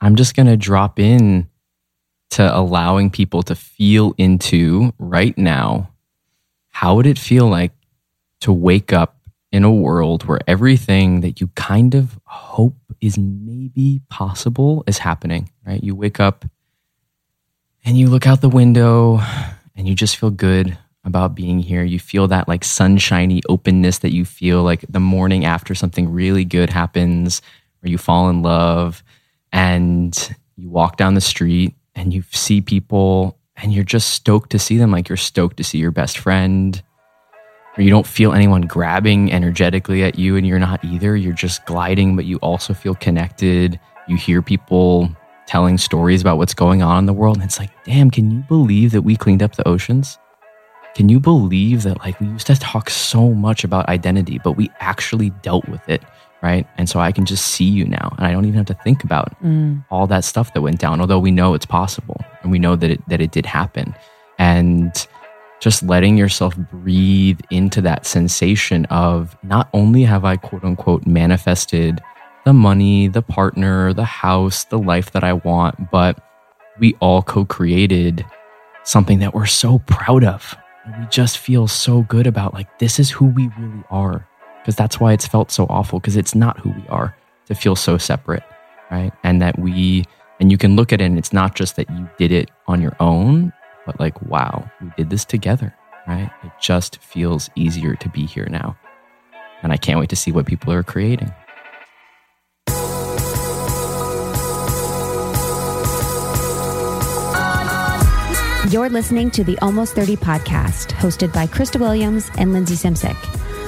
I'm just going to drop in to allowing people to feel into right now how would it feel like to wake up in a world where everything that you kind of hope is maybe possible is happening, right? You wake up and you look out the window and you just feel good about being here. You feel that like sunshiny openness that you feel like the morning after something really good happens or you fall in love and you walk down the street and you see people and you're just stoked to see them like you're stoked to see your best friend. Or you don't feel anyone grabbing energetically at you and you're not either. You're just gliding but you also feel connected. You hear people telling stories about what's going on in the world and it's like damn can you believe that we cleaned up the oceans? Can you believe that like we used to talk so much about identity but we actually dealt with it right? And so i can just see you now and i don't even have to think about Mm. all that stuff that went down although we know it's possible and we know that it that it did happen. And just letting yourself breathe into that sensation of not only have i quote unquote manifested the money the partner the house the life that i want but we all co-created something that we're so proud of and we just feel so good about like this is who we really are because that's why it's felt so awful because it's not who we are to feel so separate right? And that we and you can look at it and it's not just that you did it on your own but like wow we did this together right? It just feels easier to be here now. And i can't wait to see what people are creating. You're listening to the Almost 30 podcast, hosted by Krista Williams and Lindsey Simcik.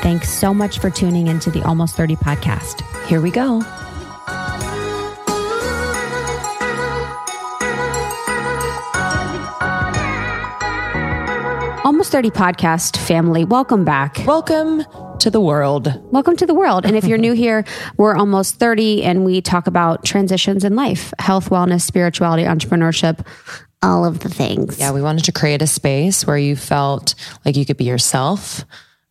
Thanks so much for tuning into the Almost 30 podcast. Here we go. Almost 30 podcast family, welcome back. Welcome to the world. Welcome to the world. And if you're new here, we're almost 30 and we talk about transitions in life health, wellness, spirituality, entrepreneurship, all of the things. Yeah, we wanted to create a space where you felt like you could be yourself.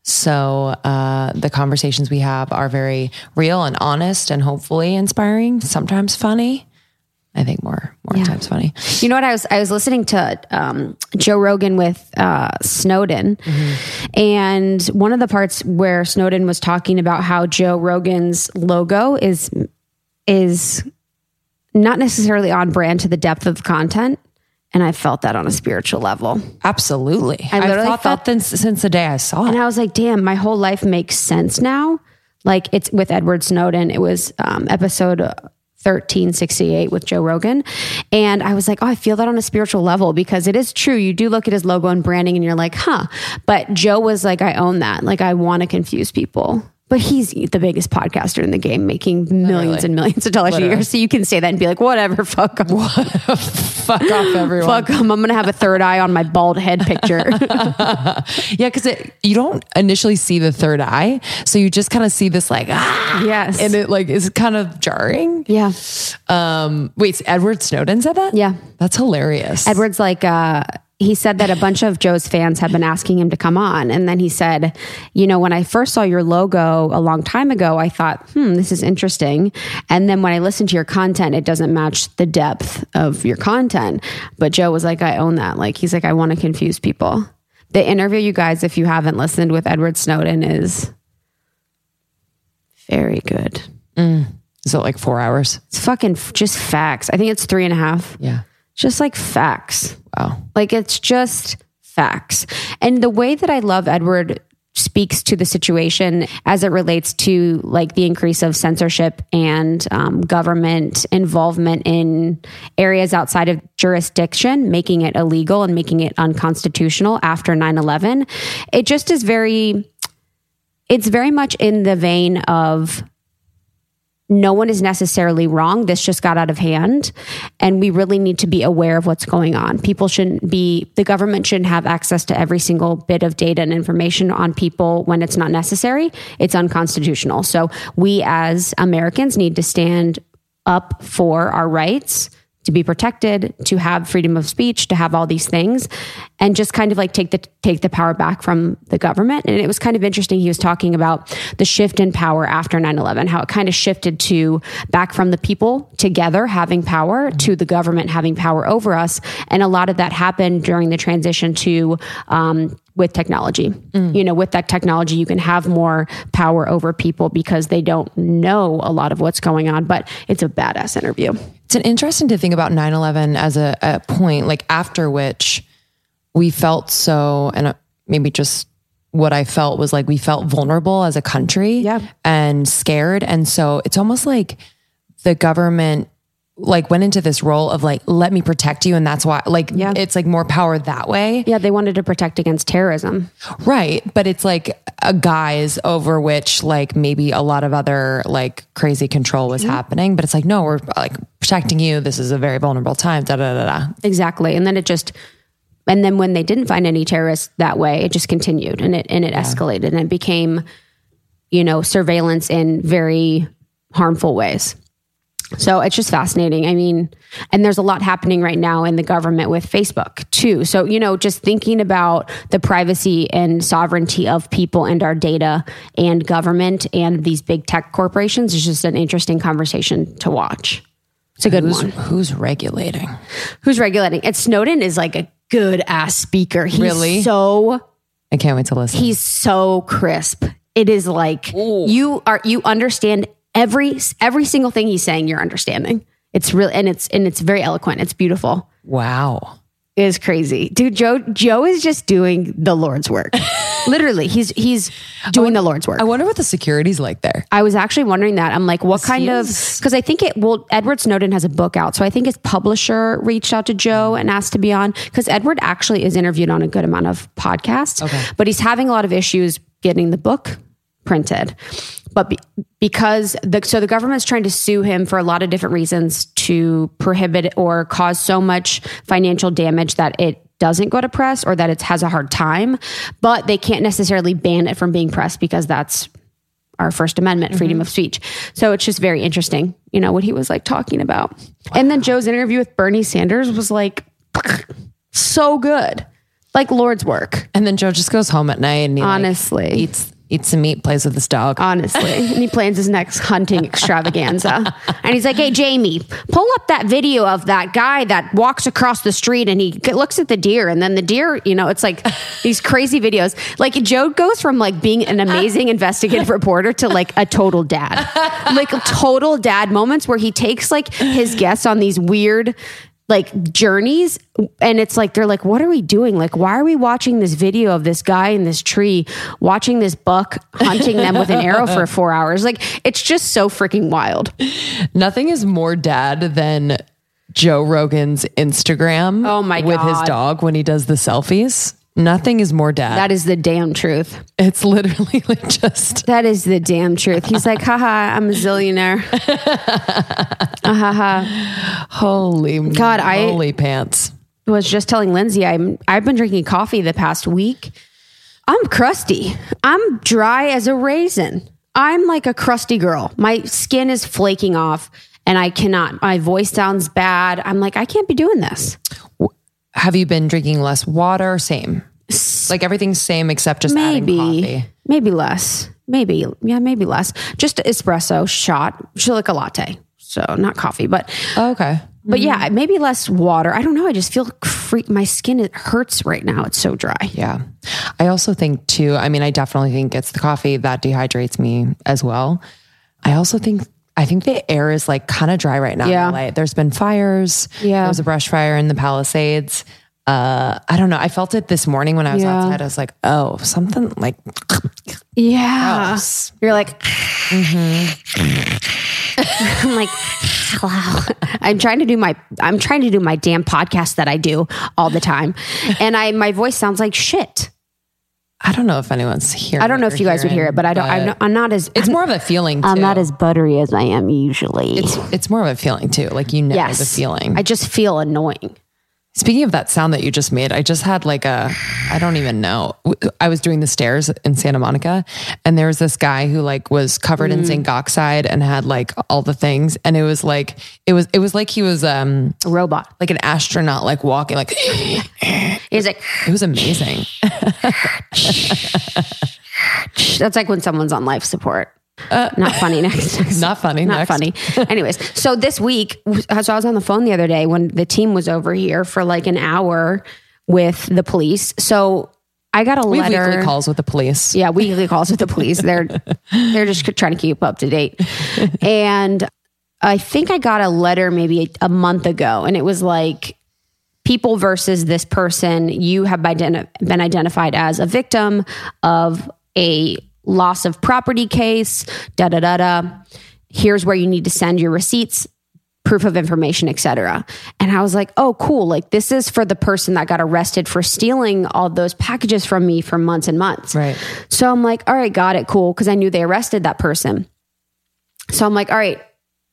So uh, the conversations we have are very real and honest and hopefully inspiring, sometimes funny. I think more more Yeah. times funny. You know what? I was I was listening to um, Joe Rogan with uh, Snowden, and one of the parts where Snowden was talking about how Joe Rogan's logo is is not necessarily on brand to the depth of content, and I felt that on a spiritual level. Absolutely. I literally thought felt- that since, since the day I saw it. And. I was like, damn, my whole life makes sense now. Like it's with Edward Snowden. It was um, episode 1368 with Joe Rogan. And I was like, oh, I feel that on a spiritual level because it is true. You do look at his logo and branding and you're like, huh. But Joe was like, I own that. Like, I want to confuse people. But he's the biggest podcaster in the game, making millions and millions of dollars a year. So you can say that and be like, whatever, fuck fuck 'em. Fuck off, everyone. Fuck Fuck 'em. I'm going to have a third eye on my bald head picture. Yeah, because you don't initially see the third eye, so you just kind of see this like ah, yes. and it like is kind of jarring. yeah. Um, wait, Edward Snowden said that? Yeah. that's hilarious. Edward's like, uh, he said that a bunch of Joe's fans have been asking him to come on. And then he said, you know, when I first saw your logo a long time ago, I thought, hmm, this is interesting. And then when I listened to your content, it doesn't match the depth of your content. But Joe was like, I own that. Like, he's like, I want to confuse people. The interview, you guys, if you haven't listened with Edward Snowden, is very good. Mm. Is it like four hours? It's fucking f- just facts. I think it's three and a half. Yeah. Just like facts. Wow. Like it's just facts. And the way that I love Edward speaks to the situation as it relates to like the increase of censorship and um, government involvement in areas outside of jurisdiction, making it illegal and making it unconstitutional after 9 11. It just is very, it's very much in the vein of no one is necessarily wrong. This just got out of hand. And we really need to be aware of what's going on. People shouldn't be, the government shouldn't have access to every single bit of data and information on people when it's not necessary. It's unconstitutional. So we as Americans need to stand up for our rights to be protected, to have freedom of speech, to have all these things, and just kind of like take the take the power back from the government. And it was kind of interesting. He was talking about the shift in power after 9-11, how it kind of shifted to back from the people together having power to the government having power over us. And a lot of that happened during the transition to um, with technology. Mm. You know, with that technology, you can have more power over people because they don't know a lot of what's going on. But it's a badass interview. It's an interesting to think about 9 11 as a, a, point, like after which we felt so, and uh, maybe just what I felt was like we felt vulnerable as a country yeah. and scared. And so it's almost like the government like went into this role of like let me protect you and that's why like yeah. it's like more power that way yeah they wanted to protect against terrorism right but it's like a guise over which like maybe a lot of other like crazy control was mm-hmm. happening but it's like no we're like protecting you this is a very vulnerable time da da da da exactly and then it just and then when they didn't find any terrorists that way it just continued and it and it yeah. escalated and it became you know surveillance in very harmful ways so it's just fascinating. I mean, and there's a lot happening right now in the government with Facebook too. So, you know, just thinking about the privacy and sovereignty of people and our data and government and these big tech corporations is just an interesting conversation to watch. It's a good who's, one. Who's regulating? Who's regulating? And Snowden is like a good ass speaker. He's really? so I can't wait to listen. He's so crisp. It is like Ooh. you are you understand every every single thing he's saying you're understanding it's really and it's and it's very eloquent it's beautiful wow it is crazy dude joe joe is just doing the lord's work literally he's he's doing wonder, the lord's work. I wonder what the security's like there. I was actually wondering that. I'm like what kind of because i think it well edward snowden has a book out so i think his publisher reached out to joe and asked to be on because edward actually is interviewed on a good amount of podcasts okay. but he's having a lot of issues getting the book printed. But be, because the so the government's trying to sue him for a lot of different reasons to prohibit or cause so much financial damage that it doesn't go to press or that it has a hard time but they can't necessarily ban it from being pressed because that's our first amendment freedom mm-hmm. of speech so it's just very interesting you know what he was like talking about wow. and then joe's interview with bernie sanders was like so good like lord's work and then joe just goes home at night and he honestly like, eats eats some meat, plays with his dog. Honestly. and he plans his next hunting extravaganza. and he's like, hey, Jamie, pull up that video of that guy that walks across the street and he looks at the deer. And then the deer, you know, it's like these crazy videos. Like Joe goes from like being an amazing investigative reporter to like a total dad. Like total dad moments where he takes like his guests on these weird like journeys and it's like they're like what are we doing? Like why are we watching this video of this guy in this tree watching this buck hunting them with an arrow for 4 hours? Like it's just so freaking wild. Nothing is more dad than Joe Rogan's Instagram oh my with his dog when he does the selfies Nothing is more dad. That is the damn truth. It's literally like just. That is the damn truth. He's like, haha, I'm a zillionaire. Ah, haha. Holy God, I holy pants. Was just telling Lindsey I'm I've been drinking coffee the past week. I'm crusty. I'm dry as a raisin. I'm like a crusty girl. My skin is flaking off and I cannot. My voice sounds bad. I'm like, I can't be doing this. Have you been drinking less water? Same. Like everything's same except just maybe maybe less. Maybe yeah, maybe less. Just espresso shot, so like a latte. So not coffee, but oh, okay. But yeah, mm-hmm. maybe less water. I don't know. I just feel freak. My skin it hurts right now. It's so dry. Yeah. I also think too. I mean, I definitely think it's the coffee that dehydrates me as well. I also think I think the air is like kind of dry right now. Yeah. There's been fires. Yeah. There was a brush fire in the Palisades. Uh, I don't know. I felt it this morning when I was Yeah. outside. I was like, oh, something like Yeah. gross. You're like, I'm like, wow. I'm trying to do my, I'm trying to do my damn podcast that I do all the time. And I, my voice sounds like shit. I don't know if anyone's here. I don't know if you guys would hear it, but I don't, I'm not, I'm not as, It's more of a feeling. Too. I'm not as buttery as I am usually. It's it's more of a feeling too. Like you know yes. the feeling. I just feel annoying. Speaking of that sound that you just made, I just had like a, I don't even know. I was doing the stairs in Santa Monica and there was this guy who like was covered in zinc oxide and had like all the things. And it was like, it was, it was like he was, um, A robot. like an astronaut, like walking, like, He's like, it was amazing. that's like when someone's on life support. Uh, not funny. Next, next. Not funny. not Next. funny. Anyways, so this week, uh, so I was on the phone the other day when the team was over here for like an hour with the police. So I got a We letter. weekly calls with the police. Yeah, weekly calls with the police. They're they're just trying to keep up to date. And I think I got a letter maybe a month ago, and it was like people versus this person. You have identi- been identified as a victim of a loss of property case. Da da da da. Here's where you need to send your receipts proof of information, etc. And I was like, oh, cool. Like this is for the person that got arrested for stealing all those packages from me for months and months. Right. So I'm like, all right, got it, cool. Cause I knew they arrested that person. So I'm like, all right,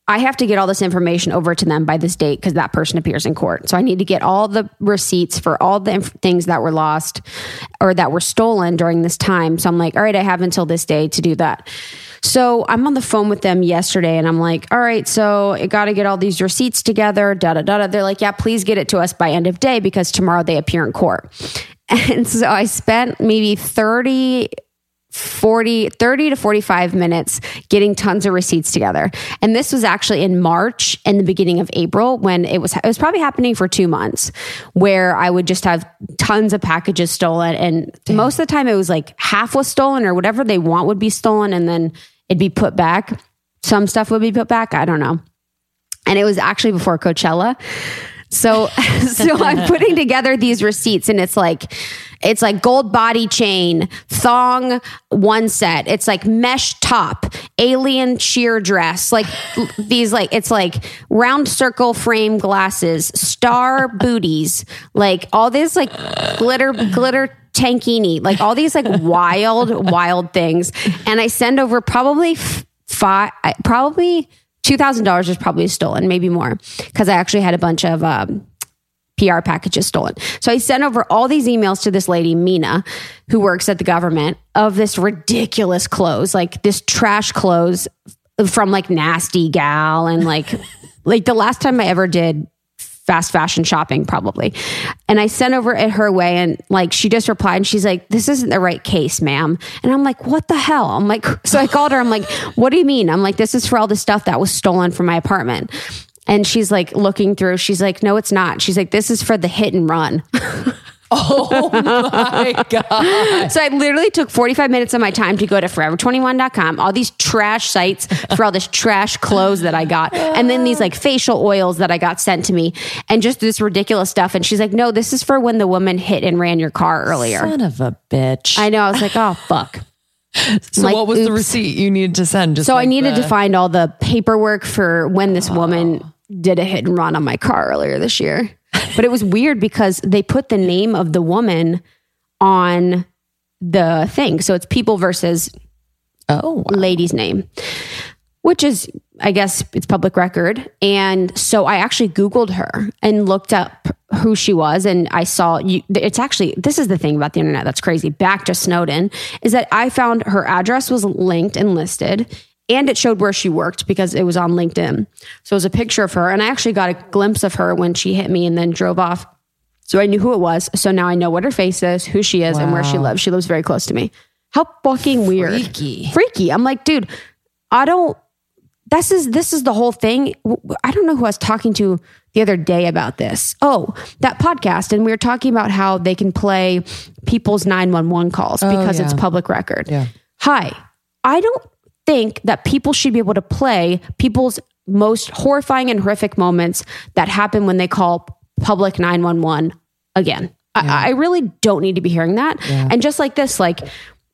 I have to get all this information over to them by this date because that person appears in court. So I need to get all the receipts for all the inf- things that were lost or that were stolen during this time. So I'm like, all right, I have until this day to do that. So I'm on the phone with them yesterday and I'm like, all right, so I got to get all these receipts together, da da da da. They're like, yeah, please get it to us by end of day because tomorrow they appear in court. And so I spent maybe 30 40 30 to 45 minutes getting tons of receipts together. And this was actually in march and the beginning of april when it was it was probably happening for two months where i would just have tons of packages stolen. And most of the time it was like half was stolen or whatever they want would be stolen and then it'd be put back. Some stuff would be put back. I don't know. And it was actually before coachella so, so I'm putting together these receipts and it's like, it's like gold body chain, thong, one set. It's like mesh top, alien sheer dress, like these, like, it's like round circle frame glasses, star booties, like all this like glitter, glitter tankini, like all these like wild, wild things. And I send over probably five, probably $2,000 was probably stolen, maybe more, because I actually had a bunch of um, PR packages stolen. So I sent over all these emails to this lady, Mina, who works at the government, of this ridiculous clothes, like this trash clothes from like Nasty Gal and like, like the last time I ever did fast fashion shopping probably. And i sent over it her way and like she just replied and she's like this isn't the right case ma'am. And i'm like what the hell? I'm like so i called her. I'm like what do you mean? I'm like this is for all the stuff that was stolen from my apartment. And she's like looking through. She's like no it's not. She's like this is for the hit and run Oh my God. so i literally took 45 minutes of my time to go to forever21.com all these trash sites for all this trash clothes that i got and then these like facial oils that i got sent to me and just this ridiculous stuff and she's like no this is for when the woman hit and ran your car earlier Son of a bitch. i know i was like oh fuck so like, what was the receipt you needed to send? Just so i needed the- to find all the paperwork for when this woman did a hit and run on my car earlier this year but it was weird because they put the name of the woman on the thing so it's people versus Oh, wow. lady's name, which is, I guess, it's public record. And so I actually Googled her and looked up who she was. And I saw you, it's actually, this is the thing about the internet that's crazy. Back to Snowden is that I found her address was linked and listed. And it showed where she worked because it was on LinkedIn. So it was a picture of her. And I actually got a glimpse of her when she hit me and then drove off. So I knew who it was. So now I know what her face is, who she is, and where she lives. She lives very close to me. How fucking weird. Freaky. Freaky. I'm like, dude, I don't this is this is the whole thing. I don't know who I was talking to the other day about this. Oh, that podcast and we were talking about how they can play people's 911 calls oh, because it's yeah. public record. Yeah. Hi. I don't think that people should be able to play people's most horrifying and horrific moments that happen when they call public 911 again. I, I really don't need to be hearing that. And just like this, like,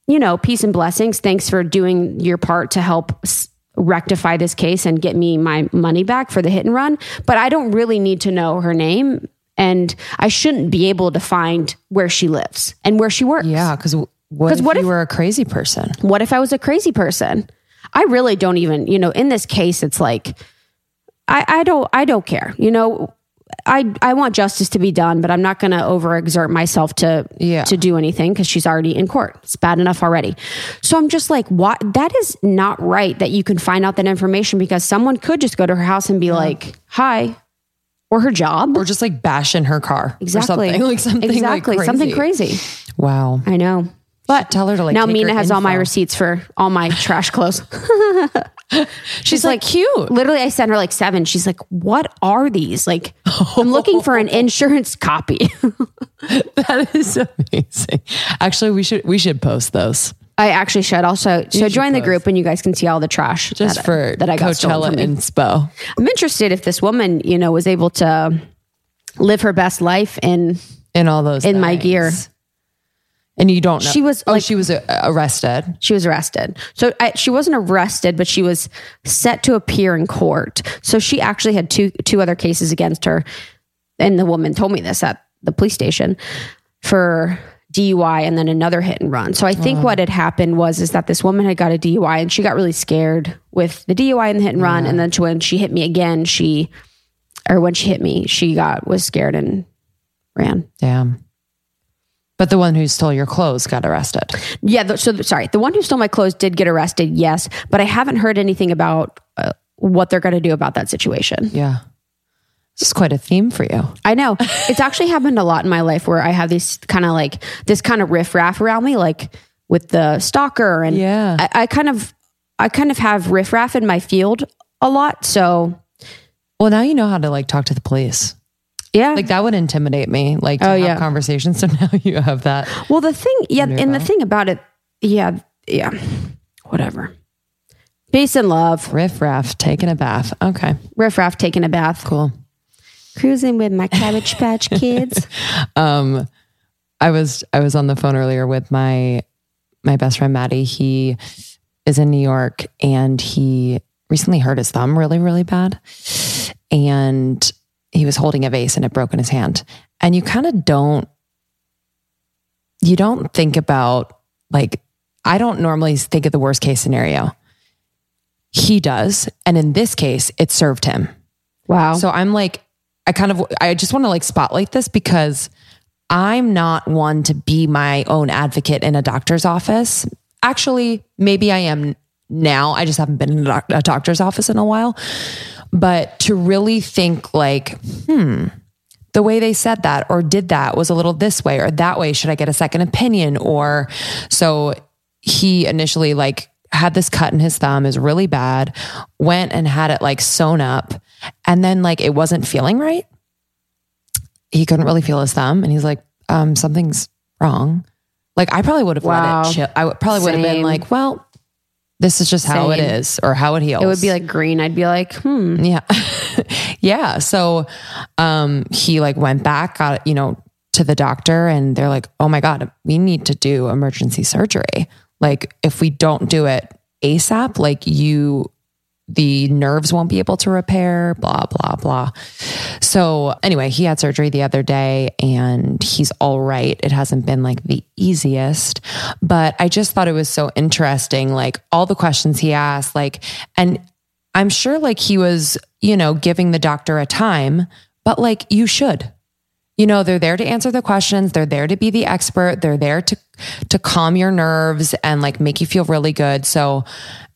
you know, peace and blessings. Thanks for doing your part to help s- rectify this case and get me my money back for the hit and run. But I don't really need to know her name. And I shouldn't be able to find where she lives and where she works. Yeah, because what 'Cause if what you if- were a crazy person? What if I was a crazy person? I really don't even, you know, in this case, it's like, I, I don't, I don't care. You know, I, I want justice to be done, but I'm not going to overexert myself to, Yeah. to do anything because she's already in court. It's bad enough already. So I'm just like, what? That is not right that you can find out that information because someone could just go to her house and be like, hi, or her job. Or just like bash in her car. exactly. Or something like something like exactly. crazy. Something crazy. Wow. I know. But tell her to, like, now Mina has all my receipts for all my trash clothes. She's like cute. Literally, I sent her like seven. She's like, "What are these?" Like, I'm looking for an insurance copy. That is amazing. Actually, we should we should post those I actually should also so join the group and you guys can see all the trash just that, for that I got Coachella from me. and Spo. I'm interested if this woman, you know, was able to live her best life in and all those in my gear. And you don't know She was, oh like- she was uh, arrested. She was arrested. So I, she wasn't arrested, but she was set to appear in court. So she actually had two two other cases against her, and the woman told me this at the police station for DUI and then another hit and run. So I think what had happened was is that this woman had got a DUI and she got really scared with the DUI and the hit and run, and then when she hit me again, she or when she hit me, she got was scared and ran. Damn. But the one who stole your clothes got arrested. Yeah. The, so sorry, the one who stole my clothes did get arrested. Yes, but I haven't heard anything about uh, what they're going to do about that situation. Yeah. This is quite a theme for you. I know it's actually happened a lot in my life where I have these kind of like this kind of riff raff around me, like with the stalker, and Yeah. I, I kind of I kind of have riff raff in my field a lot. So Well, now you know how to like talk to the police. Yeah, Like that would intimidate me. Like to Oh, have yeah. conversations. So now you have that. well the thing, yeah, and the thing about it, yeah, yeah, whatever. Peace and love. Riff raff, taking a bath. Okay, Riff raff taking a bath. cool. Cruising with my Cabbage Patch Kids. Um, I was I was on the phone earlier with my my best friend Maddie. He is in New York and he recently hurt his thumb really really bad, and he was holding a vase and it broke in his hand. And you kind of don't you don't think about like I don't normally think of the worst case scenario. He does, and in this case, it served him. Wow. So I'm like, I kind of, I just want to like spotlight this because I'm not one to be my own advocate in a doctor's office. Actually, maybe I am now. I just haven't been in a, doc- a doctor's office in a while. But to really think like, hmm, the way they said that or did that was a little this way or that way. Should I get a second opinion? Or so he initially like had this cut in his thumb is really bad, went and had it like sewn up, and then like it wasn't feeling right. He couldn't really feel his thumb, and he's like, um, something's wrong. Like I probably would have Wow. let it chill. I probably would have been like, well, this is just how it Same. is, or how it heals. it would be like green. I'd be like, hmm. Yeah. yeah. So um he like went back, got, you know, to the doctor and they're like, "Oh my god, we need to do emergency surgery. Like if we don't do it ASAP, like you the nerves won't be able to repair, blah blah blah." So anyway, he had surgery the other day and he's all right. It hasn't been like the easiest, but I just thought it was so interesting like all the questions he asked like and I'm sure like he was, you know, giving the doctor a time, but like you should. You know, they're there to answer the questions, they're there to be the expert, they're there to to calm your nerves and like make you feel really good. So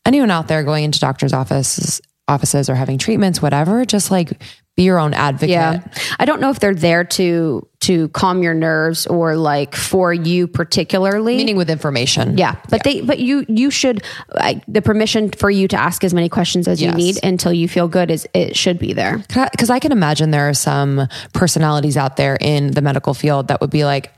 anyone out there going into doctor's offices offices or having treatments, whatever, just like be your own advocate. Yeah. I don't know if they're there to to calm your nerves or like for you particularly. Meaning with information. yeah, but they but you you should like the permission for you to ask as many questions as you need until you feel good is it should be there. because I can imagine there are some personalities out there in the medical field that would be like,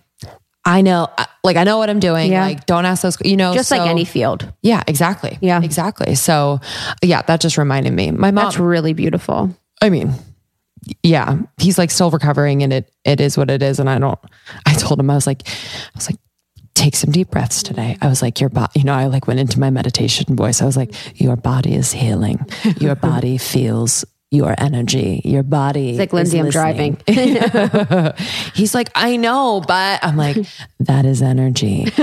I know, uh, like I know what I'm doing. Yeah. Like, don't ask those. You know, Just like any field. Yeah, exactly. Yeah. exactly. So, yeah, that just reminded me. My mom. That's really beautiful. I mean, yeah, he's like still recovering and it it is what it is. And I don't I told him I was like I was like take some deep breaths today. I was like your body, you know, I like went into my meditation voice. I was like your body is healing. Your body feels your energy. Your body. It's like Lindsey, I'm driving. He's like, I know, but I'm like, that is energy.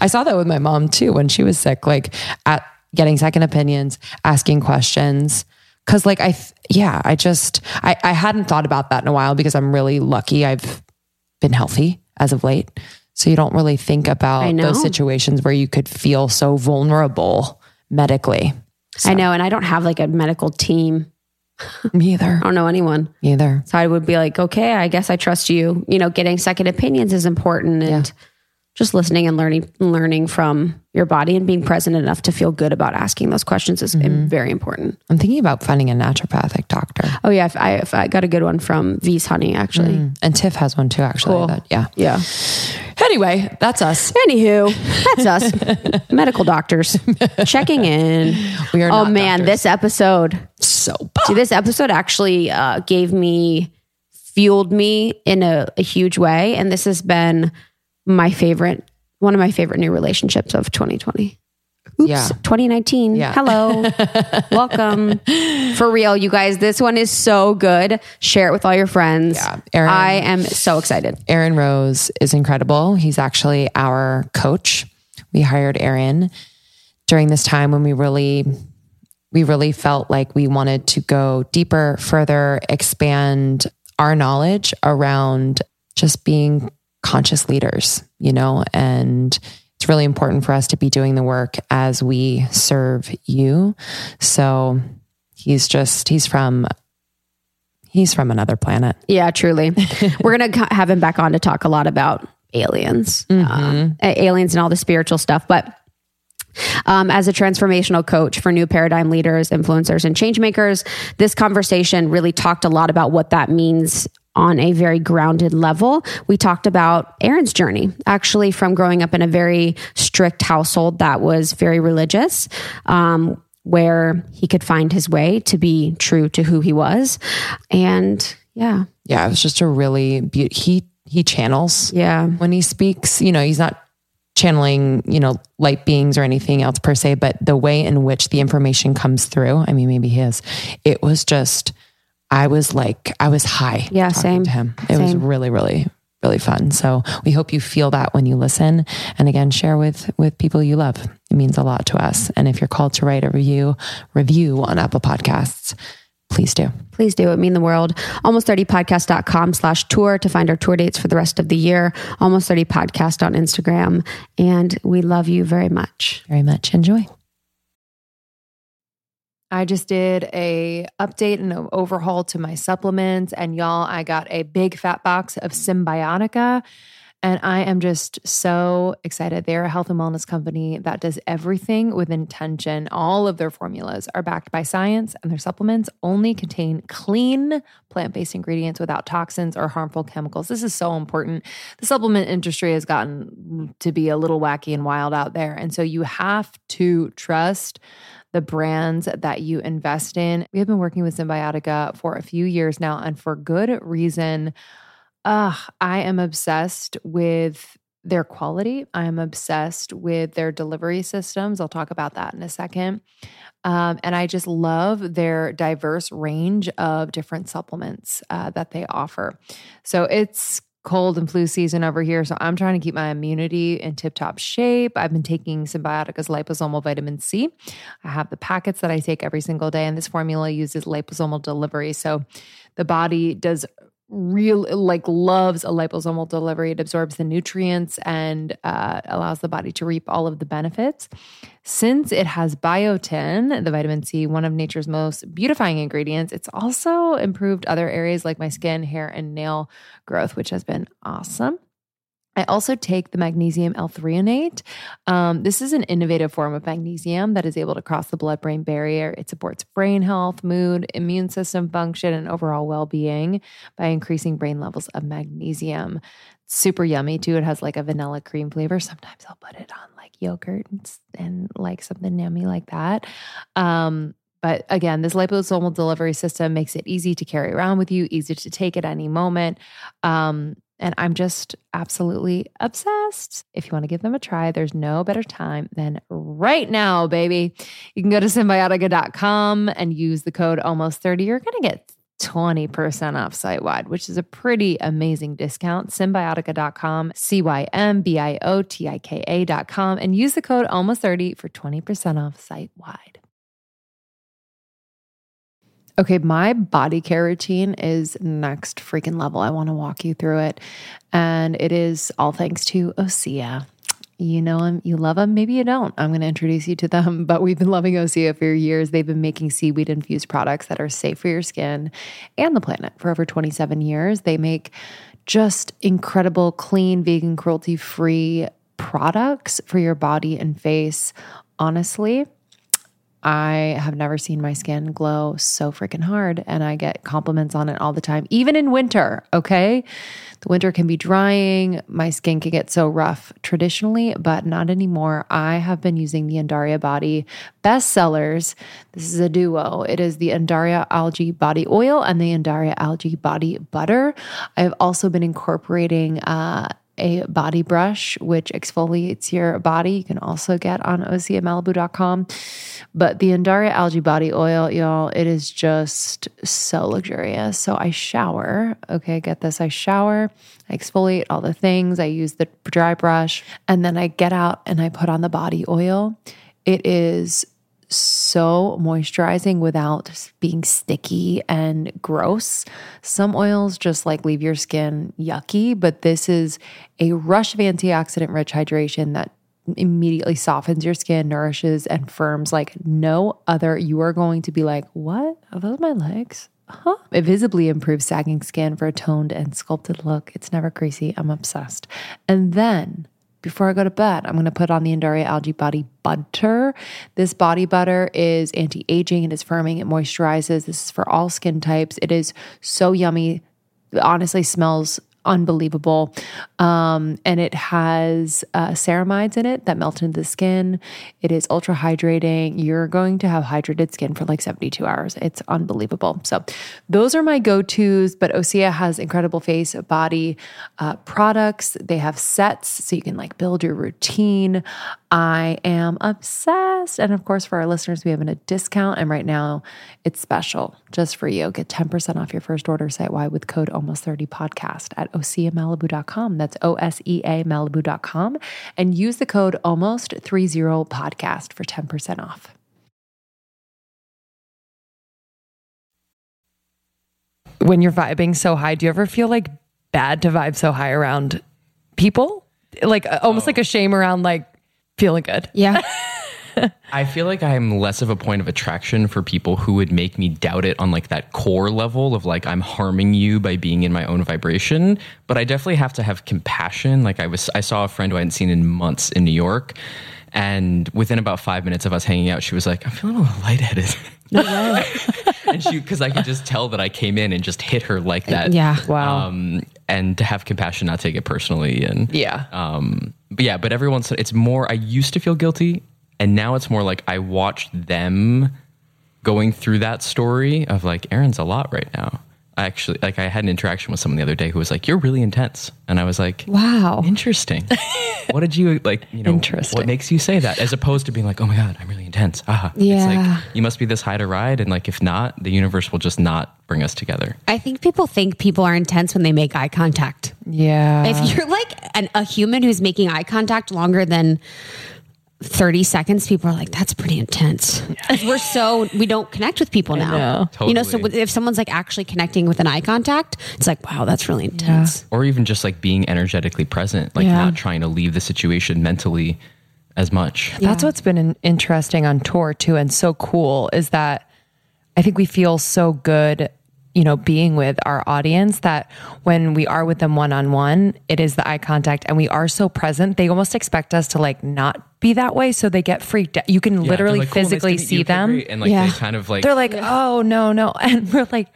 I saw that with my mom too when she was sick, like at getting second opinions, asking questions. Cause like I, th- yeah, I just, I, I hadn't thought about that in a while because I'm really lucky. I've been healthy as of late. So you don't really think about those situations where you could feel so vulnerable medically. I know. And I don't have like a medical team. Me either. I don't know anyone. Me either. So I would be like, okay, I guess I trust you. You know, getting second opinions is important and just listening and learning learning from your body and being present enough to feel good about asking those questions is very important. I'm thinking about finding a naturopathic doctor. Oh yeah, if I, if I got a good one from V's Honey actually. And Tiff has one too, actually. Cool. That, yeah. Yeah. Anyway, that's us. Anywho, that's us, medical doctors checking in. We are Oh man, doctors. this episode. So See, this episode actually uh, gave me, fueled me in a, a huge way. And this has been my favorite, one of my favorite new relationships of 2020. Oops, Yeah. 2019. Yeah. Hello. Welcome. For real, you guys, this one is so good. Share it with all your friends. Yeah. Erin- I am so excited. Aaron Rose is incredible. He's actually our coach. We hired Aaron during this time when we really we really felt like we wanted to go deeper, further, expand our knowledge around just being conscious leaders, you know, and it's really important for us to be doing the work as we serve you. So he's just he's from he's from another planet. Yeah, truly. We're going to have him back on to talk a lot about aliens, uh, aliens and all the spiritual stuff. But um, as a transformational coach for new paradigm leaders, influencers, and change makers, this conversation really talked a lot about what that means on a very grounded level. We talked about Aaron's journey, actually, from growing up in a very strict household that was very religious. Um, where he could find his way to be true to who he was. And yeah, Yeah, it was just a really beautiful. He he channels yeah. when he speaks. You know, he's not channeling you know light beings or anything else per se, but the way in which the information comes through. I mean, maybe he is. It was just. I was like, I was high. Yeah, same. To him, it was really, really, really fun. So we hope you feel that when you listen, and again, share with with people you love. It means a lot to us. And if you're called to write a review review on Apple Podcasts, please do. Please do. It mean the world. Almost30podcast.com slash tour to find our tour dates for the rest of the year. Almost 30 podcast on Instagram. And we love you very much. Very much. Enjoy. I just did a update and an overhaul to my supplements and y'all I got a big fat box of Cymbiotika and I am just so excited. They're a health and wellness company that does everything with intention. All of their formulas are backed by science and their supplements only contain clean plant-based ingredients without toxins or harmful chemicals. This is so important. The supplement industry has gotten to be a little wacky and wild out there and so you have to trust the brands that you invest in. We have been working with Cymbiotika for a few years now, and for good reason. Uh, I am obsessed with their quality. I am obsessed with their delivery systems. I'll talk about that in a second. Um, and I just love their diverse range of different supplements uh, that they offer. So it's cold and flu season over here. So I'm trying to keep my immunity in tip top shape. I've been taking Cymbiotika's liposomal vitamin C. I have the packets that I take every single day, and this formula uses liposomal delivery. So the body does real like loves a liposomal delivery. It absorbs the nutrients and uh, allows the body to reap all of the benefits. Since it has biotin the vitamin c one of nature's most beautifying ingredients it's also improved other areas like my skin hair and nail growth which has been awesome I also take the magnesium L-threonate. Um, this is an innovative form of magnesium that is able to cross the blood-brain barrier. It supports brain health, mood, immune system function, and overall well-being by increasing brain levels of magnesium. Super yummy too. It has like a vanilla cream flavor. Sometimes I'll put it on like yogurt and, and like something yummy like that. Um, But again, this liposomal delivery system makes it easy to carry around with you, easy to take at any moment. Um, and I'm just absolutely obsessed. If you want to give them a try, there's no better time than right now, baby. You can go to cymbiotika.com and use the code almost 30. You're going to get 20% off site wide, which is a pretty amazing discount. Cymbiotika.com, C Y M B I O T I K A.com, and use the code almost 30 for 20% off site wide. Okay, my body care routine is next freaking level. I want to walk you through it. And it is all thanks to Osea. You know them, you love them, maybe you don't. I'm going to introduce you to them, but we've been loving Osea for years. They've been making seaweed infused products that are safe for your skin and the planet for over 27 years. They make just incredible, clean, vegan, cruelty free products for your body and face. Honestly, I have never seen my skin glow so freaking hard, and I get compliments on it all the time, even in winter. Okay. The winter can be drying. My skin can get so rough traditionally, but not anymore. I have been using the Undaria Body bestsellers. This is a duo. It is the Undaria Algae Body Oil and the Undaria Algae Body Butter. I've also been incorporating, uh, a body brush, which exfoliates your body. You can also get on oseamalibu.com. But the Undaria algae body oil, y'all, it is just so luxurious. So I shower. Okay, get this. I shower, I exfoliate all the things. I use the dry brush, and then I get out and I put on the body oil. It is so moisturizing without being sticky and gross. Some oils just like leave your skin yucky, but this is a rush of antioxidant rich hydration that immediately softens your skin, nourishes and firms like no other. You are going to be like, what? Are those my legs? Huh? It visibly improves sagging skin for a toned and sculpted look. It's never greasy. I'm obsessed. And then before I go to bed, I'm going to put on the Undaria Algae Body Butter. This body butter is anti aging, it is firming, it moisturizes. This is for all skin types. It is so yummy. It honestly, smells unbelievable. Um, and it has uh, ceramides in it that melt into the skin. It is ultra hydrating. You're going to have hydrated skin for like 72 hours. It's unbelievable. So, those are my go tos. But Osea has incredible face, body uh, products. They have sets so you can like build your routine. I am obsessed. And of course, for our listeners, we have a discount. And right now, it's special just for you. Get 10% off your first order site wide with code almost 30 podcast at oseamalibu.com. That's O S E A Malibu.com. And use the code almost 30 podcast for 10% off. When you're vibing so high, do you ever feel like bad to vibe so high around people? Like almost oh. like a shame around like feeling good. Yeah. I feel like I'm less of a point of attraction for people who would make me doubt it on like that core level of like I'm harming you by being in my own vibration. But I definitely have to have compassion. Like I was, I saw a friend who I hadn't seen in months in New York, and within about five minutes of us hanging out, she was like, "I'm feeling a little lightheaded." and she, because I could just tell that I came in and just hit her like that. Yeah. Wow. Um, and to have compassion, not take it personally, and Yeah. um, but yeah, but every once it's more. I used to feel guilty, and now it's more like I watched them going through that story of like Aaron's a lot right now. I actually like I had an interaction with someone the other day who was like, "You're really intense," and I was like, wow. Interesting. what did you like? You know, Interesting. What makes you say that, as opposed to being like, "Oh my god, I'm really intense." Ah, Yeah. It's like you must be this high to ride, and like if not, the universe will just not bring us together. I think people think people are intense when they make eye contact. Yeah. if you're like an, a human who's making eye contact longer than 30 seconds, people are like, that's pretty intense. 'Cause We're so, we don't connect with people now. know. You know, so if someone's like actually connecting with an eye contact, it's like, wow, that's really intense. Or even just like being energetically present, like Yeah. not trying to leave the situation mentally as much. That's what's been interesting on tour too, and so cool is that I think we feel so good, you know, being with our audience that when we are with them one on one, it is the eye contact, and we are so present. They almost expect us to like not be that way, so they get freaked out. You can Yeah, literally like, "Cool, physically meet see them, great." and like Yeah. they kind of like they're like, oh no, no, and we're like,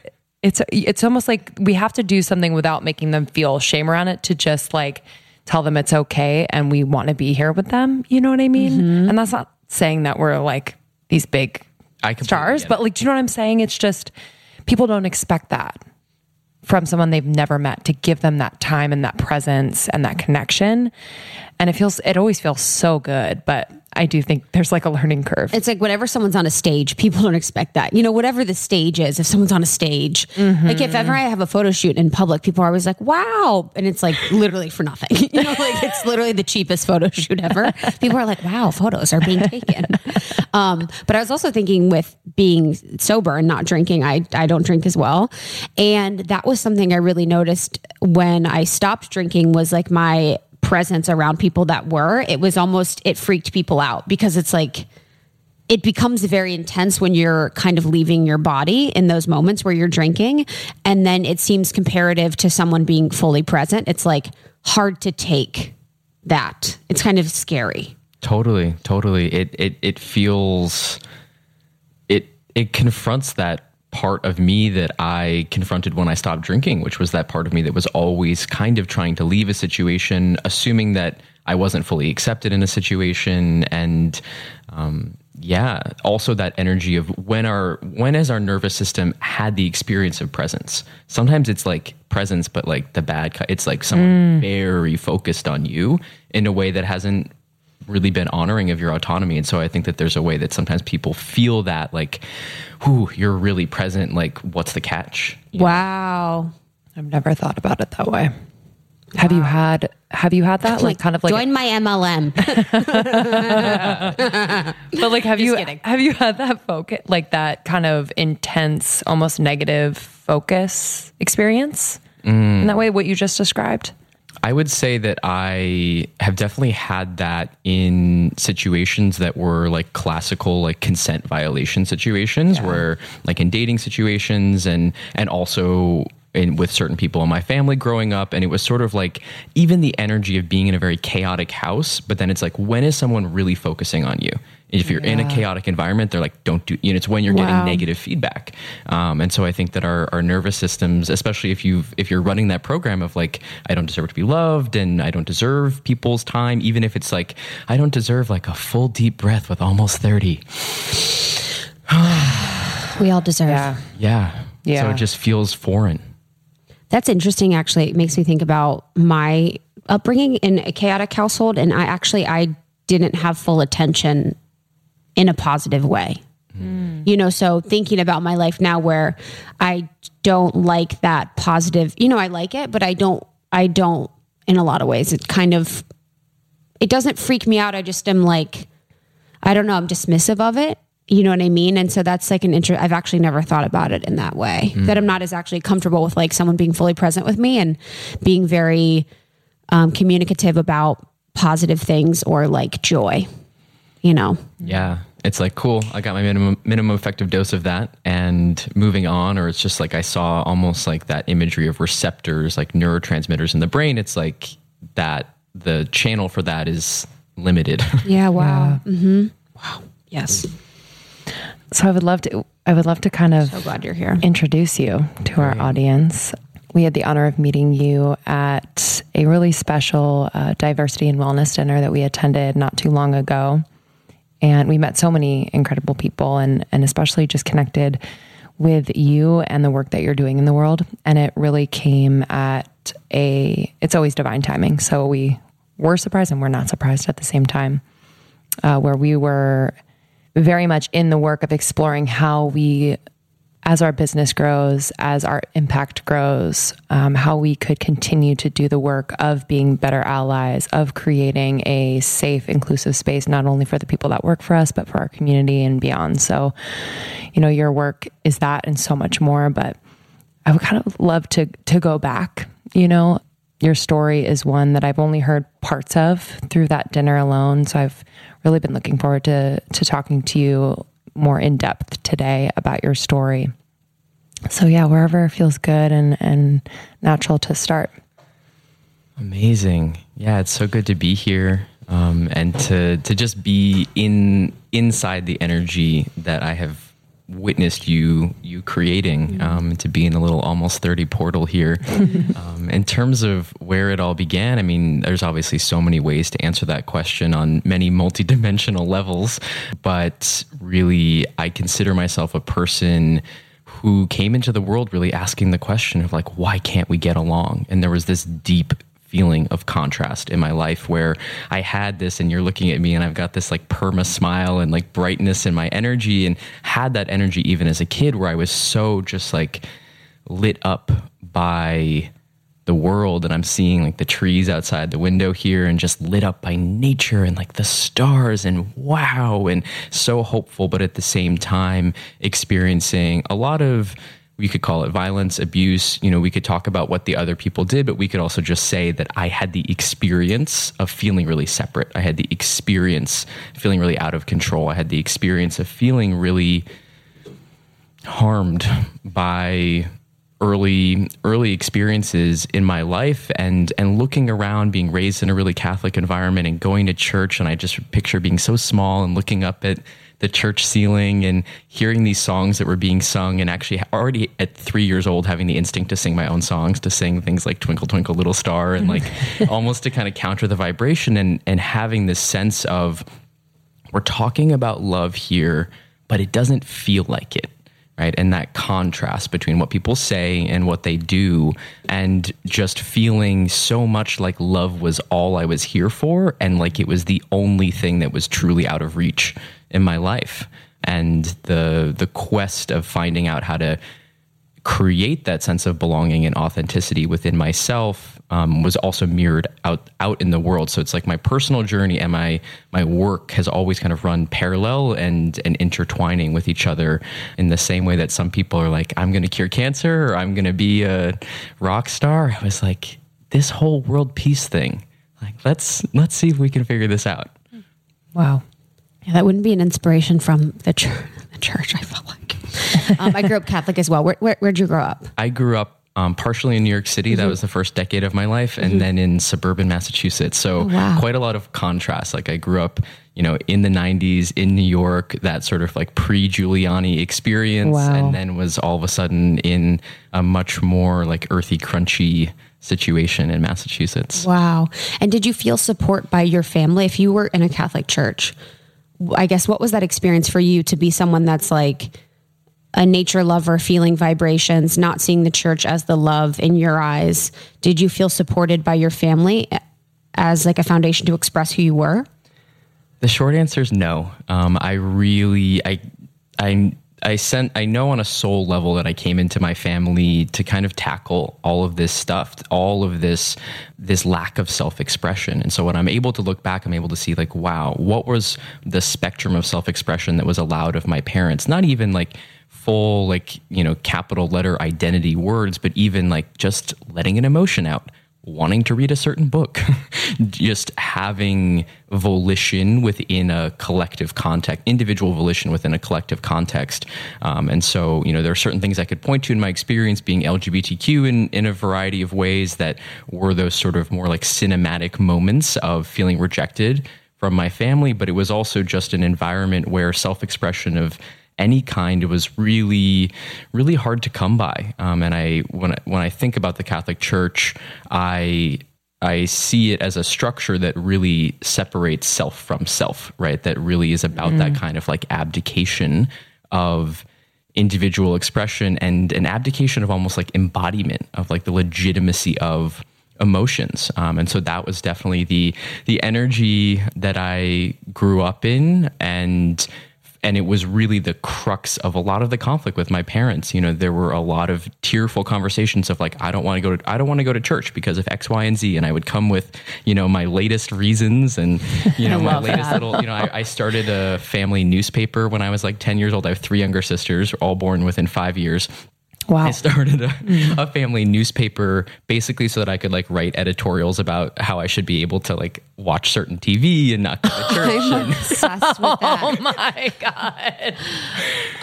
it's it's almost like we have to do something without making them feel shame around it to just like tell them it's okay and we want to be here with them. You know what I mean? Mm-hmm. And that's not saying that we're like these big I stars, but like, do you know what I'm saying? It's just people don't expect that from someone they've never met to give them that time and that presence and that connection. And it feels, it always feels so good, but I do think there's like a learning curve. It's like whenever someone's on a stage, people don't expect that. You know, whatever the stage is, if someone's on a stage, like if ever I have a photo shoot in public, people are always like, wow. And it's like literally for nothing. You know, like it's literally the cheapest photo shoot ever. People are like, wow, photos are being taken. Um, but I was also thinking with being sober and not drinking, I, I don't drink as well. And that was something I really noticed when I stopped drinking was like my presence around people that were, it was almost, it freaked people out because it's like, it becomes very intense when you're kind of leaving your body in those moments where you're drinking. And then it seems comparative to someone being fully present. It's like hard to take that. It's kind of scary. Totally, totally. It it it feels it it confronts that part of me that I confronted when I stopped drinking, which was that part of me that was always kind of trying to leave a situation, assuming that I wasn't fully accepted in a situation, and um, yeah, also that energy of when our when has our nervous system had the experience of presence. Sometimes it's like presence, but like the bad. It's like someone very focused on you in a way that hasn't really been honoring of your autonomy. And so I think that there's a way that sometimes people feel that like, whoo, you're really present. Like, what's the catch? Wow. I've never thought about it that way. Have you had, have you had that? Like, kind of like, join my MLM. but like, have you, kidding. have you had that focus, like that kind of intense, almost negative focus experience mm. in that way, what you just described? I would say that I have definitely had that in situations that were like classical like consent violation situations where like in dating situations and and also in with certain people in my family growing up and it was sort of like even the energy of being in a very chaotic house but then it's like when is someone really focusing on you if you're in a chaotic environment they're like don't do you know it's when you're Wow. getting negative feedback um, and so i think that our, our nervous systems especially if you've, if you're running that program of like i don't deserve to be loved and i don't deserve people's time even if it's like i don't deserve like a full deep breath with almost 30 we all deserve. yeah so Yeah. So it just feels foreign That's interesting. Actually, it makes me think about my upbringing in a chaotic household, and I actually I didn't have full attention in a positive way. You know, so thinking about my life now, where I don't like that positive. You know, I like it, but I don't. I don't. In a lot of ways, it kind of. It doesn't freak me out. I just am like, I don't know. I'm dismissive of it. You know what I mean? And so that's like an interest. I've actually never thought about it in that way. That I'm not as actually comfortable with like someone being fully present with me and being very um, communicative about positive things or like joy. You know? Yeah. It's like, cool, I got my minimum minimum effective dose of that and moving on. Or it's just like I saw almost like that imagery of receptors, like neurotransmitters in the brain. It's like that the channel for that is limited. Yeah. Wow. Mm-hmm. Wow. Yes. So I would love to, I would love to kind of So glad you're here. introduce you to our audience. We had the honor of meeting you at a really special uh, diversity and wellness dinner that we attended not too long ago. And we met so many incredible people and, and especially just connected with you and the work that you're doing in the world. And it really came at a, it's always divine timing. So we were surprised and we're not surprised at the same time, uh, where we were very much in the work of exploring how we as our business grows, as our impact grows, um, how we could continue to do the work of being better allies, of creating a safe, inclusive space, not only for the people that work for us, but for our community and beyond. So, you know, your work is that and so much more. But I would kind of love to to go back. You know, your story is one that I've only heard parts of through that dinner alone. So I've really been looking forward to to talking to you more in depth today about your story. So yeah, wherever feels good and and natural to start. Amazing. Yeah, it's so good to be here. Um, and to to just be in inside the energy that I have witnessed you you creating um, to be in a little almost 30 portal here. Um, in terms of where it all began i mean there's obviously so many ways to answer that question on many multidimensional levels but really i consider myself a person who came into the world really asking the question of like why can't we get along? And there was this deep feeling of contrast in my life where I had this and you're looking at me and I've got this like perma smile and like brightness in my energy and had that energy even as a kid where I was so just like lit up by the world and I'm seeing like the trees outside the window here and just lit up by nature and like the stars and wow and so hopeful but at the same time experiencing a lot of we could call it violence, abuse. You know, we could talk about what the other people did, but we could also just say that I had the experience of feeling really separate. I had the experience feeling really out of control. I had the experience of feeling really harmed by early early experiences in my life and and looking around being raised in a really catholic environment and going to church and I just picture being so small and looking up at the church ceiling and hearing these songs that were being sung and actually already at three years old having the instinct to sing my own songs to sing things like twinkle twinkle little star and like almost to kind of counter the vibration and and having this sense of we're talking about love here but it doesn't feel like it right? And that contrast between what people say and what they do and just feeling so much like love was all i was here for and like it was the only thing that was truly out of reach in my life and the the quest of finding out how to create that sense of belonging and authenticity within myself um, was also mirrored out out in the world. So it's like my personal journey and my my work has always kind of run parallel and and intertwining with each other in the same way that some people are like, I'm going to cure cancer or I'm going to be a rock star. I was like, this whole world peace thing. Like let's let's see if we can figure this out. Wow. Yeah, that wouldn't be an inspiration from the church. The church, I felt like. Um, I grew up Catholic as well. Where, where, where'd you grow up? I grew up um, partially in New York City. That was the first decade of my life, and then in suburban Massachusetts. So wow. quite a lot of contrast. Like I grew up, you know, in the '90s in New York, that sort of like pre-Giuliani experience, Wow. and then was all of a sudden in a much more like earthy, crunchy situation in Massachusetts. Wow. And did you feel support by your family if you were in a Catholic church? I guess what was that experience for you to be someone that's like a nature lover, feeling vibrations, not seeing the church as the love in your eyes? Did you feel supported by your family as like a foundation to express who you were? The short answer is no. Um, I really, I, I, I sent, I know on a soul level that I came into my family to kind of tackle all of this stuff, all of this, this lack of self-expression. And so when I'm able to look back, I'm able to see like, wow, what was the spectrum of self-expression that was allowed of my parents? Not even like full, like, you know, capital letter identity words, but even like just letting an emotion out wanting to read a certain book, just having volition within a collective context, individual volition within a collective context. Um, and so, you know, there are certain things I could point to in my experience being LGBTQ in, in a variety of ways that were those sort of more like cinematic moments of feeling rejected from my family, but it was also just an environment where self expression of any kind was really really hard to come by. Um, and i when I, when i think about the catholic church i i see it as a structure that really separates self from self right? That really is about that kind of like abdication of individual expression and an abdication of almost like embodiment of like the legitimacy of emotions. Um, and so that was definitely the the energy that i grew up in and and it was really the crux of a lot of the conflict with my parents. You know there were a lot of tearful conversations of like i don't want to go to i don't want to go to church because of x y and z. And i would come with you know my latest reasons and you know my latest little you know I, I started a family newspaper when i was like 10 years old. I have three younger sisters all born within five years Wow. I started a, mm. a family newspaper basically so that I could like write editorials about how I should be able to like watch certain TV and not go to church. and- Obsessed with that. Oh my God.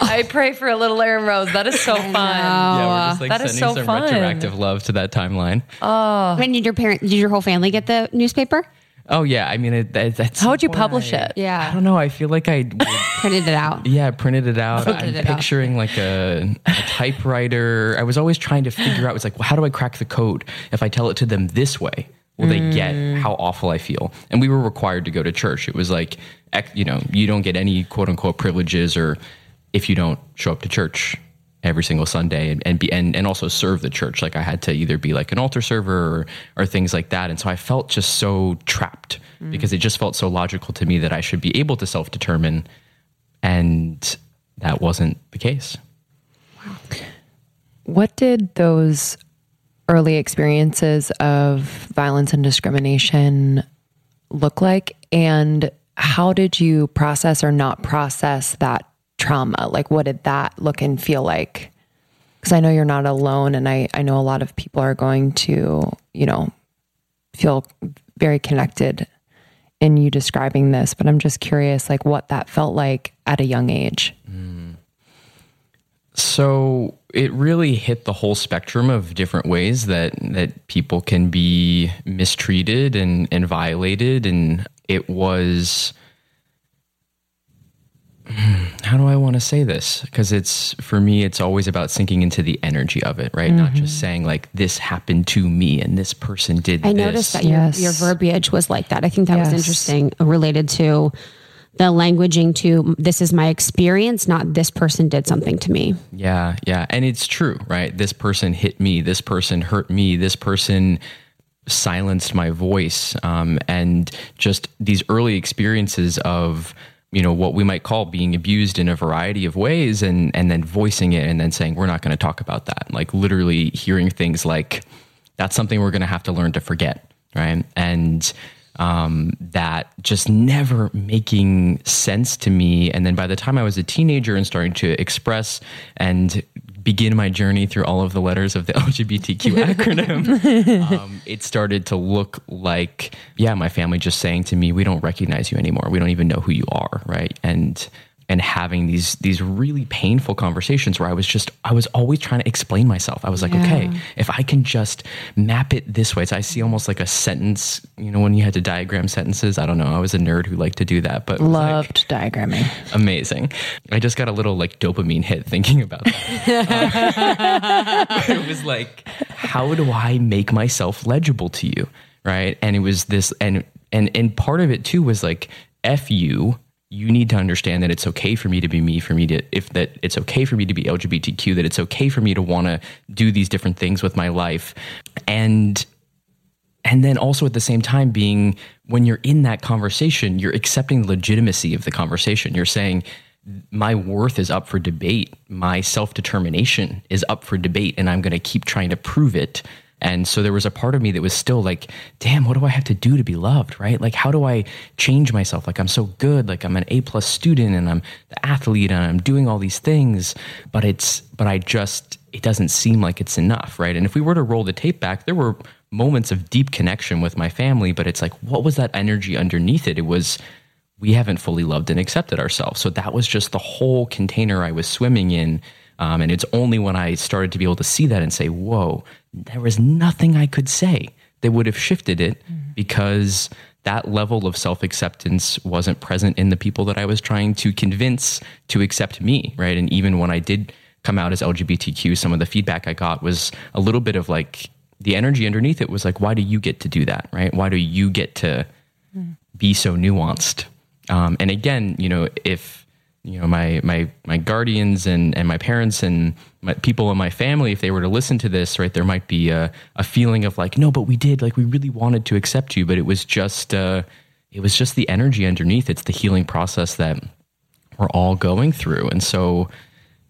I pray for a little Aaron Rose. That is so fun. yeah, we're just like that is sending so some fun. retroactive love to that timeline. Oh. When did your parent, did your whole family get the newspaper? Oh yeah, I mean, it, that, that's How would you publish it? Yeah. I don't know. I feel like I, Printed it out. yeah, I printed it out. I'm it out. picturing like a, a typewriter. I was always trying to figure out. It's like, well, how do I crack the code? If I tell it to them this way, will they mm. get how awful I feel? And we were required to go to church. It was like, you know, you don't get any quote unquote privileges, or if you don't show up to church every single Sunday and, and be and, and also serve the church. Like I had to either be like an altar server or, or things like that. And so I felt just so trapped mm. because it just felt so logical to me that I should be able to self determine. And that wasn't the case. Wow. What did those early experiences of violence and discrimination look like? And how did you process or not process that trauma? Like, what did that look and feel like? Because I know you're not alone, and I, I know a lot of people are going to, you know, feel very connected in you describing this, but I'm just curious, like, what that felt like at a young age. So it really hit the whole spectrum of different ways that that people can be mistreated and and violated, and it was. Hmm, how do I want to say this? Because it's for me, it's always about sinking into the energy of it, right? Not just mm-hmm. saying like this happened to me and this person did. I this. noticed that your, Yes. your verbiage was like that. I think that was interesting, uh, related to the languaging to this is my experience, not this person did something to me. Yeah, yeah. And it's true, right? This person hit me. This person hurt me. This person silenced my voice. Um, and just these early experiences of, you know, what we might call being abused in a variety of ways and, and then voicing it and then saying, we're not going to talk about that. Like literally hearing things like, that's something we're going to have to learn to forget, right? And um, that just never making sense to me. And then by the time I was a teenager and starting to express and begin my journey through all of the letters of the LGBTQ acronym, um, it started to look like, yeah, my family just saying to me, "We don't recognize you anymore. We don't even know who you are," right? And and having these these really painful conversations where I was just I was always trying to explain myself. I was like, okay, if I can just map it this way, so I see almost like a sentence. You know, when you had to diagram sentences. I don't know. I was a nerd who liked to do that, but was like, Loved diagramming. amazing. I just got a little like dopamine hit thinking about that. It was like, how do I make myself legible to you? Right. And it was this, and, and, and part of it too was like, F you, you need to understand that it's okay for me to be me, for me to, if that it's okay for me to be LGBTQ, that it's okay for me to want to do these different things with my life. And and then also at the same time being when you're in that conversation you're accepting the legitimacy of the conversation. You're saying my worth is up for debate. My self-determination is up for debate and i'm going to keep trying to prove it and so there was a part of me that was still like damn what do i have to do to be loved right like how do i change myself like i'm so good like i'm an a plus student and i'm the athlete and i'm doing all these things but it's but i just it doesn't seem like it's enough right and if we were to roll the tape back there were moments of deep connection with my family, but it's like, what was that energy underneath it? It was, we haven't fully loved and accepted ourselves. So that was just the whole container I was swimming in. Um, and it's only when I started to be able to see that and say, whoa, there was nothing I could say that would have shifted it because that level of self acceptance wasn't present in the people that I was trying to convince to accept me, right? And even when I did come out as LGBTQ, some of the feedback I got was a little bit of like, the energy underneath it was like, why do you get to do that, right? Why do you get to be so nuanced? Um, and again, you know, if you know my my my guardians and and my parents and my, people in my family, if they were to listen to this, right, there might be a, a feeling of like, no, but we did, like, we really wanted to accept you, but it was just, uh, it was just the energy underneath. It's the healing process that we're all going through, and so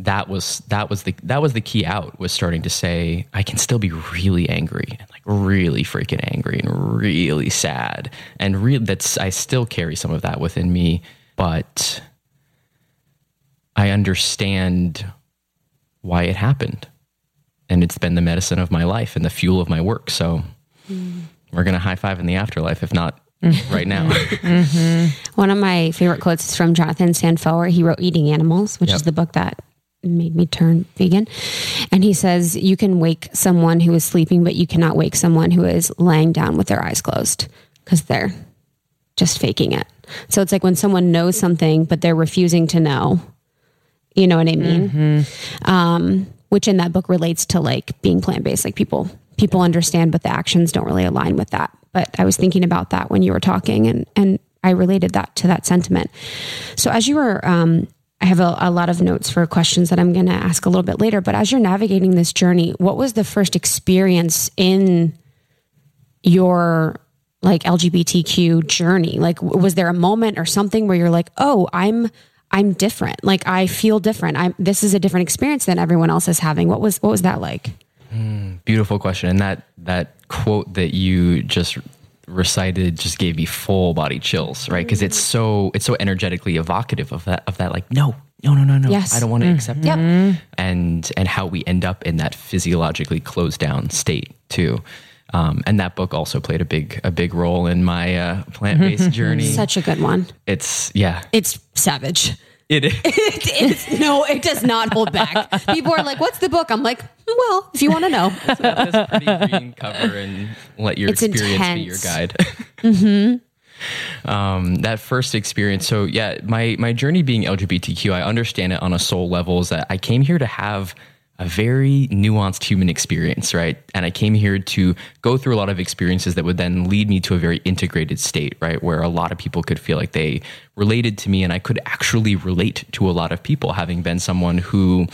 that was that was the that was the key out was starting to say I can still be really angry and like really freaking angry and really sad and real that's I still carry some of that within me but I understand why it happened and it's been the medicine of my life and the fuel of my work so mm. we're going to high five in the afterlife if not mm-hmm. right now mm-hmm. One of my favorite quotes is from Jonathan Safran Foer. He wrote Eating Animals, which Yep. is the book that made me turn vegan. And he says, You can wake someone who is sleeping, but you cannot wake someone who is laying down with their eyes closed because they're just faking it. So it's like when someone knows something, but they're refusing to know. You know what I mean? Um, which in that book relates to like being plant based. Like people people understand, but the actions don't really align with that. But I was thinking about that when you were talking, and and I related that to that sentiment. So as you were, um, I have a, a lot of notes for questions that I'm going to ask a little bit later. But as you're navigating this journey, what was the first experience in your like LGBTQ journey? Like, was there a moment or something where you're like, oh, I'm I'm different. Like I feel different. I'm this is a different experience than everyone else is having. What was what was that like? Hmm, beautiful question. And that that quote that you just recited just gave me full body chills, right? Because it's so it's so energetically evocative of that of that like no no no no no Yes. I don't want to mm. accept Yep. it and and how we end up in that physiologically closed down state too. Um, and that book also played a big a big role in my uh, plant based journey. Such a good one. It's yeah, It's savage. it is. it's, no, it does not hold back. People are like, "What's the book?" I'm like, "Well, if you want to know." this pretty green cover and let your It's experience be your intense. guide. um, that first experience. So yeah, my my journey being LGBTQ, I understand it on a soul level. Is that I came here to have a very nuanced human experience, right? And I came here to go through a lot of experiences that would then lead me to a very integrated state, right? Where a lot of people could feel like they related to me and I could actually relate to a lot of people, having been someone who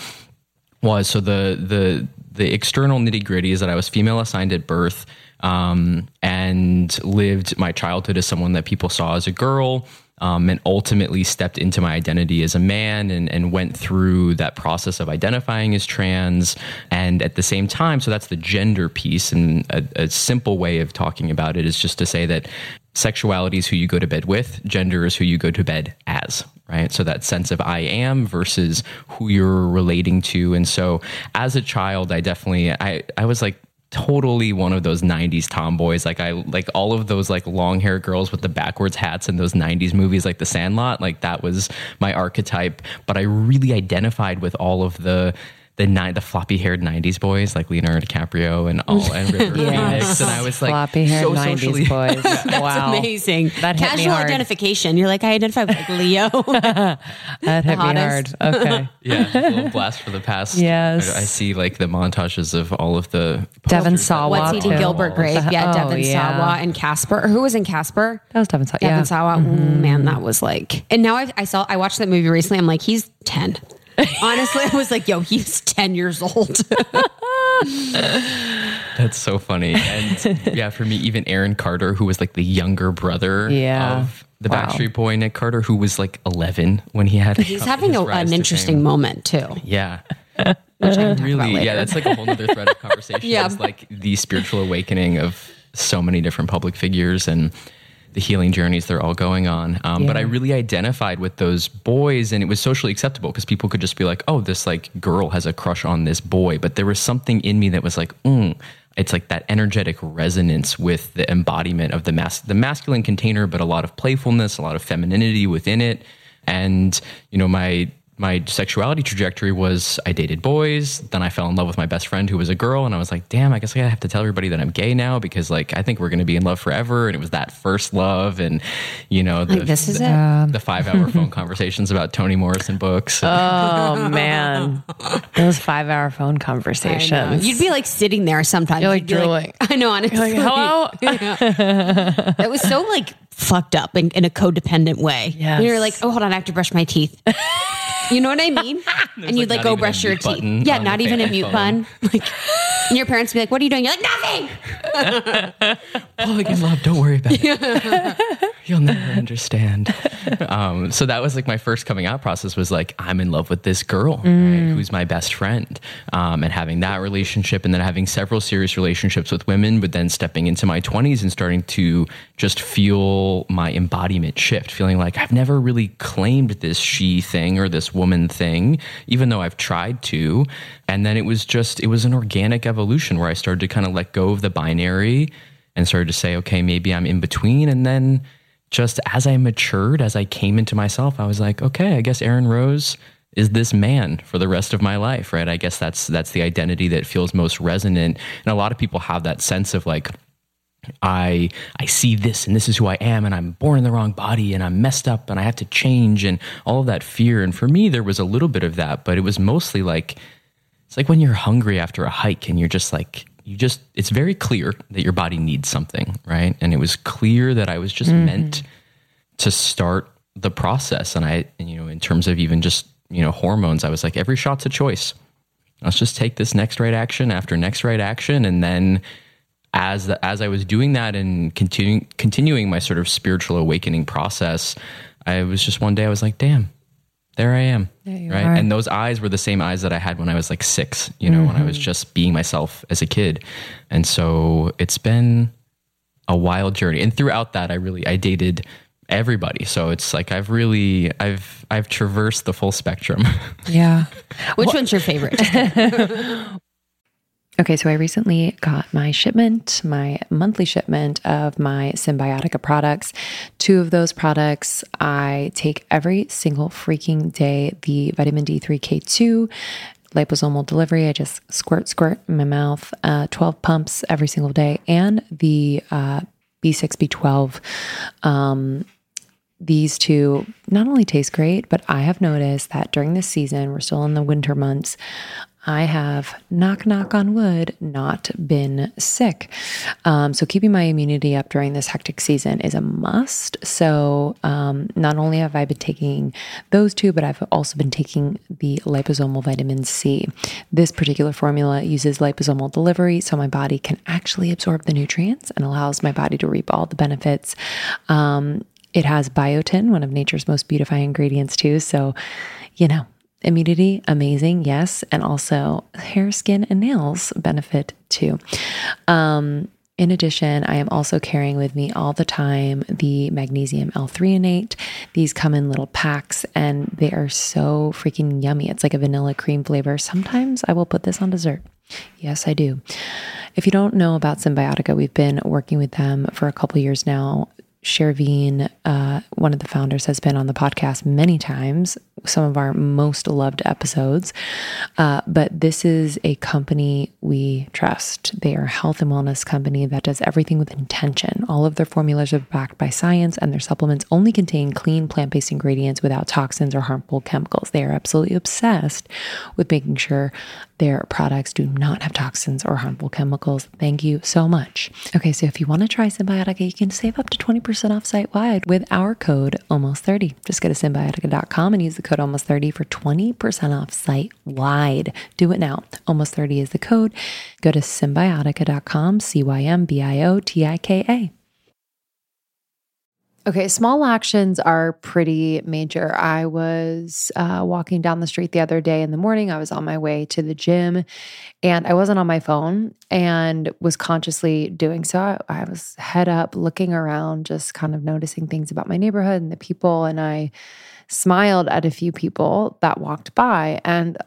was so the the the external nitty gritty is that I was female assigned at birth um, and lived my childhood as someone that people saw as a girl. Um, and ultimately stepped into my identity as a man and, and went through that process of identifying as trans. And at the same time, so that's the gender piece. And a, a simple way of talking about it is just to say that sexuality is who you go to bed with, gender is who you go to bed as, right? So that sense of I am versus who you're relating to. And so as a child, I definitely I I was like totally one of those 90s tomboys. Like i like all of those like long hair girls with the backwards hats in those 90s movies like the sandlot like that was my archetype. But i really identified with all of the the nine the floppy haired 90s boys like leonardo dicaprio and all and river phoenix and i was like floppy-haired so 90s socially boys. That's wow, amazing. That hit me Casual hard. identification. You're like, I identify with like Leo. that hit me hottest. hard. Okay, Yeah, a little blast for the past. Yes. I, I see like the montages of all of the Devin posters Sawa What's were eating Gilbert walls. Grape? Yeah, Oh, Devin yeah. Sawa and Casper. Or Who was in Casper? that was Devin Sawa. Devin Yeah, Sawa. Ooh, man, mm-hmm. that was like. And now I, I saw. I watched that movie recently. I'm like, he's ten. Honestly, I was like, yo, he's ten years old. That's so funny. And yeah, for me, even Aaron Carter, who was like the younger brother Yeah. of the Wow. Backstreet Boy, Nick Carter, who was like 11 when he had. he's having a, an interesting moment too. Yeah. Which I really, yeah, that's like a whole other thread of conversation. Yeah. It's like the spiritual awakening of so many different public figures and the healing journeys they're all going on. Um, But I really identified with those boys and it was socially acceptable because people could just be like, oh, this like girl has a crush on this boy. But there was something in me that was like, mm, it's like that energetic resonance with the embodiment of the mas- the masculine container, but a lot of playfulness, a lot of femininity within it. And, you know, my my sexuality trajectory was I dated boys, then I fell in love with my best friend who was a girl, and I was like, damn, I guess I have to tell everybody that I'm gay now because like I think we're gonna be in love forever. And it was that first love and you know the, Like, this is the, it. the five hour phone conversations about Toni Morrison books. Oh man, those five-hour phone conversations. You'd be like sitting there sometimes. You're, like, You'd be drooling. I know, honestly. like, hello. It was so like fucked up in, in a codependent way. Yeah, And you're like, oh, hold on, I have to brush my teeth. You know what I mean? and you'd like, like, go brush your teeth. Yeah, not even a mute phone. button. Like, and your parents would be like, what are you doing? You're like, nothing. oh, again, love, don't worry about it. You'll never understand. Um, so that was like my first coming out process was like, I'm in love with this girl, right, who's my best friend. Um, and having that relationship and then having several serious relationships with women, but then stepping into my 20s and starting to just feel my embodiment shift, feeling like I've never really claimed this she thing or this woman thing, even though I've tried to. And then it was just, it was an organic evolution where I started to kind of let go of the binary and started to say, okay, maybe I'm in between. And then just as I matured, as I came into myself, I was like, okay, I guess Aaron Rose is this man for the rest of my life, right? I guess that's that's the identity that feels most resonant. And a lot of people have that sense of like, I I see this and this is who I am and I'm born in the wrong body and I'm messed up and I have to change and all of that fear and for me there was a little bit of that but it was mostly like it's like when you're hungry after a hike and you're just like you just it's very clear that your body needs something right? And it was clear that I was just mm-hmm. meant to start the process. And I and, you know in terms of even just you know hormones I was like every shot's a choice. Let's just take this next right action after next right action. And then as the, as I was doing that and continuing continuing my sort of spiritual awakening process, I was just one day I was like, damn, there I am. There right. Are. And those eyes were the same eyes that I had when I was like six, you know, mm-hmm. when I was mm-hmm. just being myself as a kid. And so it's been a wild journey. And throughout that, I really, I dated everybody. So it's like I've really, I've, I've traversed the full spectrum. Yeah. Which one's your favorite? Okay, so I recently got my shipment, my monthly shipment of my Cymbiotika products. Two of those products I take every single freaking day the vitamin D3K2 liposomal delivery. I just squirt, squirt in my mouth, uh, 12 pumps every single day, and the uh, B6, B12. Um, these two not only taste great, but I have noticed that during this season, we're still in the winter months, I have, knock, knock on wood, not been sick. Um, so, keeping my immunity up during this hectic season is a must. So, um, not only have I been taking those two, but I've also been taking the liposomal vitamin C. This particular formula uses liposomal delivery, so my body can actually absorb the nutrients and allows my body to reap all the benefits. Um, it has biotin, one of nature's most beautifying ingredients, too. So, you know, immunity, amazing, yes. And also hair, skin, and nails benefit too. Um, in addition, I am also carrying with me all the time the magnesium L-threonate. These come in little packs and they are so freaking yummy. It's like a vanilla cream flavor. Sometimes I will put this on dessert. Yes, I do. If you don't know about Cymbiotika, we've been working with them for a couple years now. Shervin, uh, one of the founders, has been on the podcast many times, some of our most loved episodes. Uh, but this is a company we trust. They are a health and wellness company that does everything with intention. All of their formulas are backed by science, and their supplements only contain clean plant based ingredients without toxins or harmful chemicals. They are absolutely obsessed with making sure their products do not have toxins or harmful chemicals. Thank you so much. Okay, so if you want to try Cymbiotika, you can save up to 20% off site wide with our code almost30. Just go to cymbiotika.com and use the code almost30 for 20% off site wide. Do it now. Almost 30 is the code. Go to cymbiotika.com, C Y M B I O T I K A. Okay, small actions are pretty major. I was uh, walking down the street the other day in the morning. I was on my way to the gym and I wasn't on my phone and was consciously doing so. I, I was head up, looking around, just kind of noticing things about my neighborhood and the people. And I smiled at a few people that walked by. And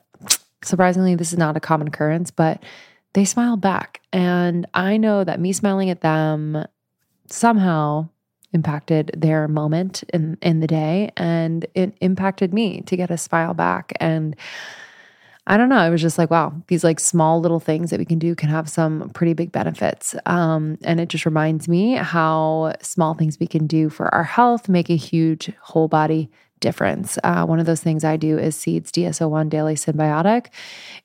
surprisingly, this is not a common occurrence, but they smiled back. And I know that me smiling at them somehow impacted their moment in in the day and it impacted me to get a smile back and I don't know. It was just like, wow, these like small little things that we can do can have some pretty big benefits. Um, and it just reminds me how small things we can do for our health make a huge whole body difference. Uh, one of those things I do is Seeds DS-01 Daily Synbiotic.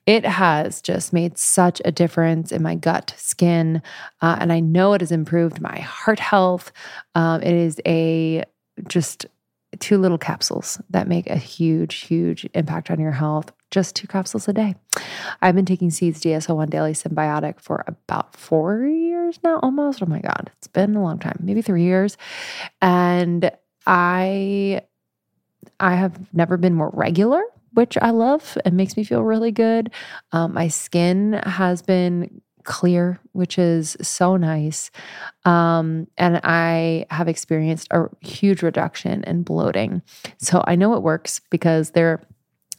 It has just made such a difference in my gut, skin, uh, and I know it has improved my heart health. Um, it is a just two little capsules that make a huge, huge impact on your health. Just two capsules a day. I've been taking Seeds DS-01 Daily Synbiotic for about four years now, almost. Oh my God, it's been a long time, maybe three years. And I I have never been more regular, which I love. It makes me feel really good. Um, my skin has been clear, which is so nice. Um, and I have experienced a huge reduction in bloating. So I know it works because there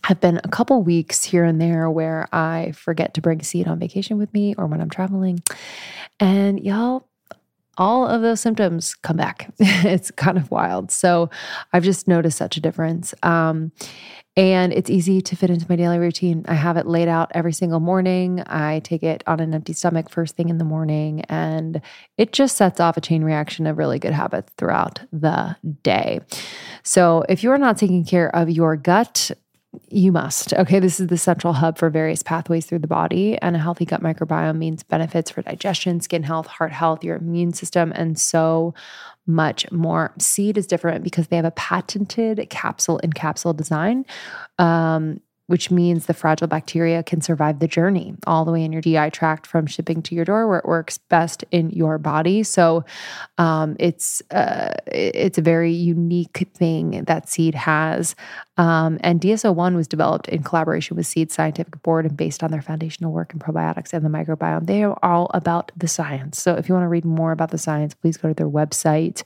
have been a couple weeks here and there where I forget to bring seed on vacation with me or when I'm traveling. And y'all, all of those symptoms come back. it's kind of wild. So I've just noticed such a difference. Um, and it's easy to fit into my daily routine. I have it laid out every single morning. I take it on an empty stomach first thing in the morning, and it just sets off a chain reaction of really good habits throughout the day. So, if you're not taking care of your gut, you must. Okay, this is the central hub for various pathways through the body, and a healthy gut microbiome means benefits for digestion, skin health, heart health, your immune system, and so much more. Seed is different because they have a patented capsule in capsule design. Um, which means the fragile bacteria can survive the journey all the way in your GI tract from shipping to your door, where it works best in your body. So, um, it's uh, it's a very unique thing that Seed has. Um, and DS-01 was developed in collaboration with Seed Scientific Board and based on their foundational work in probiotics and the microbiome. They are all about the science. So, if you want to read more about the science, please go to their website.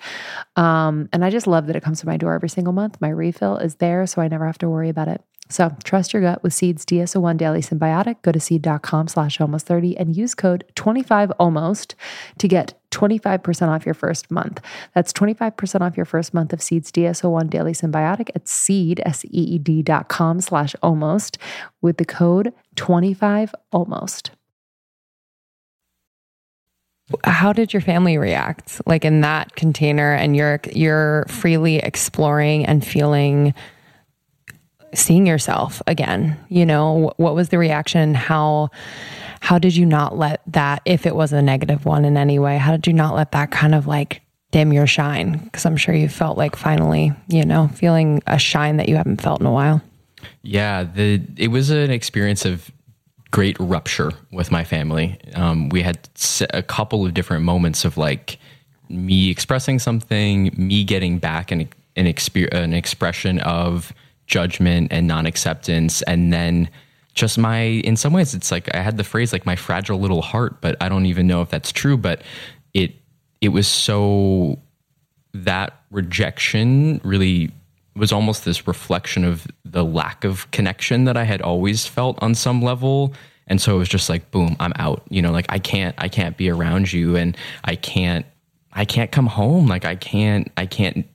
Um, and I just love that it comes to my door every single month. My refill is there, so I never have to worry about it. So trust your gut with Seed's DS-01 Daily Synbiotic. Go to seed.com slash almost 30 and use code 25 almost to get 25% off your first month. That's 25% off your first month of Seed's DS-01 Daily Synbiotic at seed, S-E-E-D dot com slash almost with the code 25 almost. How did your family react like in that container and you're you're freely exploring and feeling seeing yourself again you know what was the reaction? How how did you not let that if it was a negative one in any way how did you not let that kind of like dim your shine? Because i'm sure you felt like finally you know feeling a shine that you haven't felt in a while. Yeah the it was an experience of great rupture with my family. Um, we had a couple of different moments of like me expressing something me getting back an, an, exper- an expression of judgment and non acceptance. And then just my, in some ways, it's like I had the phrase like my fragile little heart, but I don't even know if that's true. But it, it was so that rejection really was almost this reflection of the lack of connection that I had always felt on some level. And so it was just like, boom, I'm out. You know, like I can't, I can't be around you and I can't, I can't come home. Like I can't, I can't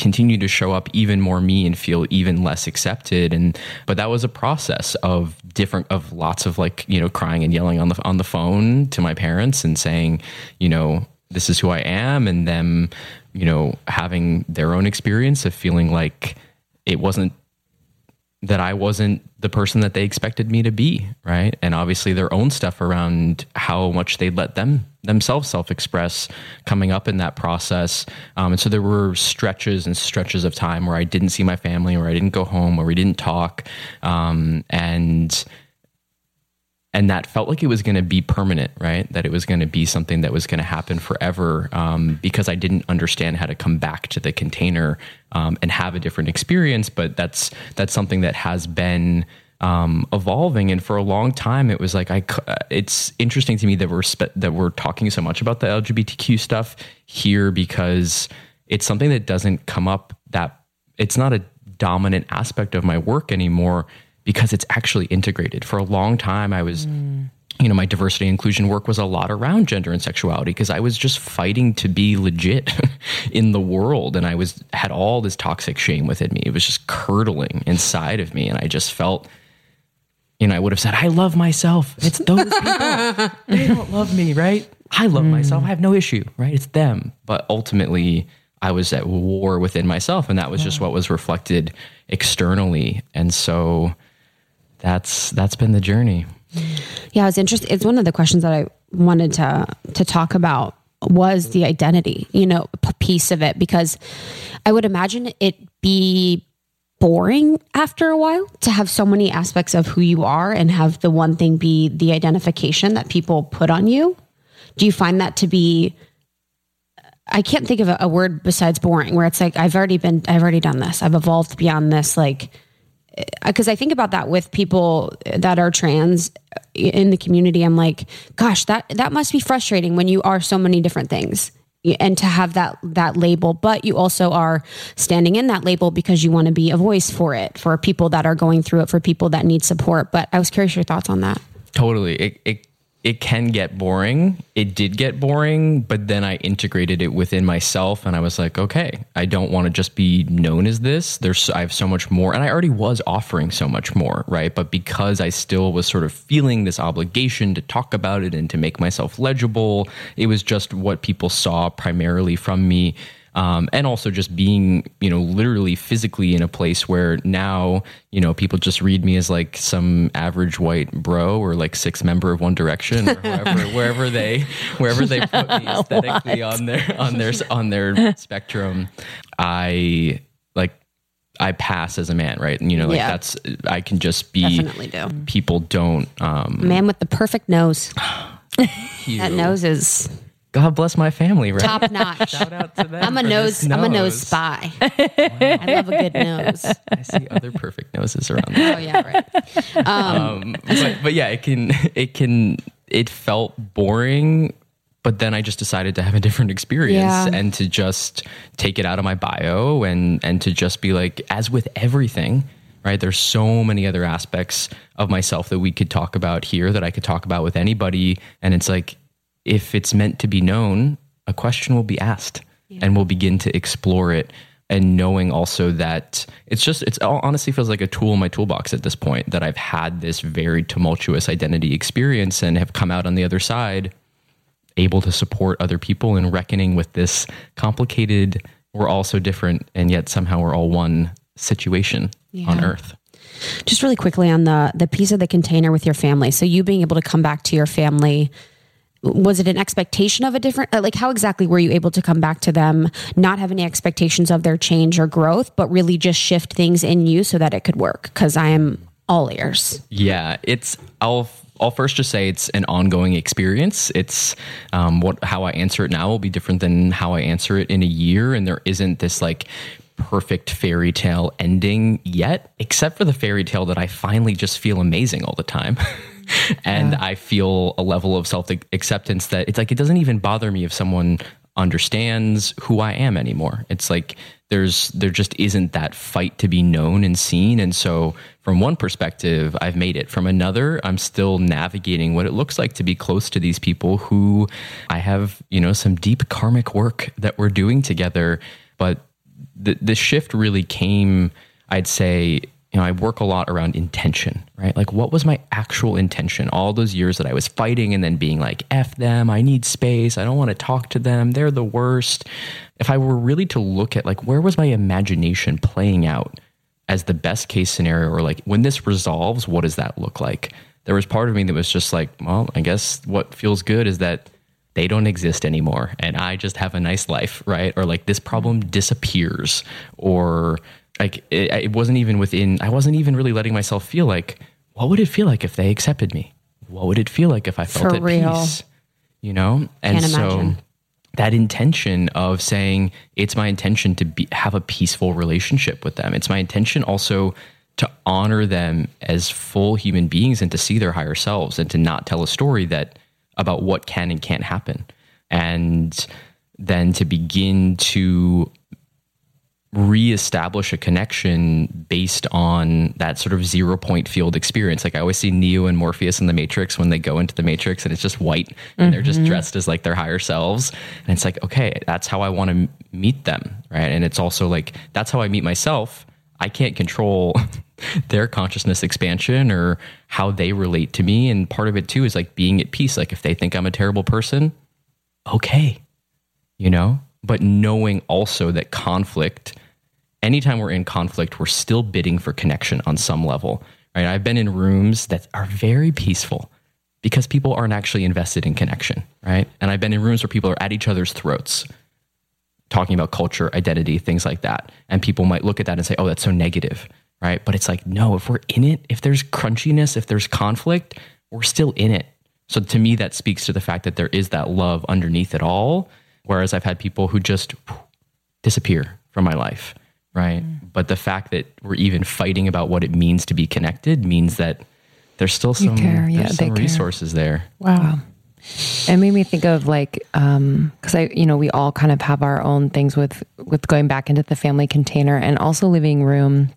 continue to show up even more me and feel even less accepted. And but that was a process of different of lots of like you know crying and yelling on the on the phone to my parents and saying you know this is who I am and them you know having their own experience of feeling like it wasn't that I wasn't the person that they expected me to be, right? And obviously their own stuff around how much they let them themselves self-express coming up in that process. Um, and so there were stretches and stretches of time where I didn't see my family, where I didn't go home, where we didn't talk, um, and and that felt like it was going to be permanent, right? That it was going to be something that was going to happen forever um, because I didn't understand how to come back to the container um, and have a different experience. But that's that's something that has been um, evolving, and for a long time, it was like I. It's interesting to me that we're spe- that we're talking so much about the LGBTQ stuff here because it's something that doesn't come up that it's not a dominant aspect of my work anymore because it's actually integrated. For a long time, I was. Mm. You know, my diversity inclusion work was a lot around gender and sexuality because I was just fighting to be legit in the world, and I was had all this toxic shame within me. It was just curdling inside of me, and I just felt you know, I would have said, I love myself. It's those people. they don't love me, right? I love mm. myself. I have no issue, right? It's them. But ultimately, I was at war within myself, and that was just what was reflected externally. And so that's that's been the journey. Yeah, it's interesting. It's one of the questions that I wanted to to talk about was the identity, you know, piece of it because I would imagine it be boring after a while to have so many aspects of who you are and have the one thing be the identification that people put on you? Do you find that to be I can't think of a, a word besides boring where it's like I've already been I've already done this. I've evolved beyond this like because I think about that with people that are trans in the community. I'm like, gosh, that that must be frustrating when you are so many different things and to have that that label. But you also are standing in that label because you want to be a voice for it for people that are going through it for people that need support. But i was curious your thoughts on that. Totally. It, it it can get boring. It did get boring, but then I integrated it within myself and I was like, okay, I don't want to just be known as this. There's I have so much more and I already was offering so much more, right? But because I still was sort of feeling this obligation to talk about it and to make myself legible, it was just what people saw primarily from me um, and also just being you know literally physically in a place where now you know people just read me as like some average white bro or like six member of One Direction or wherever wherever they wherever they put me aesthetically on their on their on their spectrum. I like I pass as a man, right? And you know, like Yeah. that's I can just be. Definitely do. People don't. Um, Man with the perfect nose. That nose is God bless my family, right? top notch. Shout out to them. I'm a for nose. I'm a nose spy. I love a good nose. I see other perfect noses around. There. Oh yeah, right. um, but, but yeah, it can, it can, it felt boring, but then I just decided to have a different experience Yeah. and to just take it out of my bio and, and to just be like, as with everything, right? There's so many other aspects of myself that we could talk about here that I could talk about with anybody. And it's like, if it's meant to be known, a question will be asked and we'll begin to explore it and knowing also that it's just it's all honestly feels like a tool in my toolbox at this point that I've had this very tumultuous identity experience and have come out on the other side able to support other people in reckoning with this complicated we're all so different and yet somehow we're all one situation on earth. Just really quickly on the the piece of the container with your family. So you being able to come back to your family was it an expectation of a different uh, like how exactly were you able to come back to them not have any expectations of their change or growth but really just shift things in you so that it could work because i am all ears Yeah, it's I'll I'll first just say it's an ongoing experience. It's um, what how I answer it now will be different than how I answer it in a year, and there isn't this like perfect fairy tale ending yet, except for the fairy tale that I finally just feel amazing all the time. and I feel a level of self acceptance that it's like it doesn't even bother me if someone understands who I am anymore. It's like there's there just isn't that fight to be known and seen. And so from one perspective I've made it. From another I'm still navigating what it looks like to be close to these people who I have you know some deep karmic work that we're doing together. But the the shift really came I'd say you know, I work a lot around intention, right? Like, what was my actual intention? All those years that I was fighting and then being like, F them, I need space, I don't want to talk to them, they're the worst. If I were really to look at, like, where was my imagination playing out as the best case scenario, or like, when this resolves, what does that look like? There was part of me that was just like, well, I guess what feels good is that they don't exist anymore and I just have a nice life, right? Or like this problem disappears or like it, it wasn't even within I wasn't even really letting myself feel like what would it feel like if they accepted me? What would it feel like if I felt For at real. peace? You know? And Can't so imagine. that intention of saying it's my intention to be, have a peaceful relationship with them. It's my intention also to honor them as full human beings and to see their higher selves and to not tell a story that about what can and can't happen. And then to begin to reestablish a connection based on that sort of zero point field experience. Like I always see Neo and Morpheus in the Matrix when they go into the Matrix and it's just white and they're just mm-hmm. dressed as like their higher selves. And it's like, okay, that's how I want to m- meet them. Right. And it's also like, that's how I meet myself. I can't control their consciousness expansion or how they relate to me. And part of it too is like being at peace. Like if they think I'm a terrible person, okay, you know, but knowing also that conflict, anytime we're in conflict, we're still bidding for connection on some level, right? I've been in rooms that are very peaceful because people aren't actually invested in connection, right? And I've been in rooms where people are at each other's throats talking about culture, identity, things like that. And people might look at that and say, oh, that's so negative, right? But it's like, no, if we're in it, if there's crunchiness, if there's conflict, we're still in it. So to me, that speaks to the fact that there is that love underneath it all. Whereas I've had people who just disappear from my life, right? But the fact that we're even fighting about what it means to be connected means that there's still some, care. Yeah, there's they some care. resources there. Wow. It made me think of like, um, cause I, you know, we all kind of have our own things with, with going back into the family container and also leaving room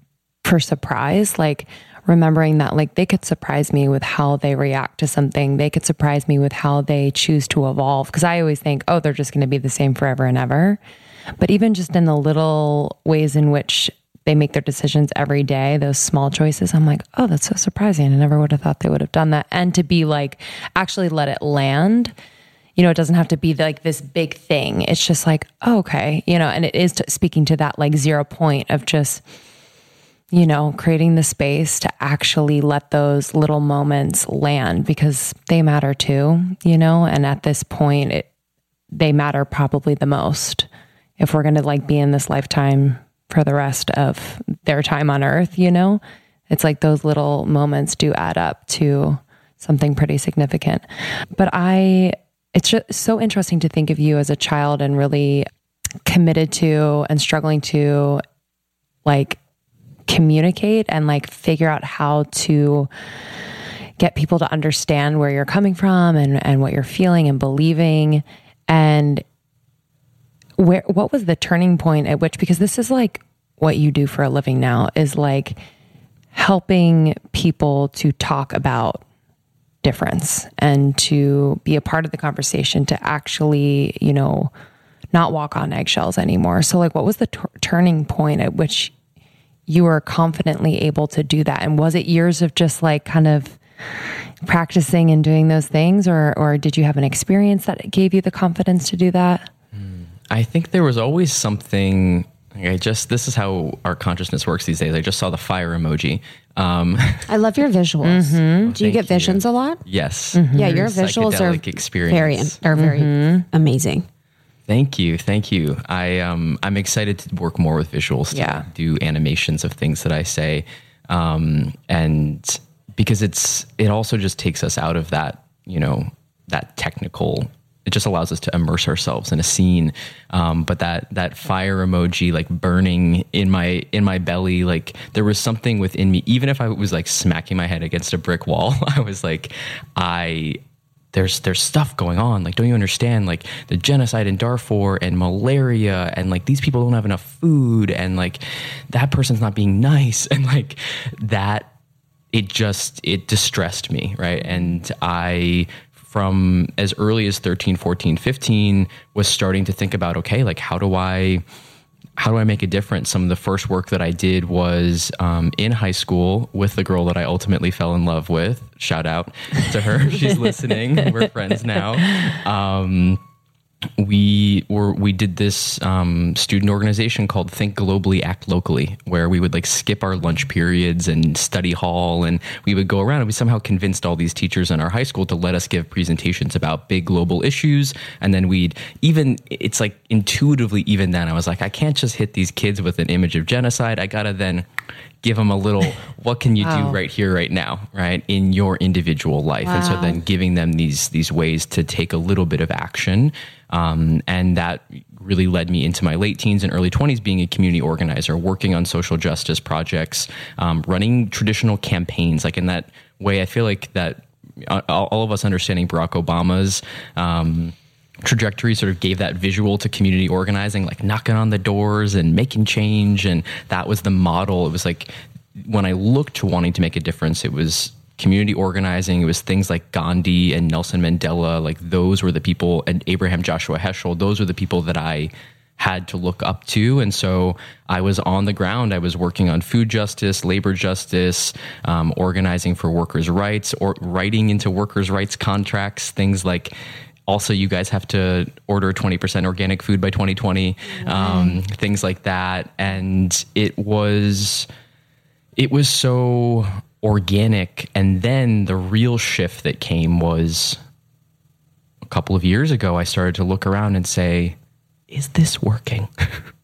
for surprise. Like remembering that like they could surprise me with how they react to something. They could surprise me with how they choose to evolve. Cause I always think, oh, they're just going to be the same forever and ever. But even just in the little ways in which they make their decisions every day, those small choices, I'm like, oh, that's so surprising. I never would have thought they would have done that. And to be like, actually let it land. You know, it doesn't have to be like this big thing. It's just like, oh, okay, you know, and it is t- speaking to that like zero point of just, you know, creating the space to actually let those little moments land because they matter too, you know, and at this point, it, they matter probably the most if we're going to like be in this lifetime for the rest of their time on earth, you know? It's like those little moments do add up to something pretty significant. But I, it's just so interesting to think of you as a child and really committed to and struggling to like communicate and like figure out how to get people to understand where you're coming from and, and what you're feeling and believing. And where what was the turning point at which because this is like what you do for a living now is like helping people to talk about difference and to be a part of the conversation to actually you know not walk on eggshells anymore so like what was the t- turning point at which you were confidently able to do that and was it years of just like kind of practicing and doing those things or or did you have an experience that gave you the confidence to do that hmm. I think there was always something. I just this is how our consciousness works these days. I just saw the fire emoji. Um, I love your visuals. Mm-hmm. Oh, do you get visions a lot? yes, mm-hmm. Yeah, your visuals are experience. very are very mm-hmm. amazing. Thank you, thank you. I um I'm excited to work more with visuals. To Yeah. do animations of things that I say, um, and because it's it also just takes us out of that you know that technical. It just allows us to immerse ourselves in a scene. Um, but that that fire emoji like burning in my in my belly, like there was something within me. Even if I was like smacking my head against a brick wall, I was like, I there's there's stuff going on. Like, don't you understand? Like the genocide in Darfur and malaria, and like these people don't have enough food, and like that person's not being nice, and like that. It just it distressed me, right? And I from as early as 13 14 15 was starting to think about okay like how do i how do I make a difference? Some of the first work that I did was um, in high school with the girl that I ultimately fell in love with. Shout out to her. She's listening. We're friends now. Um, we were we did this um, student organization called Think Globally, Act Locally, where we would like skip our lunch periods and study hall, and we would go around and we somehow convinced all these teachers in our high school to let us give presentations about big global issues, and then we'd even it's like intuitively even then I was like I can't just hit these kids with an image of genocide. I gotta then give them a little what can you do right here right now right in your individual life? And so then giving them these these ways to take a little bit of action um, and that really led me into my late teens and early 20s being a community organizer working on social justice projects um, running traditional campaigns like in that way i feel like that uh, all all of us understanding barack obama's um, trajectory sort of gave that visual to community organizing, like knocking on the doors and making change. And that was the model. It was like when I looked to wanting to make a difference, it was community organizing. It was things like Gandhi and Nelson Mandela. Like those were the people, and Abraham Joshua Heschel. Those were the people that I had to look up to. And so I was on the ground. I was working on food justice, labor justice, um, organizing for workers' rights, or writing into workers' rights contracts, things like also you guys have to order 20% organic food by 2020 um, things like that. And it was it was so organic. And then the real shift that came was a couple of years ago i started to look around and say is this working?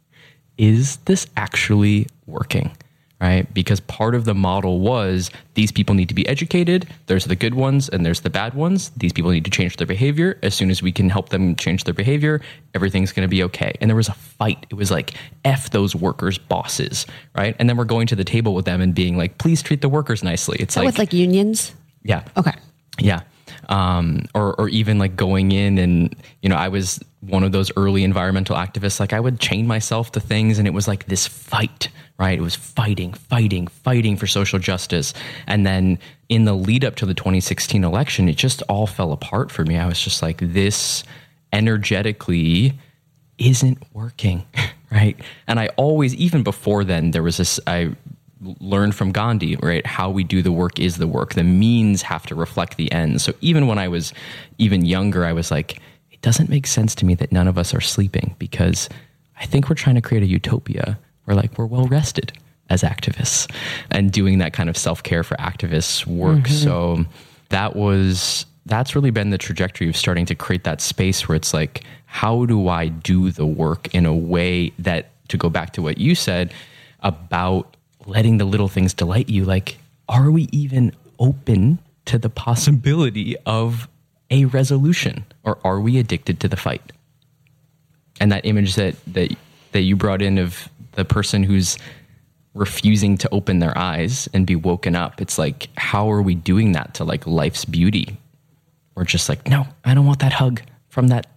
Is this actually working right? Because part of the model was these people need to be educated there's the good ones and there's the bad ones. These people need to change their behavior. As soon as we can help them change their behavior everything's going to be okay. And there was a fight. It was like f those workers bosses right? And then we're going to the table with them and being like please treat the workers nicely. It's like With like unions. yeah. Okay. yeah. Um, or or even like going in and you know I was one of those early environmental activists. Like I would chain myself to things, and it was like this fight, right? It was fighting, fighting, fighting for social justice, and then in the lead up to the 2016 election, it just all fell apart for me. I was just like, this energetically isn't working, right? And I always, even before then, there was this. I learned from Gandhi, right? How we do the work is the work. The means have to reflect the ends. So even when I was even younger, I was like, it doesn't make sense to me that none of us are sleeping because I think we're trying to create a utopia where like we're well rested as activists and doing that kind of self-care for activists work. Mm-hmm. So that was that's really been the trajectory of starting to create that space where it's like how do I do the work in a way that to go back to what you said about letting the little things delight you like are we even open to the possibility of a resolution? Or are we addicted to the fight? And that image that that that you brought in of the person who's refusing to open their eyes and be woken up it's like how are we doing that to like life's beauty? We're just like no i don't want that hug from that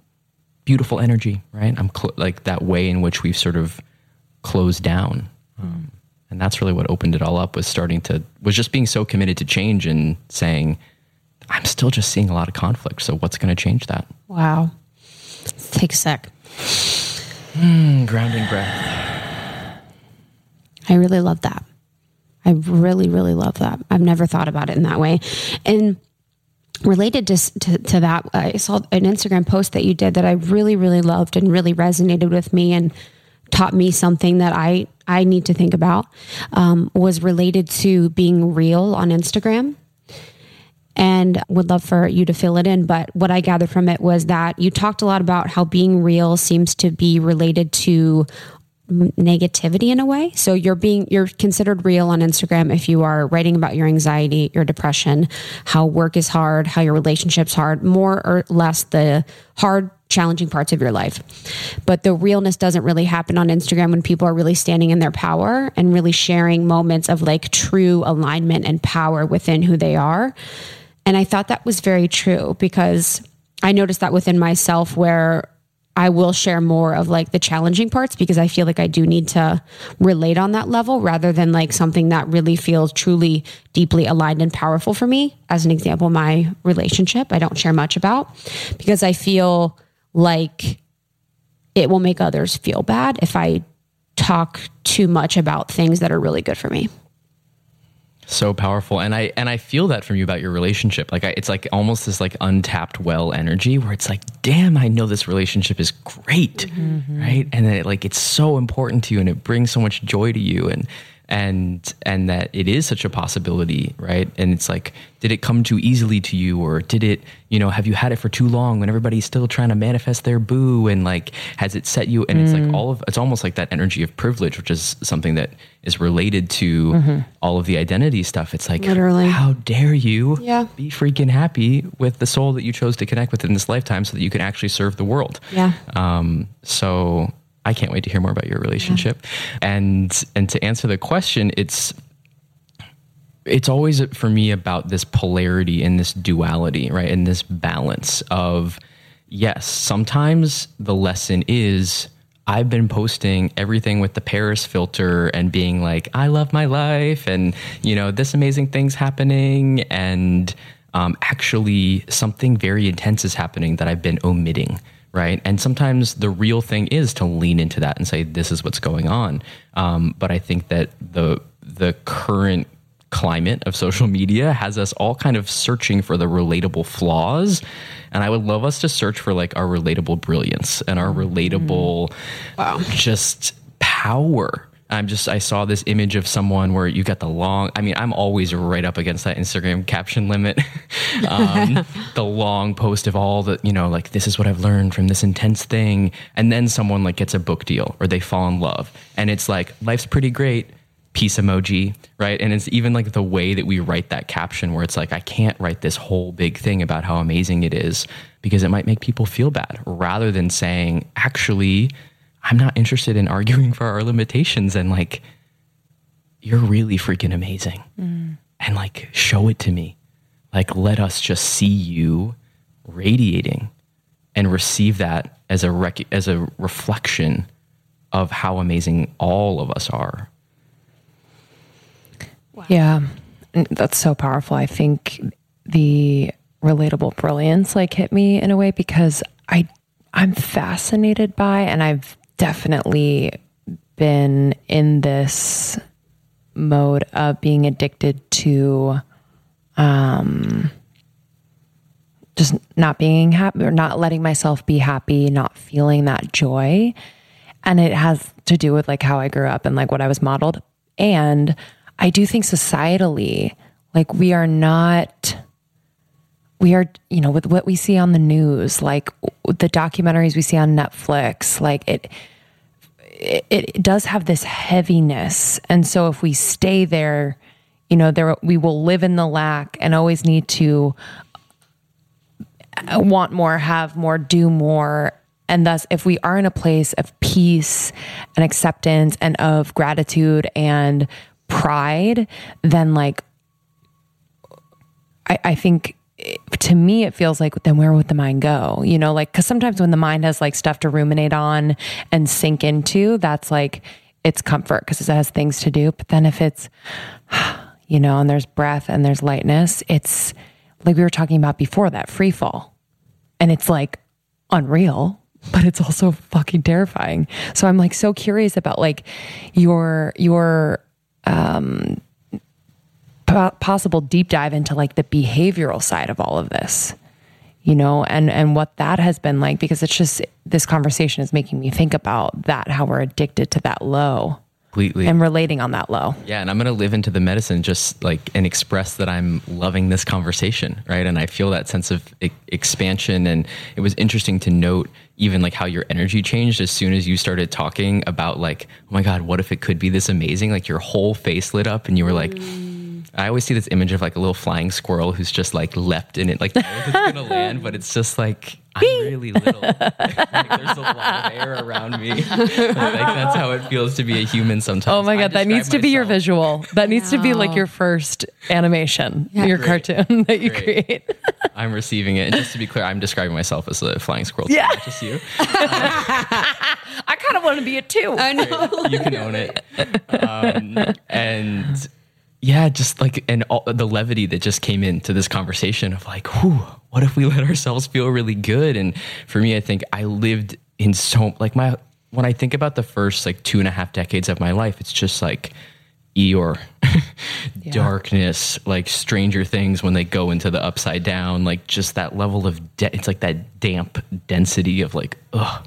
beautiful energy right? I'm cl- like that way in which we've sort of closed down. Um, and that's really what opened it all up was starting to was just being so committed to change and saying i'm still just seeing a lot of conflict so what's going to change that Wow. Take a sec. Hmm, grounding breath I really love that. I really, really love that. I've never thought about it in that way. And related to, to, to that, I saw an Instagram post that you did that I really, really loved and really resonated with me and taught me something that I, I need to think about um, was related to being real on Instagram and would love for you to fill it in. But what I gathered from it was that you talked a lot about how being real seems to be related to negativity in a way. So you're being you're considered real on Instagram if you are writing about your anxiety, your depression, how work is hard, how your relationships hard, more or less the hard challenging parts of your life. But the realness doesn't really happen on Instagram when people are really standing in their power and really sharing moments of like true alignment and power within who they are. And I thought that was very true because I noticed that within myself where I will share more of like the challenging parts because I feel like I do need to relate on that level rather than like something that really feels truly deeply aligned and powerful for me. As an example, my relationship, I don't share much about because I feel like it will make others feel bad if I talk too much about things that are really good for me. so powerful. And i and i feel that from you about your relationship. Like I, it's like almost this like untapped well energy where it's like damn i know this relationship is great mm-hmm. right? And then it, like it's so important to you and it brings so much joy to you. And and and that it is such a possibility right and it's like did it come too easily to you or did it you know have you had it for too long when everybody's still trying to manifest their boo and like has it set you and it's like all of it's almost like that energy of privilege which is something that is related to all of the identity stuff it's like Literally. how dare you Yeah. be freaking happy with the soul that you chose to connect with in this lifetime so that you can actually serve the world Yeah. um, so I can't wait to hear more about your relationship. And and to answer the question, it's it's always for me about this polarity and this duality, right? And this balance of yes, sometimes the lesson is I've been posting everything with the Paris filter and being like, I love my life and, you know, this amazing thing's happening. And um, actually, something very intense is happening that I've been omitting. Right. And sometimes the real thing is to lean into that and say, this is what's going on. Um, but I think that the, the current climate of social media has us all kind of searching for the relatable flaws and i would love us to search for like our relatable brilliance and our relatable just power i'm just i saw this image of someone where you got the long i mean i'm always right up against that instagram caption limit. Um, the long post of all the you know like this is what i've learned from this intense thing. And then someone like gets a book deal or they fall in love. And it's like life's pretty great. Peace emoji, right? And it's even like the way that we write that caption where it's like, I can't write this whole big thing about how amazing it is because it might make people feel bad rather than saying, actually, I'm not interested in arguing for our limitations and like, you're really freaking amazing. Mm. And like, show it to me. like let us just see you radiating and receive that as a rec- as a reflection of how amazing all of us are. Yeah. That's so powerful. I think the relatable brilliance like hit me in a way because I I'm fascinated by and I've definitely been in this mode of being addicted to um just not being happy or not letting myself be happy, not feeling that joy. And it has to do with like how I grew up and like what I was modeled. And I do think societally, like we are not, we are, you know, with what we see on the news, like the documentaries we see on Netflix, like it, it, it does have this heaviness. And so if we stay there, you know, there we will live in the lack and always need to uh, want more, have more, do more. And thus, if we are in a place of peace and acceptance and of gratitude and pride, then like, I, I think to me, it feels like then where would the mind go? You know, like, cause sometimes when the mind has like stuff to ruminate on and sink into, that's like, it's comfort because it has things to do. But then if it's, you know, and there's breath and there's lightness, it's like we were talking about before that free fall. And it's like unreal, but it's also fucking terrifying. So I'm like so curious about like your your um po- possible deep dive into like the behavioral side of all of this. You know, and and what that has been like because it's just this conversation is making me think about that how we're addicted to that low Completely. and relating on that low. Yeah, and I'm going to live into the medicine just like and express that I'm loving this conversation, right? And I feel that sense of e- expansion and it was interesting to note even like how your energy changed as soon as you started talking about like, oh my god, what if it could be this amazing? Like your whole face lit up and you were like I always see this image of like a little flying squirrel who's just like leapt in it, like knows it's gonna land, but it's just like I'm really little. like, there's a lot of air around me. like that's how it feels to be a human sometimes. Oh my god, that needs to be your visual. That needs to be like your first animation, your cartoon that you Great. create. I'm receiving it. And just to be clear, I'm describing myself as a flying squirrel. too, Yeah. Not just you. I kind of want to be it too. I know. You can own it. Um, and yeah, just like, and all, the levity that just came into this conversation of like, whew, what if we let ourselves feel really good? And for me, I think I lived in so, like, my, when I think about the first like two and a half decades of my life, it's just like, Eeyore, darkness, like Stranger Things when they go into the upside down, like just that level of de- it's like that damp density of like, ugh,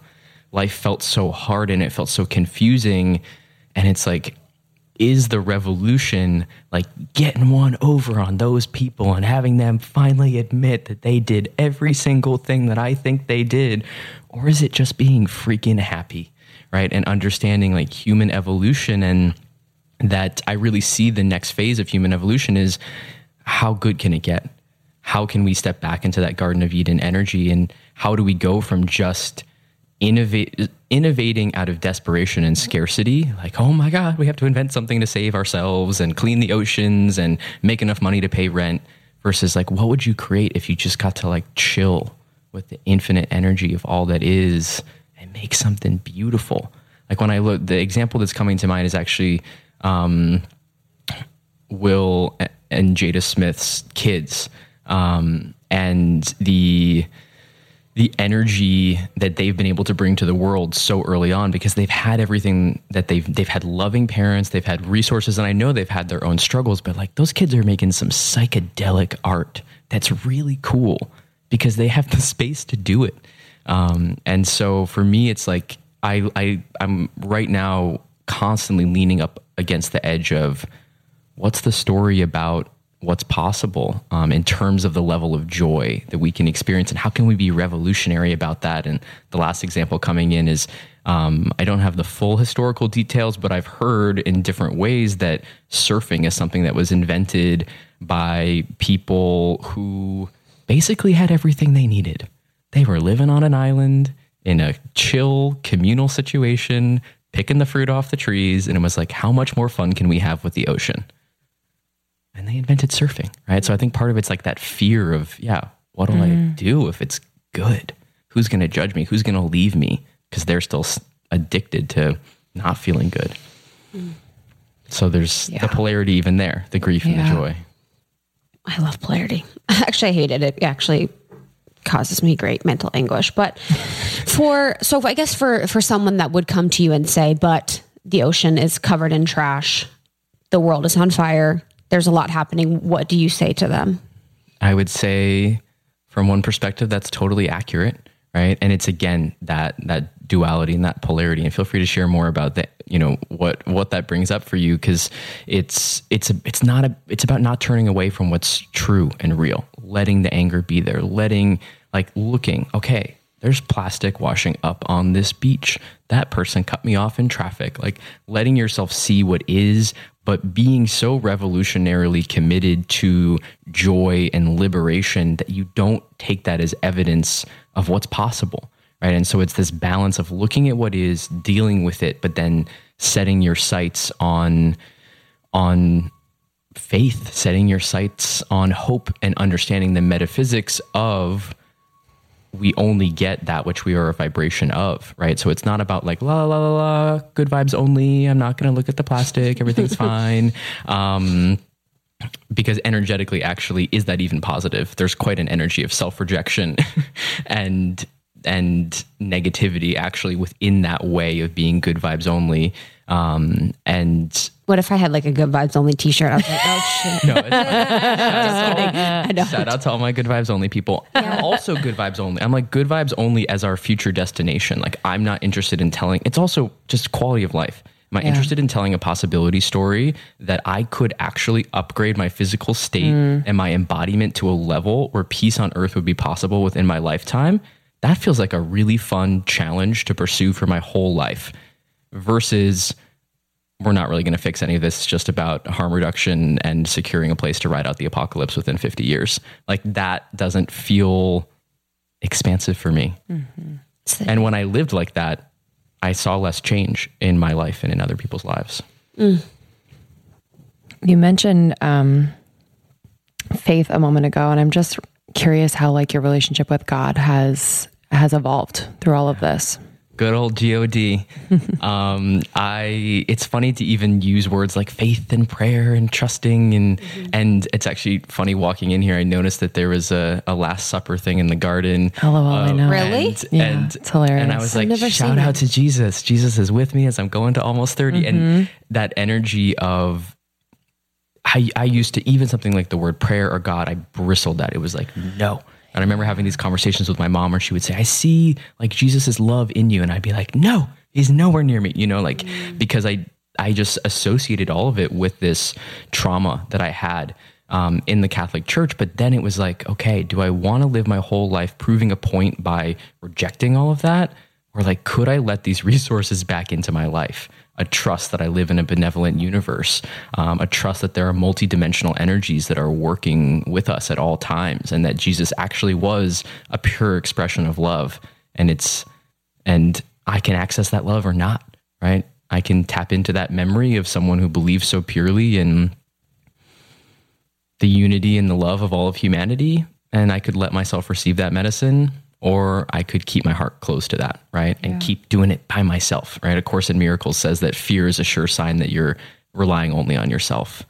life felt so hard and it felt so confusing, and it's like, is the revolution like getting one over on those people and having them finally admit that they did every single thing that I think they did, or is it just being freaking happy, right? And understanding like human evolution and that I really see the next phase of human evolution is how good can it get? How can we step back into that Garden of Eden energy? And how do we go from just innovate, innovating out of desperation and scarcity? Like, oh my God, we have to invent something to save ourselves and clean the oceans and make enough money to pay rent versus like, what would you create if you just got to like chill with the infinite energy of all that is and make something beautiful? Like when I look, the example that's coming to mind is actually um, Will and Jada Smith's kids, um, and the the energy that they've been able to bring to the world so early on because they've had everything that they've they've had loving parents, they've had resources, and I know they've had their own struggles, but like those kids are making some psychedelic art that's really cool because they have the space to do it. Um, and so for me, it's like I, I I'm right now constantly leaning up against the edge of what's the story about what's possible um, in terms of the level of joy that we can experience and how can we be revolutionary about that? And the last example coming in is um, i don't have the full historical details but i've heard in different ways that surfing is something that was invented by people who basically had everything they needed. They were living on an island in a chill communal situation picking the fruit off the trees and it was like how much more fun can we have with the ocean and they invented surfing, right? So I think part of it's like that fear of, yeah, what'll I mm. do if it's good? Who's going to judge me? Who's going to leave me? Because they're still addicted to not feeling good. Mm. So there's the polarity even there, the grief and the joy. I love polarity. Actually, I hate it. It actually causes me great mental anguish. But for so I guess for for someone that would come to you and say, "But the ocean is covered in trash. The world is on fire. There's a lot happening." What do you say to them? I would say from one perspective that's totally accurate, right? And it's again that that duality and that polarity. And feel free to share more about that, you know, what what that brings up for you cuz it's it's a, it's not a it's about not turning away from what's true and real. Letting the anger be there, letting like looking, okay, there's plastic washing up on this beach. That person cut me off in traffic. Like letting yourself see what is, but being so revolutionarily committed to joy and liberation that you don't take that as evidence of what's possible. Right. And so it's this balance of looking at what is, dealing with it, but then setting your sights on on faith, setting your sights on hope and understanding the metaphysics of we only get that which we are a vibration of, right? So it's not about like la la la la, good vibes only. I'm not going to look at the plastic. Everything's fine. Um, because energetically, actually, is that even positive? There's quite an energy of self rejection and and negativity actually within that way of being good vibes only. Um, and What if I had like a good vibes only T-shirt? I was like, oh shit. no, it's, I know. Shout out to all my good vibes only people. I'm also good vibes only. I'm like good vibes only as our future destination. Like I'm not interested in telling. It's also just quality of life. Am I interested in telling a possibility story that I could actually upgrade my physical state mm. and my embodiment to a level where peace on earth would be possible within my lifetime? That feels like a really fun challenge to pursue for my whole life versus we're not really going to fix any of this. It's just about harm reduction and securing a place to ride out the apocalypse within 50 years. Like that doesn't feel expansive for me. And when I lived like that, I saw less change in my life and in other people's lives. You mentioned um, faith a moment ago, and I'm just curious how like your relationship with God has has evolved through all of this. Good old God. um, I. It's funny to even use words like faith and prayer and trusting and mm-hmm. and it's actually funny walking in here. I noticed that there was a, a Last Supper thing in the garden. Hello, LOL, I um, know. Really? And, Yeah, and it's hilarious. And I was like, shout out to Jesus. Jesus is with me as I'm going to almost 30. And mm-hmm. that energy of I, I used to even something like the word prayer or God, I bristled at. It was like, no. And I remember having these conversations with my mom where she would say, I see like Jesus' love in you. And I'd be like, no, he's nowhere near me, you know, like because I I just associated all of it with this trauma that I had um, in the Catholic Church. But then it was like, okay, do I want to live my whole life proving a point by rejecting all of that? Or like, could I let these resources back into my life? A trust that I live in a benevolent universe, um, a trust that there are multidimensional energies that are working with us at all times, and that Jesus actually was a pure expression of love. And it's, and I can access that love or not, right? I can tap into that memory of someone who believes so purely in the unity and the love of all of humanity, and I could let myself receive that medicine, or I could keep my heart closed to that, right? And keep doing it by myself, right? A Course in Miracles says that fear is a sure sign that you're relying only on yourself.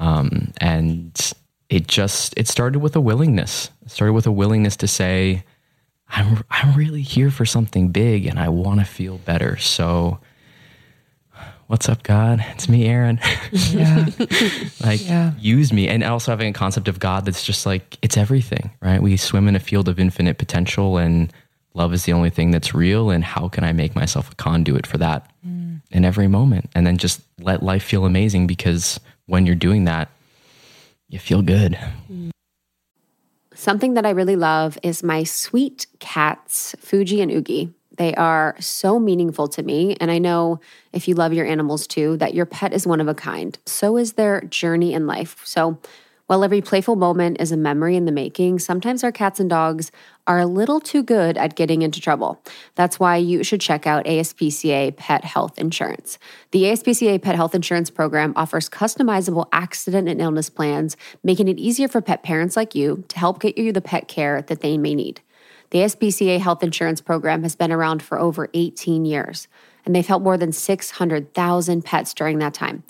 Um, and it just, it started with a willingness. It started with a willingness to say, I'm, I'm really here for something big and I want to feel better. So, what's up, God? It's me, Aaron. Yeah. like Yeah. use me and also having a concept of god that's just like it's everything right we swim in a field of infinite potential and love is the only thing that's real and how can i make myself a conduit for that mm. in every moment and then just let life feel amazing because when you're doing that you feel good Something that I really love is my sweet cats, Fuji and Oogie. They are so meaningful to me. And I know if you love your animals too, that your pet is one of a kind. So is their journey in life. So While every playful moment is a memory in the making, sometimes our cats and dogs are a little too good at getting into trouble. That's why you should check out ASPCA Pet Health Insurance. The ASPCA Pet Health Insurance Program offers customizable accident and illness plans, making it easier for pet parents like you to help get you the pet care that they may need. The ASPCA Health Insurance Program has been around for over 18 years, and they've helped more than 600,000 pets during that time.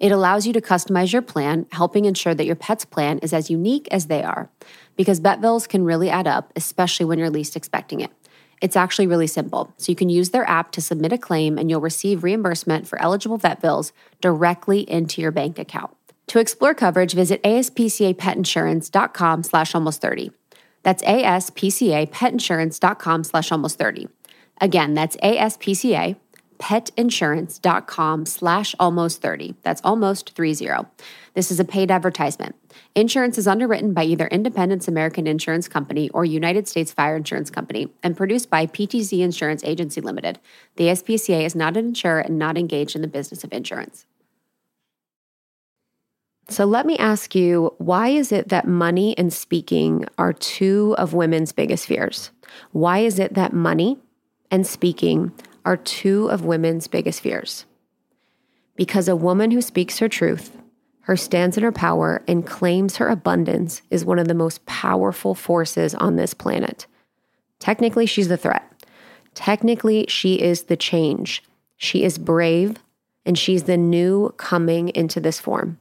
It allows you to customize your plan, helping ensure that your pet's plan is as unique as they are. Because vet bills can really add up, especially when you're least expecting it. It's actually really simple. So you can use their app to submit a claim and you'll receive reimbursement for eligible vet bills directly into your bank account. To explore coverage, visit aspcapetinsurance.com slash almost 30. That's aspcapetinsurance.com slash almost 30. Again, that's aspca petinsurance.com slash almost 30. That's almost 30. This is a paid advertisement. Insurance is underwritten by either Independence American Insurance Company or United States Fire Insurance Company and produced by PTC Insurance Agency Limited. The SPCA is not an insurer and not engaged in the business of insurance. So let me ask you why is it that money and speaking are two of women's biggest fears? Why is it that money and speaking are two of women's biggest fears. Because a woman who speaks her truth, her stands in her power, and claims her abundance is one of the most powerful forces on this planet. Technically, she's the threat. Technically, she is the change. She is brave, and she's the new coming into this form.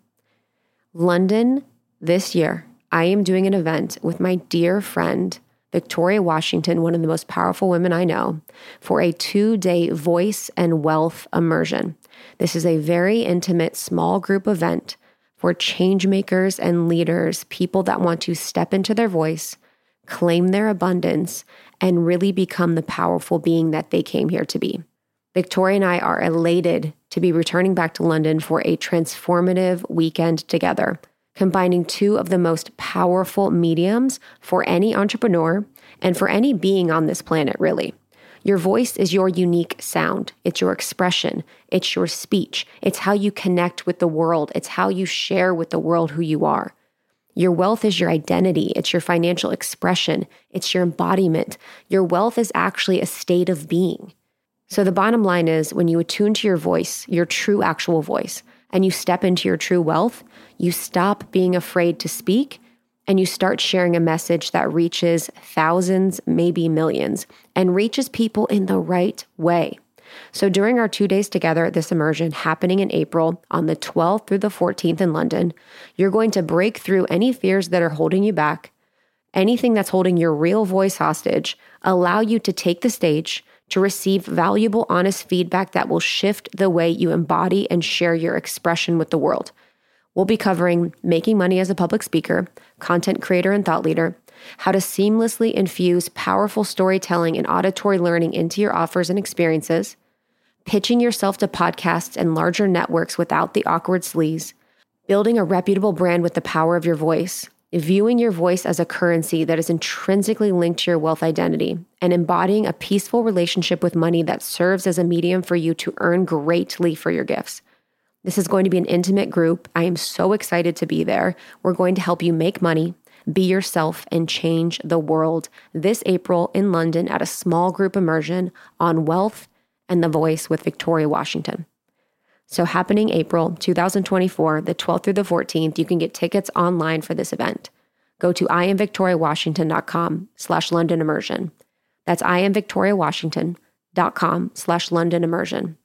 London, this year, I am doing an event with my dear friend, Victoria Washington, one of the most powerful women I know, for a two day voice and wealth immersion. This is a very intimate, small group event for change makers and leaders, people that want to step into their voice, claim their abundance, and really become the powerful being that they came here to be. Victoria and I are elated to be returning back to London for a transformative weekend together combining two of the most powerful mediums for any entrepreneur and for any being on this planet, really. Your voice is your unique sound. It's your expression. It's your speech. It's how you connect with the world. It's how you share with the world who you are. Your wealth is your identity. It's your financial expression. It's your embodiment. Your wealth is actually a state of being. So, the bottom line is when you attune to your voice, your true actual voice, and you step into your true wealth, you stop being afraid to speak and you start sharing a message that reaches thousands, maybe millions, and reaches people in the right way. So, during our two days together at this immersion happening in April on the 12th through the 14th in London, you're going to break through any fears that are holding you back, anything that's holding your real voice hostage, allow you to take the stage to receive valuable, honest feedback that will shift the way you embody and share your expression with the world. We'll be covering making money as a public speaker, content creator, and thought leader, how to seamlessly infuse powerful storytelling and auditory learning into your offers and experiences, pitching yourself to podcasts and larger networks without the awkward sleaze, building a reputable brand with the power of your voice, viewing your voice as a currency that is intrinsically linked to your wealth identity, and embodying a peaceful relationship with money that serves as a medium for you to earn greatly for your gifts. This is going to be an intimate group. I am so excited to be there. We're going to help you make money, be yourself, and change the world this April in London at a small group immersion on wealth and the voice with Victoria Washington. So, happening April 2024, the 12th through the 14th, you can get tickets online for this event. Go to iamvictoriawashington.com slash London immersion. That's iamvictoriawashington.com slash London immersion.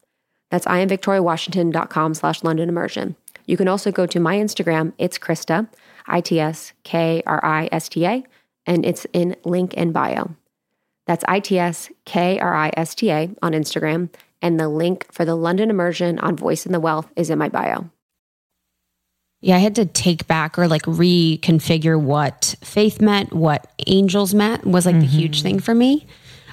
That's iamvictoriawashington.com slash London immersion. You can also go to my Instagram. It's Krista, I T S K R I S T A, and it's in link in bio. That's I T S K R I S T A on Instagram. And the link for the London immersion on Voice and the Wealth is in my bio. Yeah, I had to take back or like reconfigure what faith meant, what angels meant was like mm-hmm. the huge thing for me.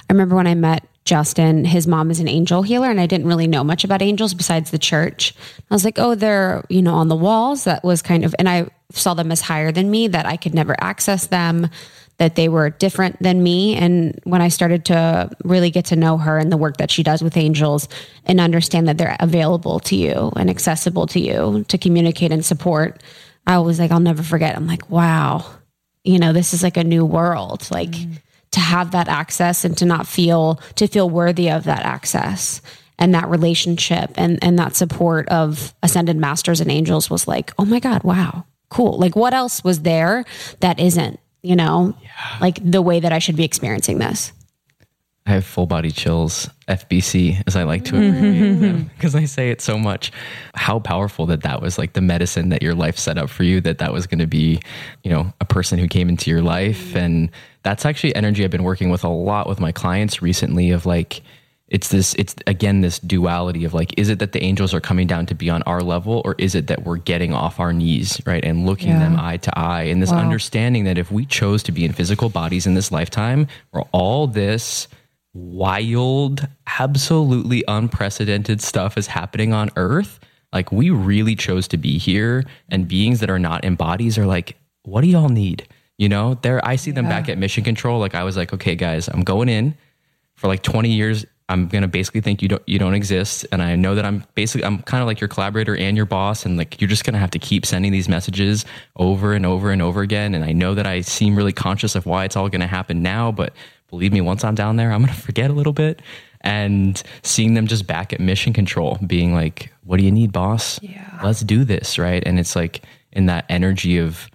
I remember when I met Justin, his mom is an angel healer, and I didn't really know much about angels besides the church. I was like, oh, they're, you know, on the walls. That was kind of, and I saw them as higher than me, that I could never access them, that they were different than me. And when I started to really get to know her and the work that she does with angels and understand that they're available to you and accessible to you to communicate and support, I was like, I'll never forget. I'm like, wow, you know, this is like a new world. Like mm. to have that access and to not feel to feel worthy of that access and that relationship and and that support of ascended masters and angels was like, oh my God, wow, cool. Like what else was there that isn't, you know, like the way that I should be experiencing this. I have full body chills, FBC, as I like to mm-hmm. abbreviate them, because I say it so much. How powerful that that was like the medicine that your life set up for you, that that was going to be, you know, a person who came into your life. Mm-hmm. And that's actually energy I've been working with a lot with my clients recently of like, it's this, it's again, this duality of like, is it that the angels are coming down to be on our level or is it that we're getting off our knees, right? And looking them eye to eye and this understanding that if we chose to be in physical bodies in this lifetime, where all this, wild, absolutely unprecedented stuff is happening on Earth. Like, we really chose to be here, and beings that are not in bodies are like, what do y'all need? You know, there, I see them back at mission control. Like, I was like, okay, guys, I'm going in for like 20 years. I'm gonna basically think you don't you don't exist, and I know that I'm basically I'm kind of like your collaborator and your boss, and like you're just gonna have to keep sending these messages over and over and over again. And I know that I seem really conscious of why it's all gonna happen now, but believe me, once I'm down there, I'm gonna forget a little bit. And seeing them just back at mission control, being like, "What do you need, boss? Yeah, let's do this, right?" And it's like in that energy of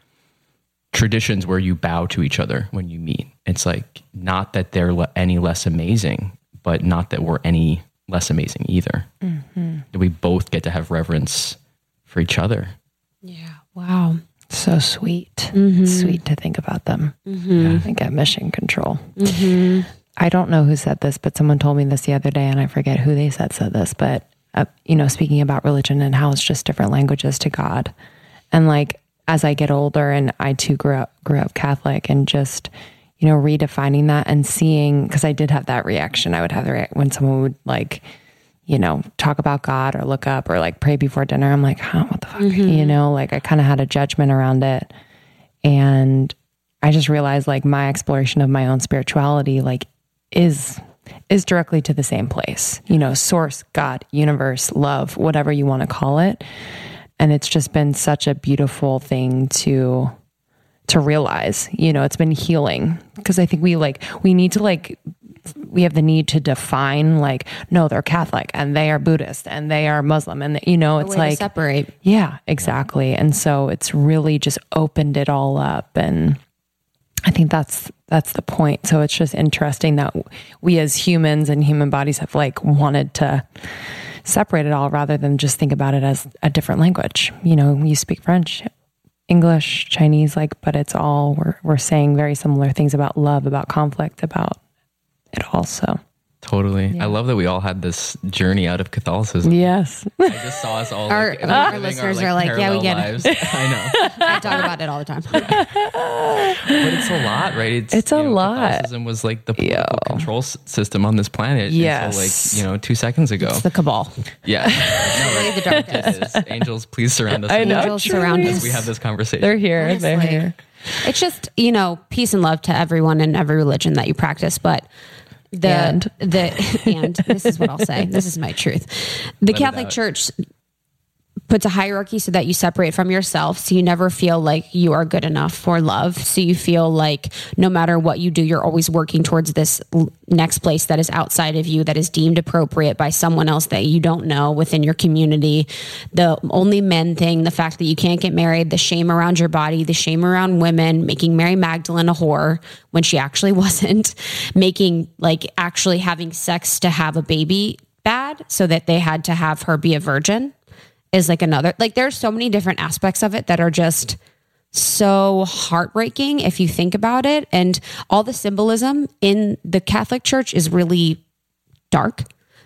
traditions where you bow to each other when you meet. It's like not that they're any less amazing, but not that we're any less amazing either. That we both get to have reverence for each other. Yeah. Wow. So sweet. Mm-hmm. Sweet to think about them. I think at mission control. I don't know who said this, but someone told me this the other day, and I forget who they said said this. But uh, you know, speaking about religion and how it's just different languages to God, and like as I get older, and I too grew up grew up Catholic, and just you know redefining that and seeing because I did have that reaction. I would have the when someone would like you know, talk about God or look up or like pray before dinner. I'm like, huh, what the fuck? Mm-hmm. You know, like I kind of had a judgment around it. And I just realized like my exploration of my own spirituality, like, is is directly to the same place. You know, source, God, universe, love, whatever you want to call it. And it's just been such a beautiful thing to to realize. You know, it's been healing because I think we like we need to like we have the need to define like no they're catholic and they are buddhist and they are muslim and you know it's like separate. yeah exactly and so it's really just opened it all up and i think that's that's the point so it's just interesting that we as humans and human bodies have like wanted to separate it all rather than just think about it as a different language you know you speak french english chinese like but it's all we're, we're saying very similar things about love about conflict about it also Totally. I love that we all had this journey out of Catholicism. yes I just saw us all. Our- like, our living listeners are like, yeah, we get lives. I know. I talk about it all the time. But it's a lot, right? It's, It's a lot. Catholicism was like the political control system on this planet. Yes. Until like, you know, two seconds ago. It's the cabal. yeah. No, Really the darkest. it is. Angels, please surround us. I know. Angels surround us. we have this conversation. they're here they're here It's just, you know, peace and love to everyone in every religion that you practice, but the And. the and this is what I'll say. This is my truth. The it Catholic. Church puts a hierarchy so that you separate from yourself so you never feel like you are good enough for love. So you feel like no matter what you do you're always working towards this next place that is outside of you that is deemed appropriate by someone else that you don't know within your community. The only men thing the fact that you can't get married the shame around your body the shame around women making mary magdalene a whore when she actually wasn't making like actually having sex to have a baby bad so that they had to have her be a virgin is like another like there's so many different aspects of it that are just so heartbreaking if you think about it. And all the symbolism in the Catholic Church is really dark.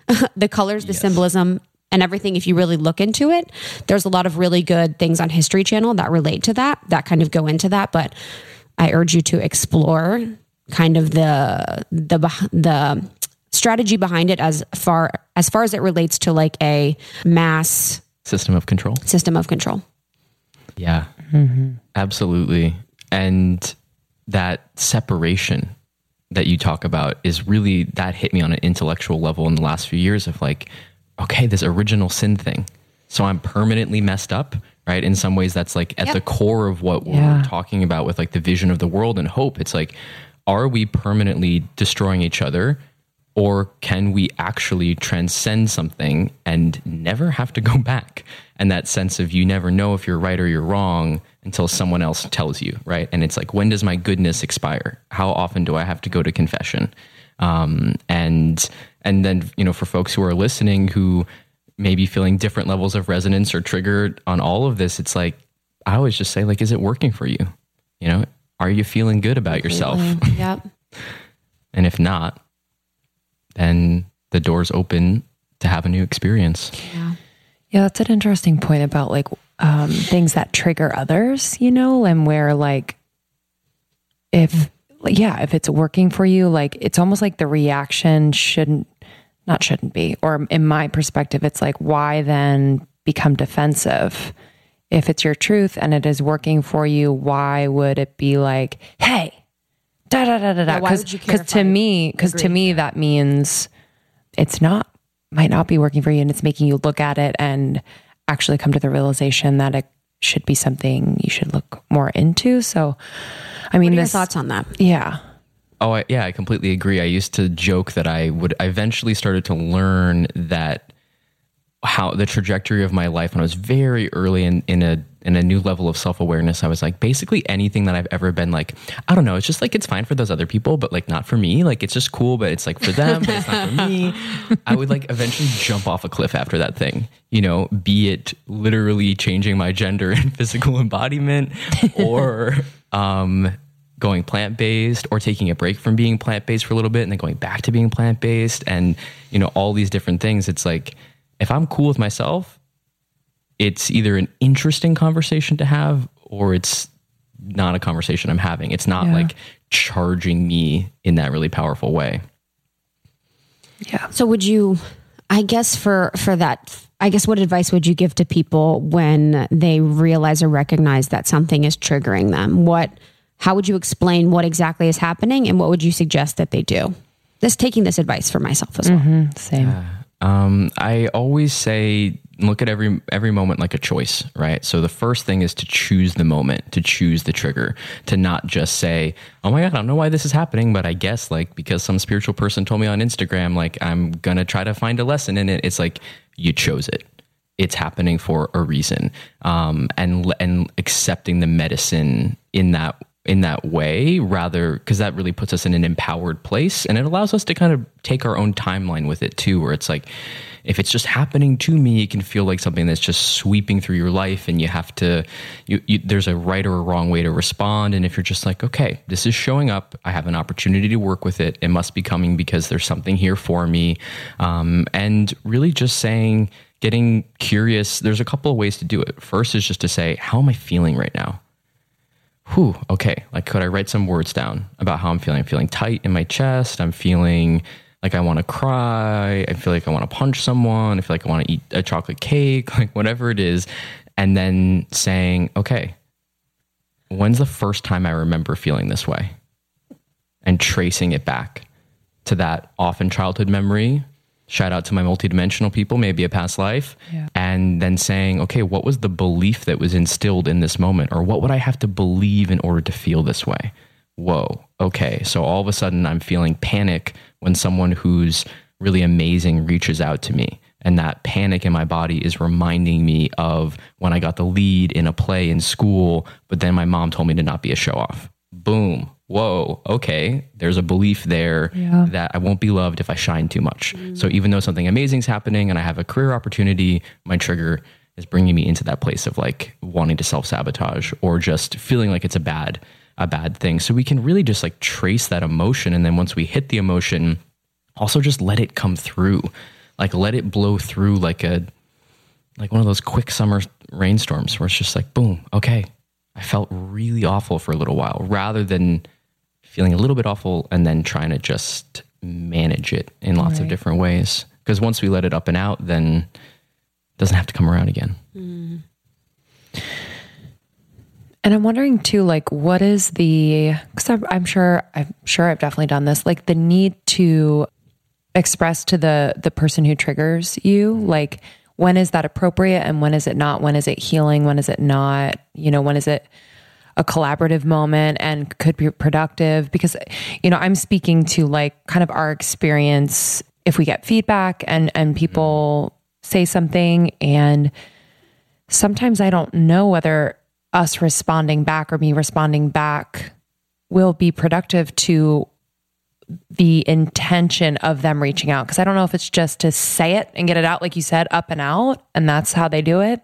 The colors the symbolism and everything if you really look into it there's a lot of really good things on history channel that relate to that that kind of go into that. But i urge you to explore kind of the the the strategy behind it as far as far as it relates to like a mass System of control. system of control. Yeah, mm-hmm. absolutely. And that separation that you talk about is really that hit me on an intellectual level in the last few years of like, okay, this original sin thing. So I'm permanently messed up, right? In some ways, that's like at the core of what Yeah. we're talking about with like the vision of the world and hope. It's like, are we permanently destroying each other? Or can we actually transcend something and never have to go back? And that sense of you never know if you're right or you're wrong until someone else tells you, right? And it's like, when does my goodness expire? How often do I have to go to confession? Um, and and then you know, for folks who are listening who may be feeling different levels of resonance or triggered on all of this, it's like I always just say, like, is it working for you? You know, are you feeling good about yourself? Yep. And if not, then the door's open to have a new experience. Yeah, Yeah, that's an interesting point about like um, things that trigger others, you know, and where like if yeah, if it's working for you, like it's almost like the reaction shouldn't not shouldn't be, or in my perspective, it's like why then become defensive? If it's your truth and it is working for you, why would it be like, hey, da da da da da? Yeah, why would you care Because if to me, because to me that means it's not might not be working for you and it's making you look at it and actually come to the realization that it should be something you should look more into so i mean What are your this thoughts on that? yeah Oh, I, yeah, I completely agree. I used to joke that I would. I eventually started to learn that how the trajectory of my life when I was very early in in a in a new level of self awareness. I was like, basically anything that I've ever been like, I don't know. It's just like it's fine for those other people, but like not for me. Like it's just cool, but it's like for them, but it's not for me. I would like eventually jump off a cliff after that thing. You know, be it literally changing my gender and physical embodiment, or um going plant based or taking a break from being plant based for a little bit and then going back to being plant based and you know all these different things it's like if I'm cool with myself it's either an interesting conversation to have or it's not a conversation I'm having it's not Yeah. like charging me in that really powerful way yeah So would you I guess for for that I guess what advice would you give to people when they realize or recognize that something is triggering them? What how would you explain what exactly is happening and what would you suggest that they do? Just taking this advice for myself as well. Mm-hmm. same Um, I always say look at every every moment like a choice, right? So the first thing is to choose the moment, to choose the trigger, to not just say, "Oh my god, I don't know why this is happening, but I guess like because some spiritual person told me on Instagram, like I'm gonna try to find a lesson in it." It's like you chose it. It's happening for a reason, um, and and accepting the medicine in that in that way rather because that really puts us in an empowered place and it allows us to kind of take our own timeline with it too where it's like if it's just happening to me it can feel like something that's just sweeping through your life and you have to you, you, there's a right or a wrong way to respond. And if you're just like okay this is showing up. I have an opportunity to work with it. It must be coming because there's something here for me. Um, and really just saying getting curious there's a couple of ways to do it. First is just to say how am i feeling right now whew, okay, like could I write some words down about how I'm feeling? I'm feeling tight in my chest. I'm feeling like I want to cry. I feel like I want to punch someone. I feel like I want to eat a chocolate cake, like whatever it is. And then saying, okay, when's the first time I remember feeling this way? And tracing it back to that often childhood memory. Shout out to my multidimensional people, maybe a past life. And then saying, okay, what was the belief that was instilled in this moment? Or what would I have to believe in order to feel this way? Whoa, okay. So all of a sudden I'm feeling panic when someone who's really amazing reaches out to me. And that panic in my body is reminding me of when I got the lead in a play in school, but then my mom told me to not be a show off. Boom. Whoa. Okay. There's a belief there that I won't be loved if I shine too much. So even though something amazing is happening and I have a career opportunity, my trigger is bringing me into that place of like wanting to self sabotage or just feeling like it's a bad, a bad thing. So we can really just like trace that emotion. And then once we hit the emotion, also just let it come through. Like let it blow through like a, like one of those quick summer rainstorms where it's just like, boom, okay, I felt really awful for a little while rather than feeling a little bit awful and then trying to just manage it in lots of different ways. Because once we let it up and out, then it doesn't have to come around again. Mm. And I'm wondering too, like, what is the? Because I'm, I'm sure, I'm sure I've definitely done this. Like the need to express to the the person who triggers you, like, when is that appropriate and when is it not? When is it healing? When is it not? You know, when is it a collaborative moment and could be productive? Because, you know, I'm speaking to like kind of our experience if we get feedback and and people mm-hmm. say something and sometimes I don't know whether us responding back or me responding back will be productive to the intention of them reaching out because I don't know if it's just to say it and get it out like you said up and out and that's how they do it.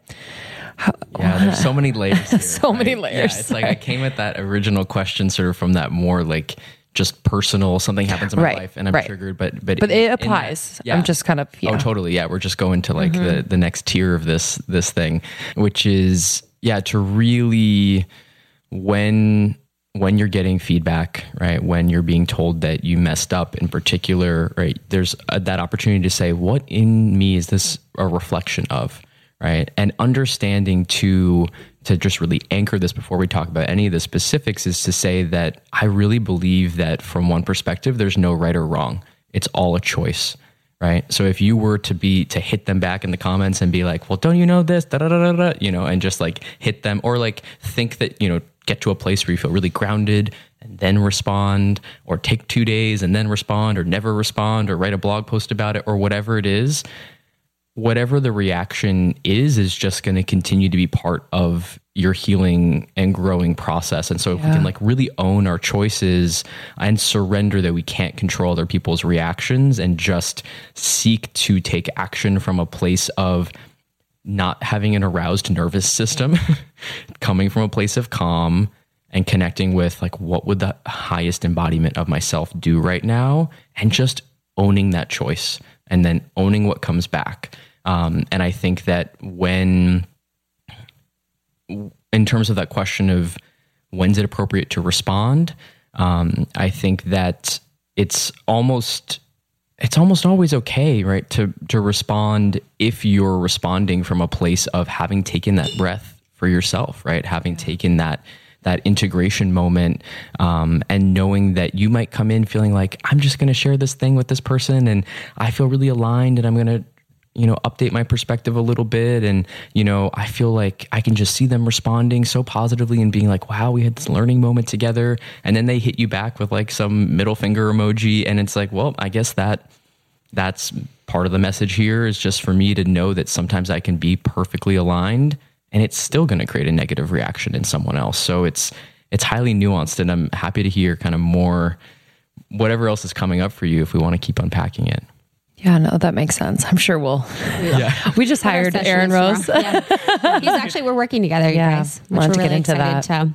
Yeah, there's so many layers. Here, So many layers. Yeah, it's like I came at that original question sort of from that more like just personal something happens in my Right, life and I'm right. triggered, but but But in- it in that- applies. I'm just kind of yeah. Mm-hmm. Oh, totally. Yeah, we're just going to like the the next tier of this this thing, which is yeah to really when when you're getting feedback, right? When you're being told that you messed up in particular, right? There's uh that opportunity to say, what in me is this a reflection of, right? And understanding to to just really anchor this before we talk about any of the specifics is to say that I really believe that from one perspective, there's no right or wrong. It's all a choice right? So if you were to be to hit them back in the comments and be like, "Well, don't you know this?" Da, da, da, da, you know, and just like hit them or like think that you know get to a place where you feel really grounded and then respond, or take two days and then respond, or never respond, or write a blog post about it, or whatever it is. Whatever the reaction is, is just going to continue to be part of your healing and growing process. And so, if we can like really own our choices and surrender that we can't control other people's reactions and just seek to take action from a place of not having an aroused nervous system, coming from a place of calm and connecting with like what would the highest embodiment of myself do right now and just owning that choice and then owning what comes back. Um, and I think that when in terms of that question of when's it appropriate to respond, um, I think that it's almost it's almost always okay, right, to to respond if you're responding from a place of having taken that breath for yourself, right, having taken that that integration moment um, and knowing that you might come in feeling like i'm just going to share this thing with this person and i feel really aligned and i'm going to you know update my perspective a little bit. And you know i feel like i can just see them responding so positively and being like wow we had this learning moment together. And then they hit you back with like some middle finger emoji. And it's like well i guess that that's part of the message here is just for me to know that sometimes i can be perfectly aligned and it's still going to create a negative reaction in someone else. So it's it's highly nuanced and i'm happy to hear kind of more whatever else is coming up for you if we want to keep unpacking it Yeah, no, that makes sense. I'm sure we'll. yeah We just hired Aaron Rose. Yeah. He's actually we're working together, you Yeah, guys. which wanted we're to get into excited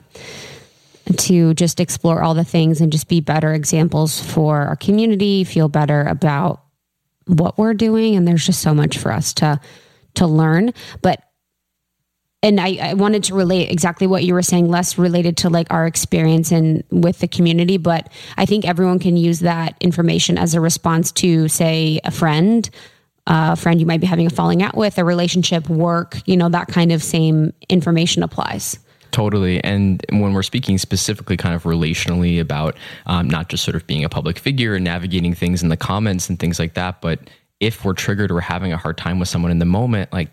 To, to just explore all the things and just be better examples for our community, feel better about what we're doing. And there's just so much for us to to learn. But and I, I wanted to relate exactly what you were saying, less related to like our experience and with the community, but I think everyone can use that information as a response to, say, a friend, a friend you might be having a falling out with, a relationship, work, you know, that kind of same information applies. Totally. And when we're speaking specifically kind of relationally about um, not just sort of being a public figure and navigating things in the comments and things like that, but if we're triggered or having a hard time with someone in the moment, like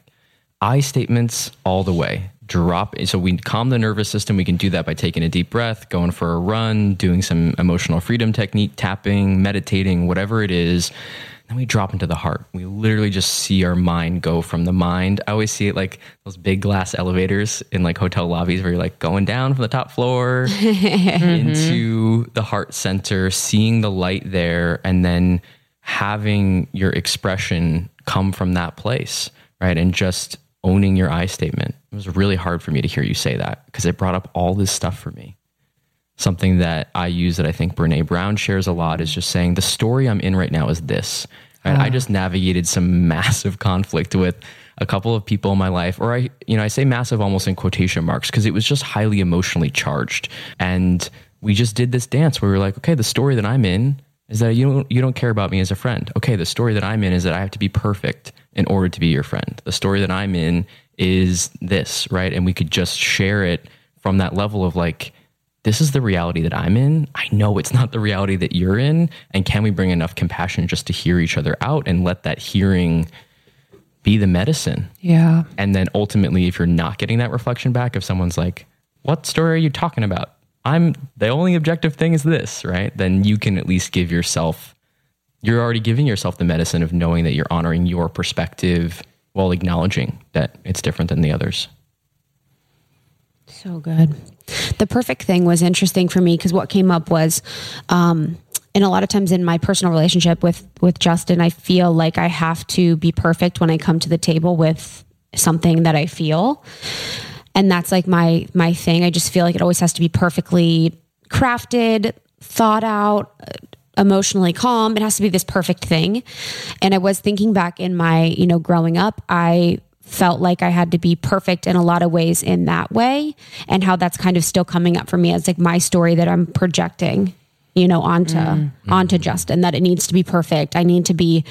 I statements all the way. Drop. So we calm the nervous system. We can do that by taking a deep breath, going for a run, doing some emotional freedom technique, tapping, meditating, whatever it is. Then we drop into the heart. We literally just see our mind go from the mind. I always see it like those big glass elevators in like hotel lobbies where you're like going down from the top floor into mm-hmm. the heart center, seeing the light there, and then having your expression come from that place, right? And just owning your I statement. It was really hard for me to hear you say that because it brought up all this stuff for me. Something that I use that I think Brene Brown shares a lot is just saying the story I'm in right now is this. Right? I ah. just navigated some massive conflict with a couple of people in my life, or I, you know, I say massive almost in quotation marks because it was just highly emotionally charged. And we just did this dance where we were like, okay, the story that I'm in is that you don't you don't care about me as a friend. Okay, the story that I'm in is that I have to be perfect in order to be your friend. The story that I'm in is this, right? And we could just share it from that level of like this is the reality that I'm in. I know it's not the reality that you're in. And can we bring enough compassion just to hear each other out and let that hearing be the medicine. Yeah. And then ultimately, if you're not getting that reflection back, if someone's like, What story are you talking about? I'm the only objective thing is this, right? Then you can at least give yourself, you're already giving yourself the medicine of knowing that you're honoring your perspective while acknowledging that it's different than the others. So good. The perfect thing was interesting for me because what came up was, um, and a lot of times in my personal relationship with with Justin, I feel like I have to be perfect when I come to the table with something that I feel, and that's like my my thing. I just feel like it always has to be perfectly crafted, thought out, emotionally calm. It has to be this perfect thing. And I was thinking back in my you know growing up, I felt like I had to be perfect in a lot of ways in that way and how that's kind of still coming up for me as like my story that I'm projecting, you know, onto mm. onto Justin that it needs to be perfect. I need to be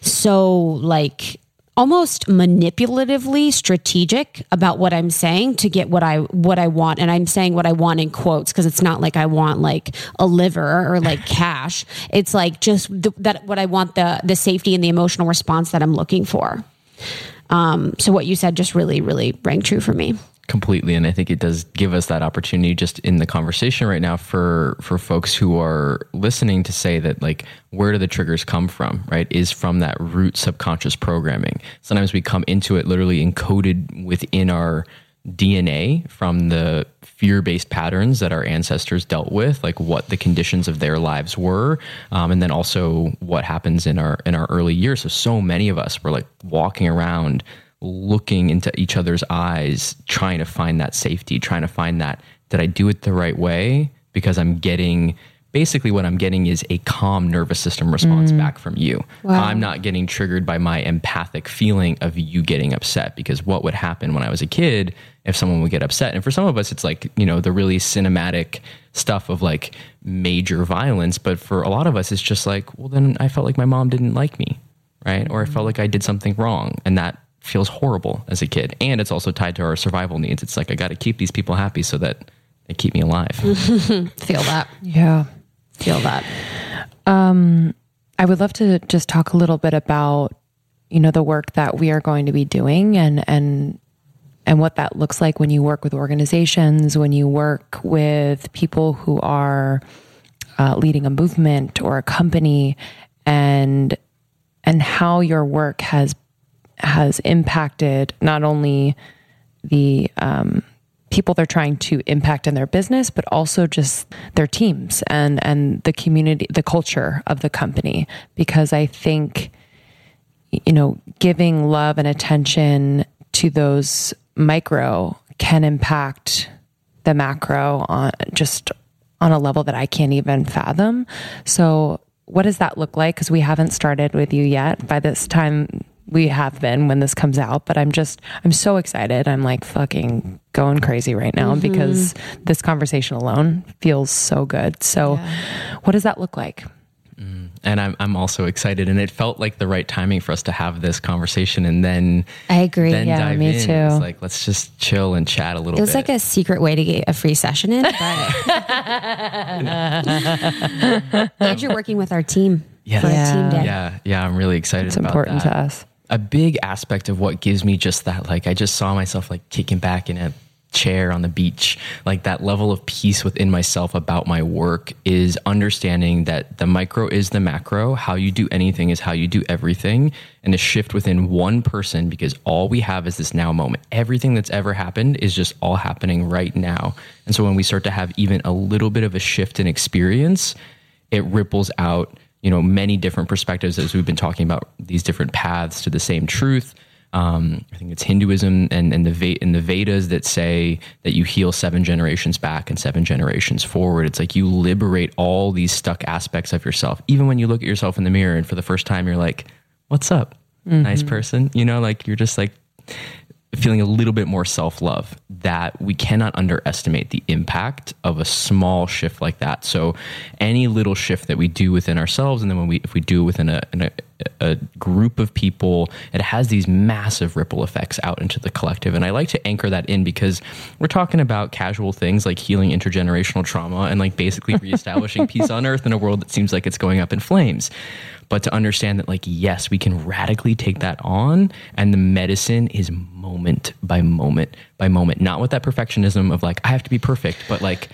so like almost manipulatively strategic about what I'm saying to get what I what I want. And I'm saying what I want in quotes because it's not like I want like a liver or like cash. It's like just that what I want the the safety and the emotional response that I'm looking for. Um so what you said just really really rang true for me completely and i think it does give us that opportunity just in the conversation right now for for folks who are listening to say that like where do the triggers come from right is from that root subconscious programming. Sometimes we come into it literally encoded within our dna from the fear-based patterns that our ancestors dealt with like what the conditions of their lives were um, and then also what happens in our in our early years. So so many of us were like walking around looking into each other's eyes, trying to find that safety, trying to find that, did I do it the right way? Because I'm getting, basically, what I'm getting is a calm nervous system response mm. back from you. I'm not getting triggered by my empathic feeling of you getting upset. Because what would happen when I was a kid if someone would get upset? And for some of us, it's like, you know, the really cinematic stuff of like major violence. But for a lot of us, it's just like, well, then I felt like my mom didn't like me, right? Or I felt mm. like I did something wrong. And that feels horrible as a kid. And it's also tied to our survival needs. It's like, I got to keep these people happy so that they keep me alive. feel that Yeah. feel that I would love to just talk a little bit about, you know, the work that we are going to be doing and and and what that looks like when you work with organizations, when you work with people who are uh, leading a movement or a company, and and how your work has has impacted not only the um, people they're trying to impact in their business, but also just their teams and and the community, the culture of the company. Because I think, you know, giving love and attention to those micro can impact the macro on just on a level that I can't even fathom. So, what does that look like? Because we haven't started with you yet. By this time, we have been when this comes out, but I'm just, I'm so excited. I'm like fucking going crazy right now mm-hmm. because this conversation alone feels so good. So, what does that look like? Mm, and I'm, I'm also excited. And it felt like the right timing for us to have this conversation and then, I agree then yeah dive me in. too It's like, let's just chill and chat a little bit. it was bit. like a secret way to get a free session in but and you're working with our team Yeah. for a team day yeah. Yeah. I'm really excited It's about important that. to us. A big aspect of what gives me just that like i just saw myself like kicking back in a chair on the beach. Like that level of peace within myself about my work is understanding that the micro is the macro. How you do anything is how you do everything. And a shift within one person because all we have is this now moment. Everything that's ever happened is just all happening right now. And so when we start to have even a little bit of a shift in experience it ripples out you know many different perspectives as we've been talking about these different paths to the same truth um, I think it's Hinduism and, and the Ve- and the Vedas that say that you heal seven generations back and seven generations forward. It's like you liberate all these stuck aspects of yourself. Even when you look at yourself in the mirror and for the first time you're like, "What's up, nice person?" You know, like you're just like feeling a little bit more self love. That we cannot underestimate the impact of a small shift like that. So, any little shift that we do within ourselves, and then when we if we do it within a, a a group of people, it has these massive ripple effects out into the collective. And I like to anchor that in because we're talking about casual things like healing intergenerational trauma and like basically reestablishing peace on earth in a world that seems like it's going up in flames. But to understand that, like, yes, we can radically take that on, and the medicine is moment by moment by moment, not with that perfectionism of like, I have to be perfect, but like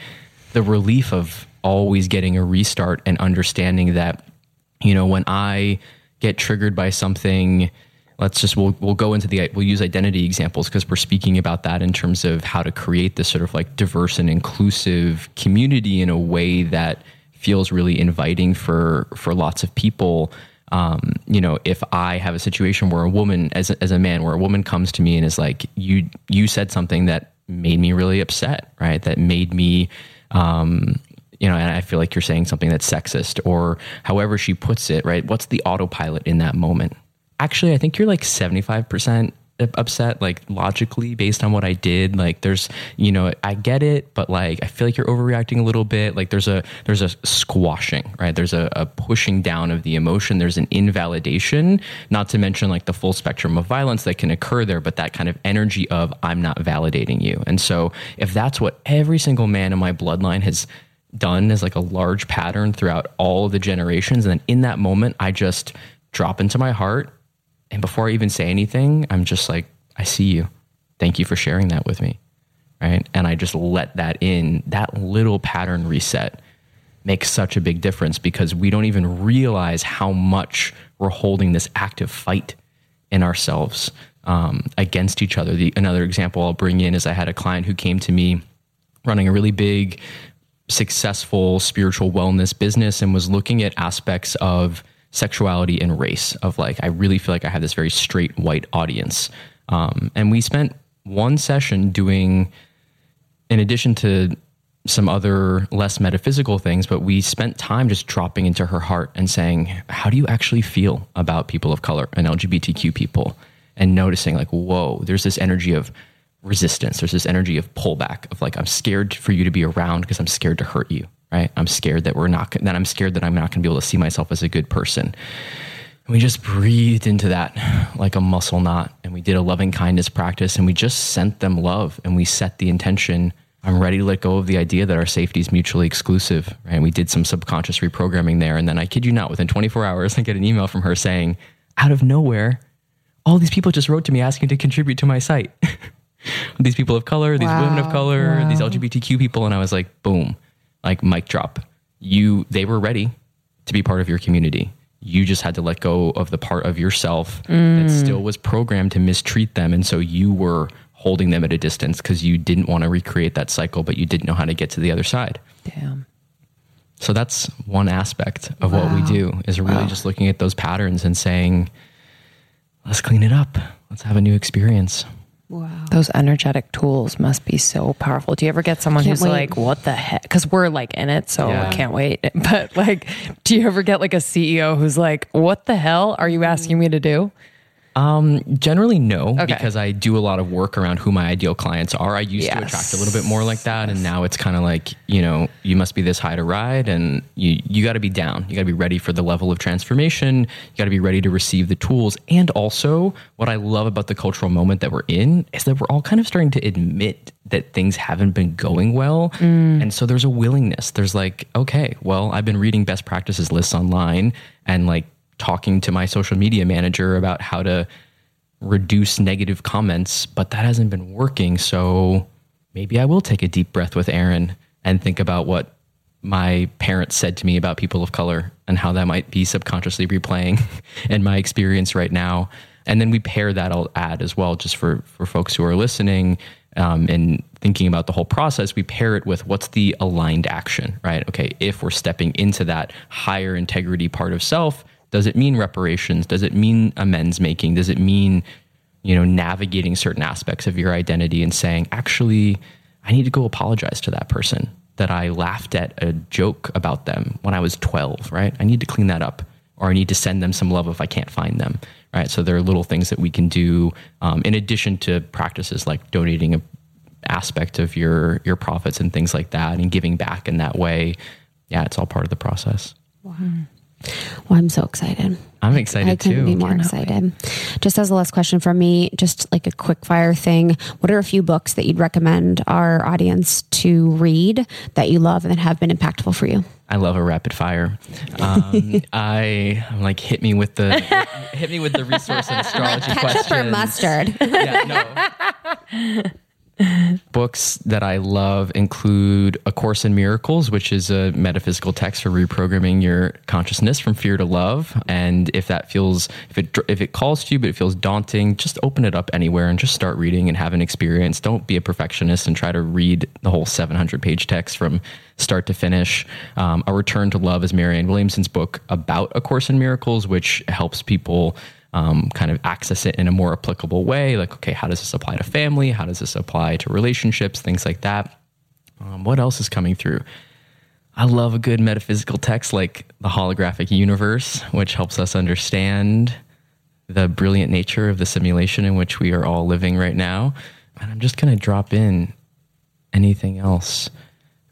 the relief of always getting a restart and understanding that, you know, when I get triggered by something, let's just we'll we'll go into the we'll use identity examples because we're speaking about that in terms of how to create this sort of like diverse and inclusive community in a way that feels really inviting for for lots of people. Um, you know, if I have a situation where a woman, as a, as a man, where a woman comes to me and is like, "You you said something that made me really upset," right? That made me, um, you know, and I feel like you're saying something that's sexist, or however she puts it, right? What's the autopilot in that moment? Actually, I think you're like seventy five percent upset like logically based on what I did. Like there's you know I get it but like I feel like you're overreacting a little bit. Like there's a there's a squashing right? There's a, a pushing down of the emotion. There's an invalidation not to mention like the full spectrum of violence that can occur there but that kind of energy of I'm not validating you. And so if that's what every single man in my bloodline has done as like a large pattern throughout all of the generations and then in that moment I just drop into my heart and before I even say anything, I'm just like, I see you. Thank you for sharing that with me. Right. And I just let that in. That little pattern reset makes such a big difference because we don't even realize how much we're holding this active fight in ourselves um, against each other. The, another example I'll bring in is I had a client who came to me running a really big, successful spiritual wellness business and was looking at aspects of sexuality and race of like i really feel like i have this very straight white audience. Um, and we spent one session doing in addition to some other less metaphysical things but we spent time just dropping into her heart and saying how do you actually feel about people of color and lgbtq people? And noticing like whoa there's this energy of resistance there's this energy of pullback of like i'm scared for you to be around because i'm scared to hurt you right? I'm scared that we're not, that I'm scared that I'm not going to be able to see myself as a good person. And we just breathed into that like a muscle knot. And we did a loving kindness practice and we just sent them love and we set the intention. I'm ready to let go of the idea that our safety is mutually exclusive. Right? And we did some subconscious reprogramming there. And then I kid you not, within 24 hours, I get an email from her saying, out of nowhere, all these people just wrote to me asking to contribute to my site. these people of color, these wow. women of color, wow. these LGBTQ people. And I was like, boom like mic drop. You they were ready to be part of your community. You just had to let go of the part of yourself mm. that still was programmed to mistreat them and so you were holding them at a distance because you didn't want to recreate that cycle but you didn't know how to get to the other side. Damn. So that's one aspect of wow. what we do is really wow. just looking at those patterns and saying let's clean it up. Let's have a new experience. Wow. Those energetic tools must be so powerful. Do you ever get someone who's wait. like, what the heck? Because we're like in it, so yeah. I can't wait. But like, do you ever get like a CEO who's like, what the hell are you asking me to do? Um, generally, no, okay. because I do a lot of work around who my ideal clients are. I used yes. to attract a little bit more like that, and now it's kind of like you know, you must be this high to ride, and you you got to be down. You got to be ready for the level of transformation. You got to be ready to receive the tools, and also what I love about the cultural moment that we're in is that we're all kind of starting to admit that things haven't been going well, mm. and so there's a willingness. There's like, okay, well, I've been reading best practices lists online, and like talking to my social media manager about how to reduce negative comments, but that hasn't been working. So maybe I will take a deep breath with Aaron and think about what my parents said to me about people of color and how that might be subconsciously replaying in my experience right now. And then we pair that, I'll add as well, just for, for folks who are listening um, and thinking about the whole process, we pair it with what's the aligned action, right? Okay, if we're stepping into that higher integrity part of self, does it mean reparations? Does it mean amends making? Does it mean, you know, navigating certain aspects of your identity and saying, actually, I need to go apologize to that person that I laughed at a joke about them when I was 12, right? I need to clean that up or I need to send them some love if I can't find them, right? So there are little things that we can do um, in addition to practices like donating a aspect of your your profits and things like that and giving back in that way. Yeah, it's all part of the process. Wow. Well, I'm so excited. I'm excited I couldn't too. be more excited. Just as a last question from me, just like a quick fire thing. What are a few books that you'd recommend our audience to read that you love and that have been impactful for you? I love a rapid fire. Um, I I'm like hit me with the hit me with the resource and astrology Ketchup or mustard? Yeah, no. Books that I love include A Course in Miracles, which is a metaphysical text for reprogramming your consciousness from fear to love. And if that feels, if it if it calls to you, but it feels daunting, just open it up anywhere and just start reading and have an experience. Don't be a perfectionist and try to read the whole 700 page text from start to finish. Um, a Return to Love is Marianne Williamson's book about A Course in Miracles, which helps people um, kind of access it in a more applicable way. Like, okay, how does this apply to family? How does this apply to relationships? Things like that. Um, what else is coming through? I love a good metaphysical text like the holographic universe, which helps us understand the brilliant nature of the simulation in which we are all living right now. And I'm just going to drop in anything else.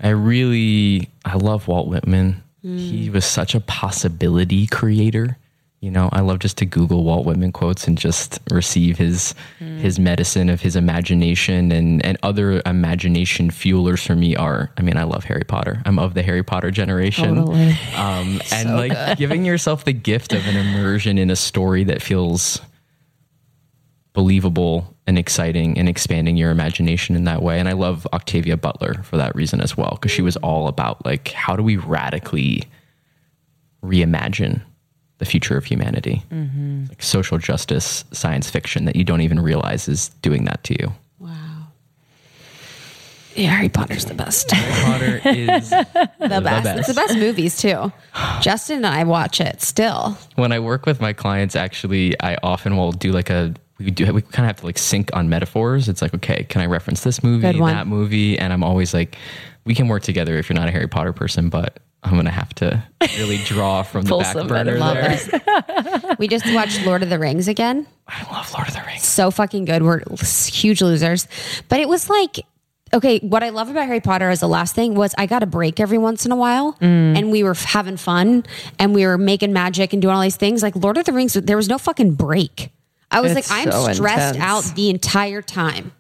I really, I love Walt Whitman. He was such a possibility creator. You know, I love just to Google Walt Whitman quotes and just receive his his medicine of his imagination and and other imagination fuelers for me are. I mean, I love Harry Potter. I'm of the Harry Potter generation. Um, and like giving yourself the gift of an immersion in a story that feels believable and exciting and expanding your imagination in that way. And I love Octavia Butler for that reason as well, because she was all about like, how do we radically reimagine the future of humanity? Mm-hmm. Like social justice science fiction that you don't even realize is doing that to you. Wow. Yeah, Harry Potter's the best. Harry Potter is the best. best. It's the best movies too. Justin and I watch it still. when I work with my clients, actually, I often will do like a we do we kind of have to like sync on metaphors. It's like, okay, can I reference this movie, that movie? And I'm always like, we can work together if you're not a Harry Potter person, but I'm gonna have to really draw from the back some burner Love there. we just watched Lord of the Rings again. I love Lord of the Rings. so fucking good. We're huge losers. But it was like, okay, what I love about Harry Potter as the last thing was I got a break every once in a while mm. and we were f- having fun and we were making magic and doing all these things. Like Lord of the Rings, there was no fucking break. I was It's like, I'm so stressed intense. out the entire time.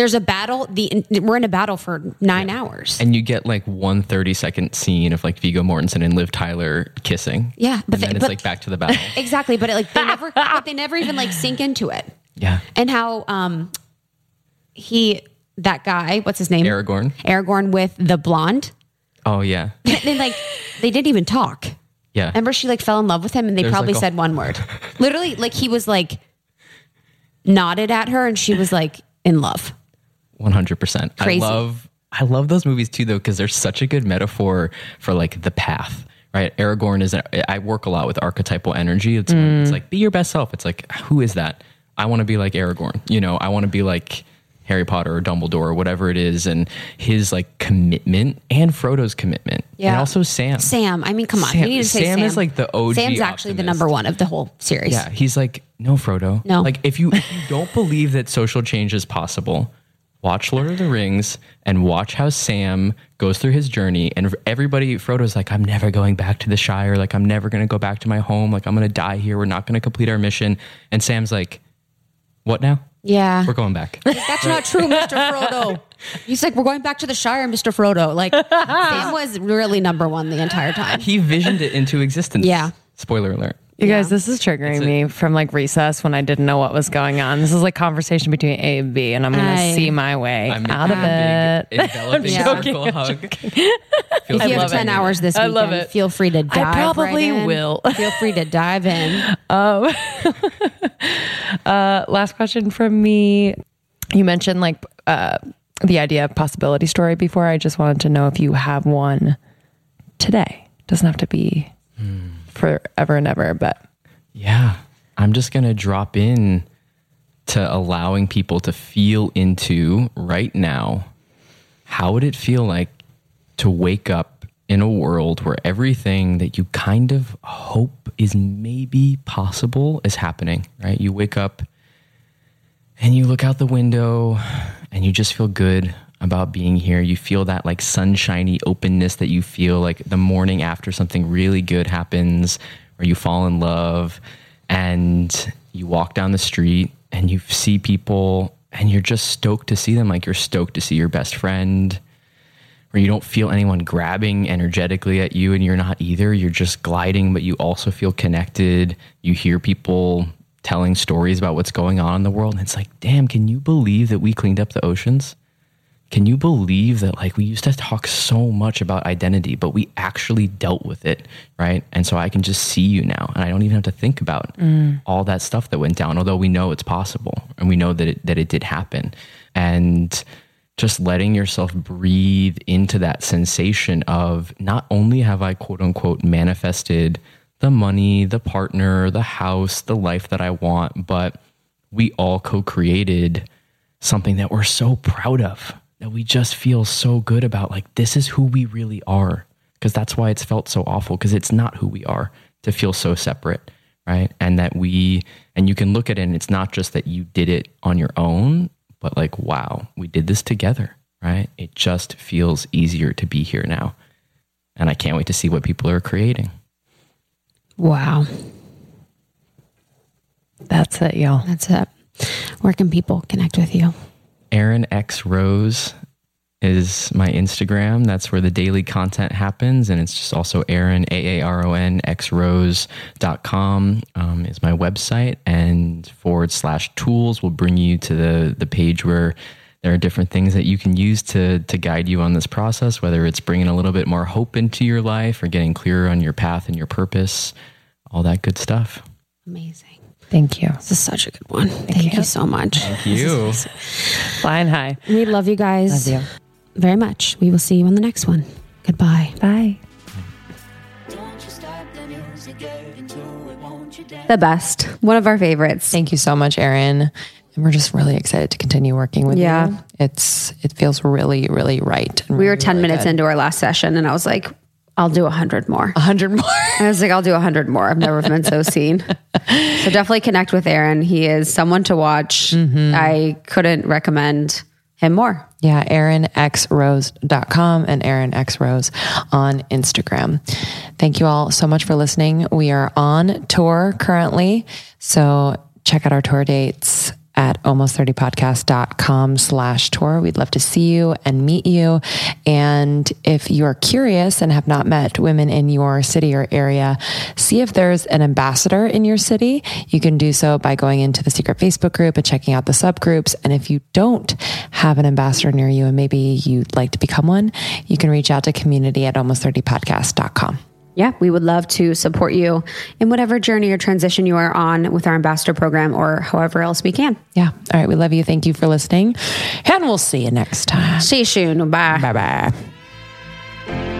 There's a battle. The we're in a battle for nine hours. And you get like one 30 second scene of like Viggo Mortensen and Liv Tyler kissing. Yeah, but and they- then it's but- like back to the battle. exactly, but it, like they never, but they never even like sink into it. yeah. And how um he that guy, what's his name? Aragorn. Aragorn with the blonde. Oh yeah. they like they didn't even talk. Yeah. Remember, she like fell in love with him, and they There's, probably like, said one word. Literally, like he was like nodded at her, and she was like in love. One hundred percent. I love I love those movies too though because they're such a good metaphor for like the path. Right, Aragorn is. I work a lot with archetypal energy. It's, Mm. it's like be your best self. It's like who is that? I want to be like Aragorn. You know, I want to be like Harry Potter or Dumbledore or whatever it is, and his like commitment and Frodo's commitment, and Yeah. also Sam. Sam, I mean, come on, Sam- you need to say Sam Sam. is like the OG Sam's actually the number one of the whole series. Yeah, he's like, no, Frodo. No. Like, if you if you don't believe that social change is possible, watch Lord of the Rings and watch how Sam goes through his journey. And everybody, Frodo's like, I'm never going back to the Shire. Like, I'm never going to go back to my home. Like, I'm going to die here. We're not going to complete our mission. And Sam's like, what now? yeah. We're going back. That's not true, Mr. Frodo. He's like, we're going back to the Shire, Mr. Frodo. Like, Sam was really number one the entire time. he visioned it into existence. Yeah. Spoiler alert. You guys, this is triggering a- me from like recess when I didn't know what was going on. This is like conversation between A and B, and I'm going to I- see my way I'm out of making a it. big enveloping I'm circle joking, hug. If you have 10 it. hours this I love it. feel free to dive probably right in. will. Feel free to dive in. Uh, last question from me. You mentioned like uh, the idea of possibility story before. I just wanted to know if you have one today. Doesn't have to be forever and ever, but Yeah. I'm just going to drop in to allowing people to feel into right now how would it feel like to wake up in a world where everything that you kind of hope is maybe possible is happening, right? You wake up and you look out the window and you just feel good about being here. You feel that like sunshiny openness that you feel like the morning after something really good happens or you fall in love and you walk down the street and you see people and you're just stoked to see them like you're stoked to see your best friend or you don't feel anyone grabbing energetically at you and you're not either. You're just gliding but you also feel connected. You hear people telling stories about what's going on in the world and it's like damn can you believe that we cleaned up the oceans can you believe that like we used to talk so much about identity but we actually dealt with it right? And so i can just see you now and i don't even have to think about mm. all that stuff that went down although we know it's possible and we know that it that it did happen. And just letting yourself breathe into that sensation of not only have i quote unquote manifested the money the partner the house the life that i want but we all co-created something that we're so proud of that we just feel so good about like this is who we really are because that's why it's felt so awful because it's not who we are to feel so separate right and that we and you can look at it and it's not just that you did it on your own but like wow we did this together right it just feels easier to be here now and i can't wait to see what people are creating Wow. That's it, y'all. That's it. Where can people connect with you? Aaron X Rose is my Instagram. That's where the daily content happens. And it's just also Aaron, A A R O N, X Rose.com um, is my website. And forward slash tools will bring you to the, the page where there are different things that you can use to, to guide you on this process, whether it's bringing a little bit more hope into your life or getting clearer on your path and your purpose, all that good stuff. Amazing. Thank you. This is such a good one. Thank, you. so much. Thank you. Flying high. We love you guys Love you. very much. We will see you on the next one. Goodbye. Bye. The best. One of our favorites. Thank you so much, Aaron. And we're just really excited to continue working with Yeah. you. It's it feels really, really right. and We were 10 really minutes good. into our last session and I was like, I'll do a hundred more. a hundred more. I was like, I'll do a hundred more. I've never been so seen. So definitely connect with Aaron. He is someone to watch. Mm-hmm. I couldn't recommend him more. Yeah, aaronxrose.com and aaronxrose on Instagram. Thank you all so much for listening. We are on tour currently. So check out our tour dates at almost30podcast.com slash tour. We'd love to see you and meet you. And if you are curious and have not met women in your city or area, see if there's an ambassador in your city. You can do so by going into the secret Facebook group and checking out the subgroups. And if you don't have an ambassador near you and maybe you'd like to become one, you can reach out to community at almost30podcast.com. Yeah, we would love to support you in whatever journey or transition you are on with our ambassador program or however else we can. Yeah. All right. We love you. Thank you for listening. And we'll see you next time. See you soon. Bye. Bye bye.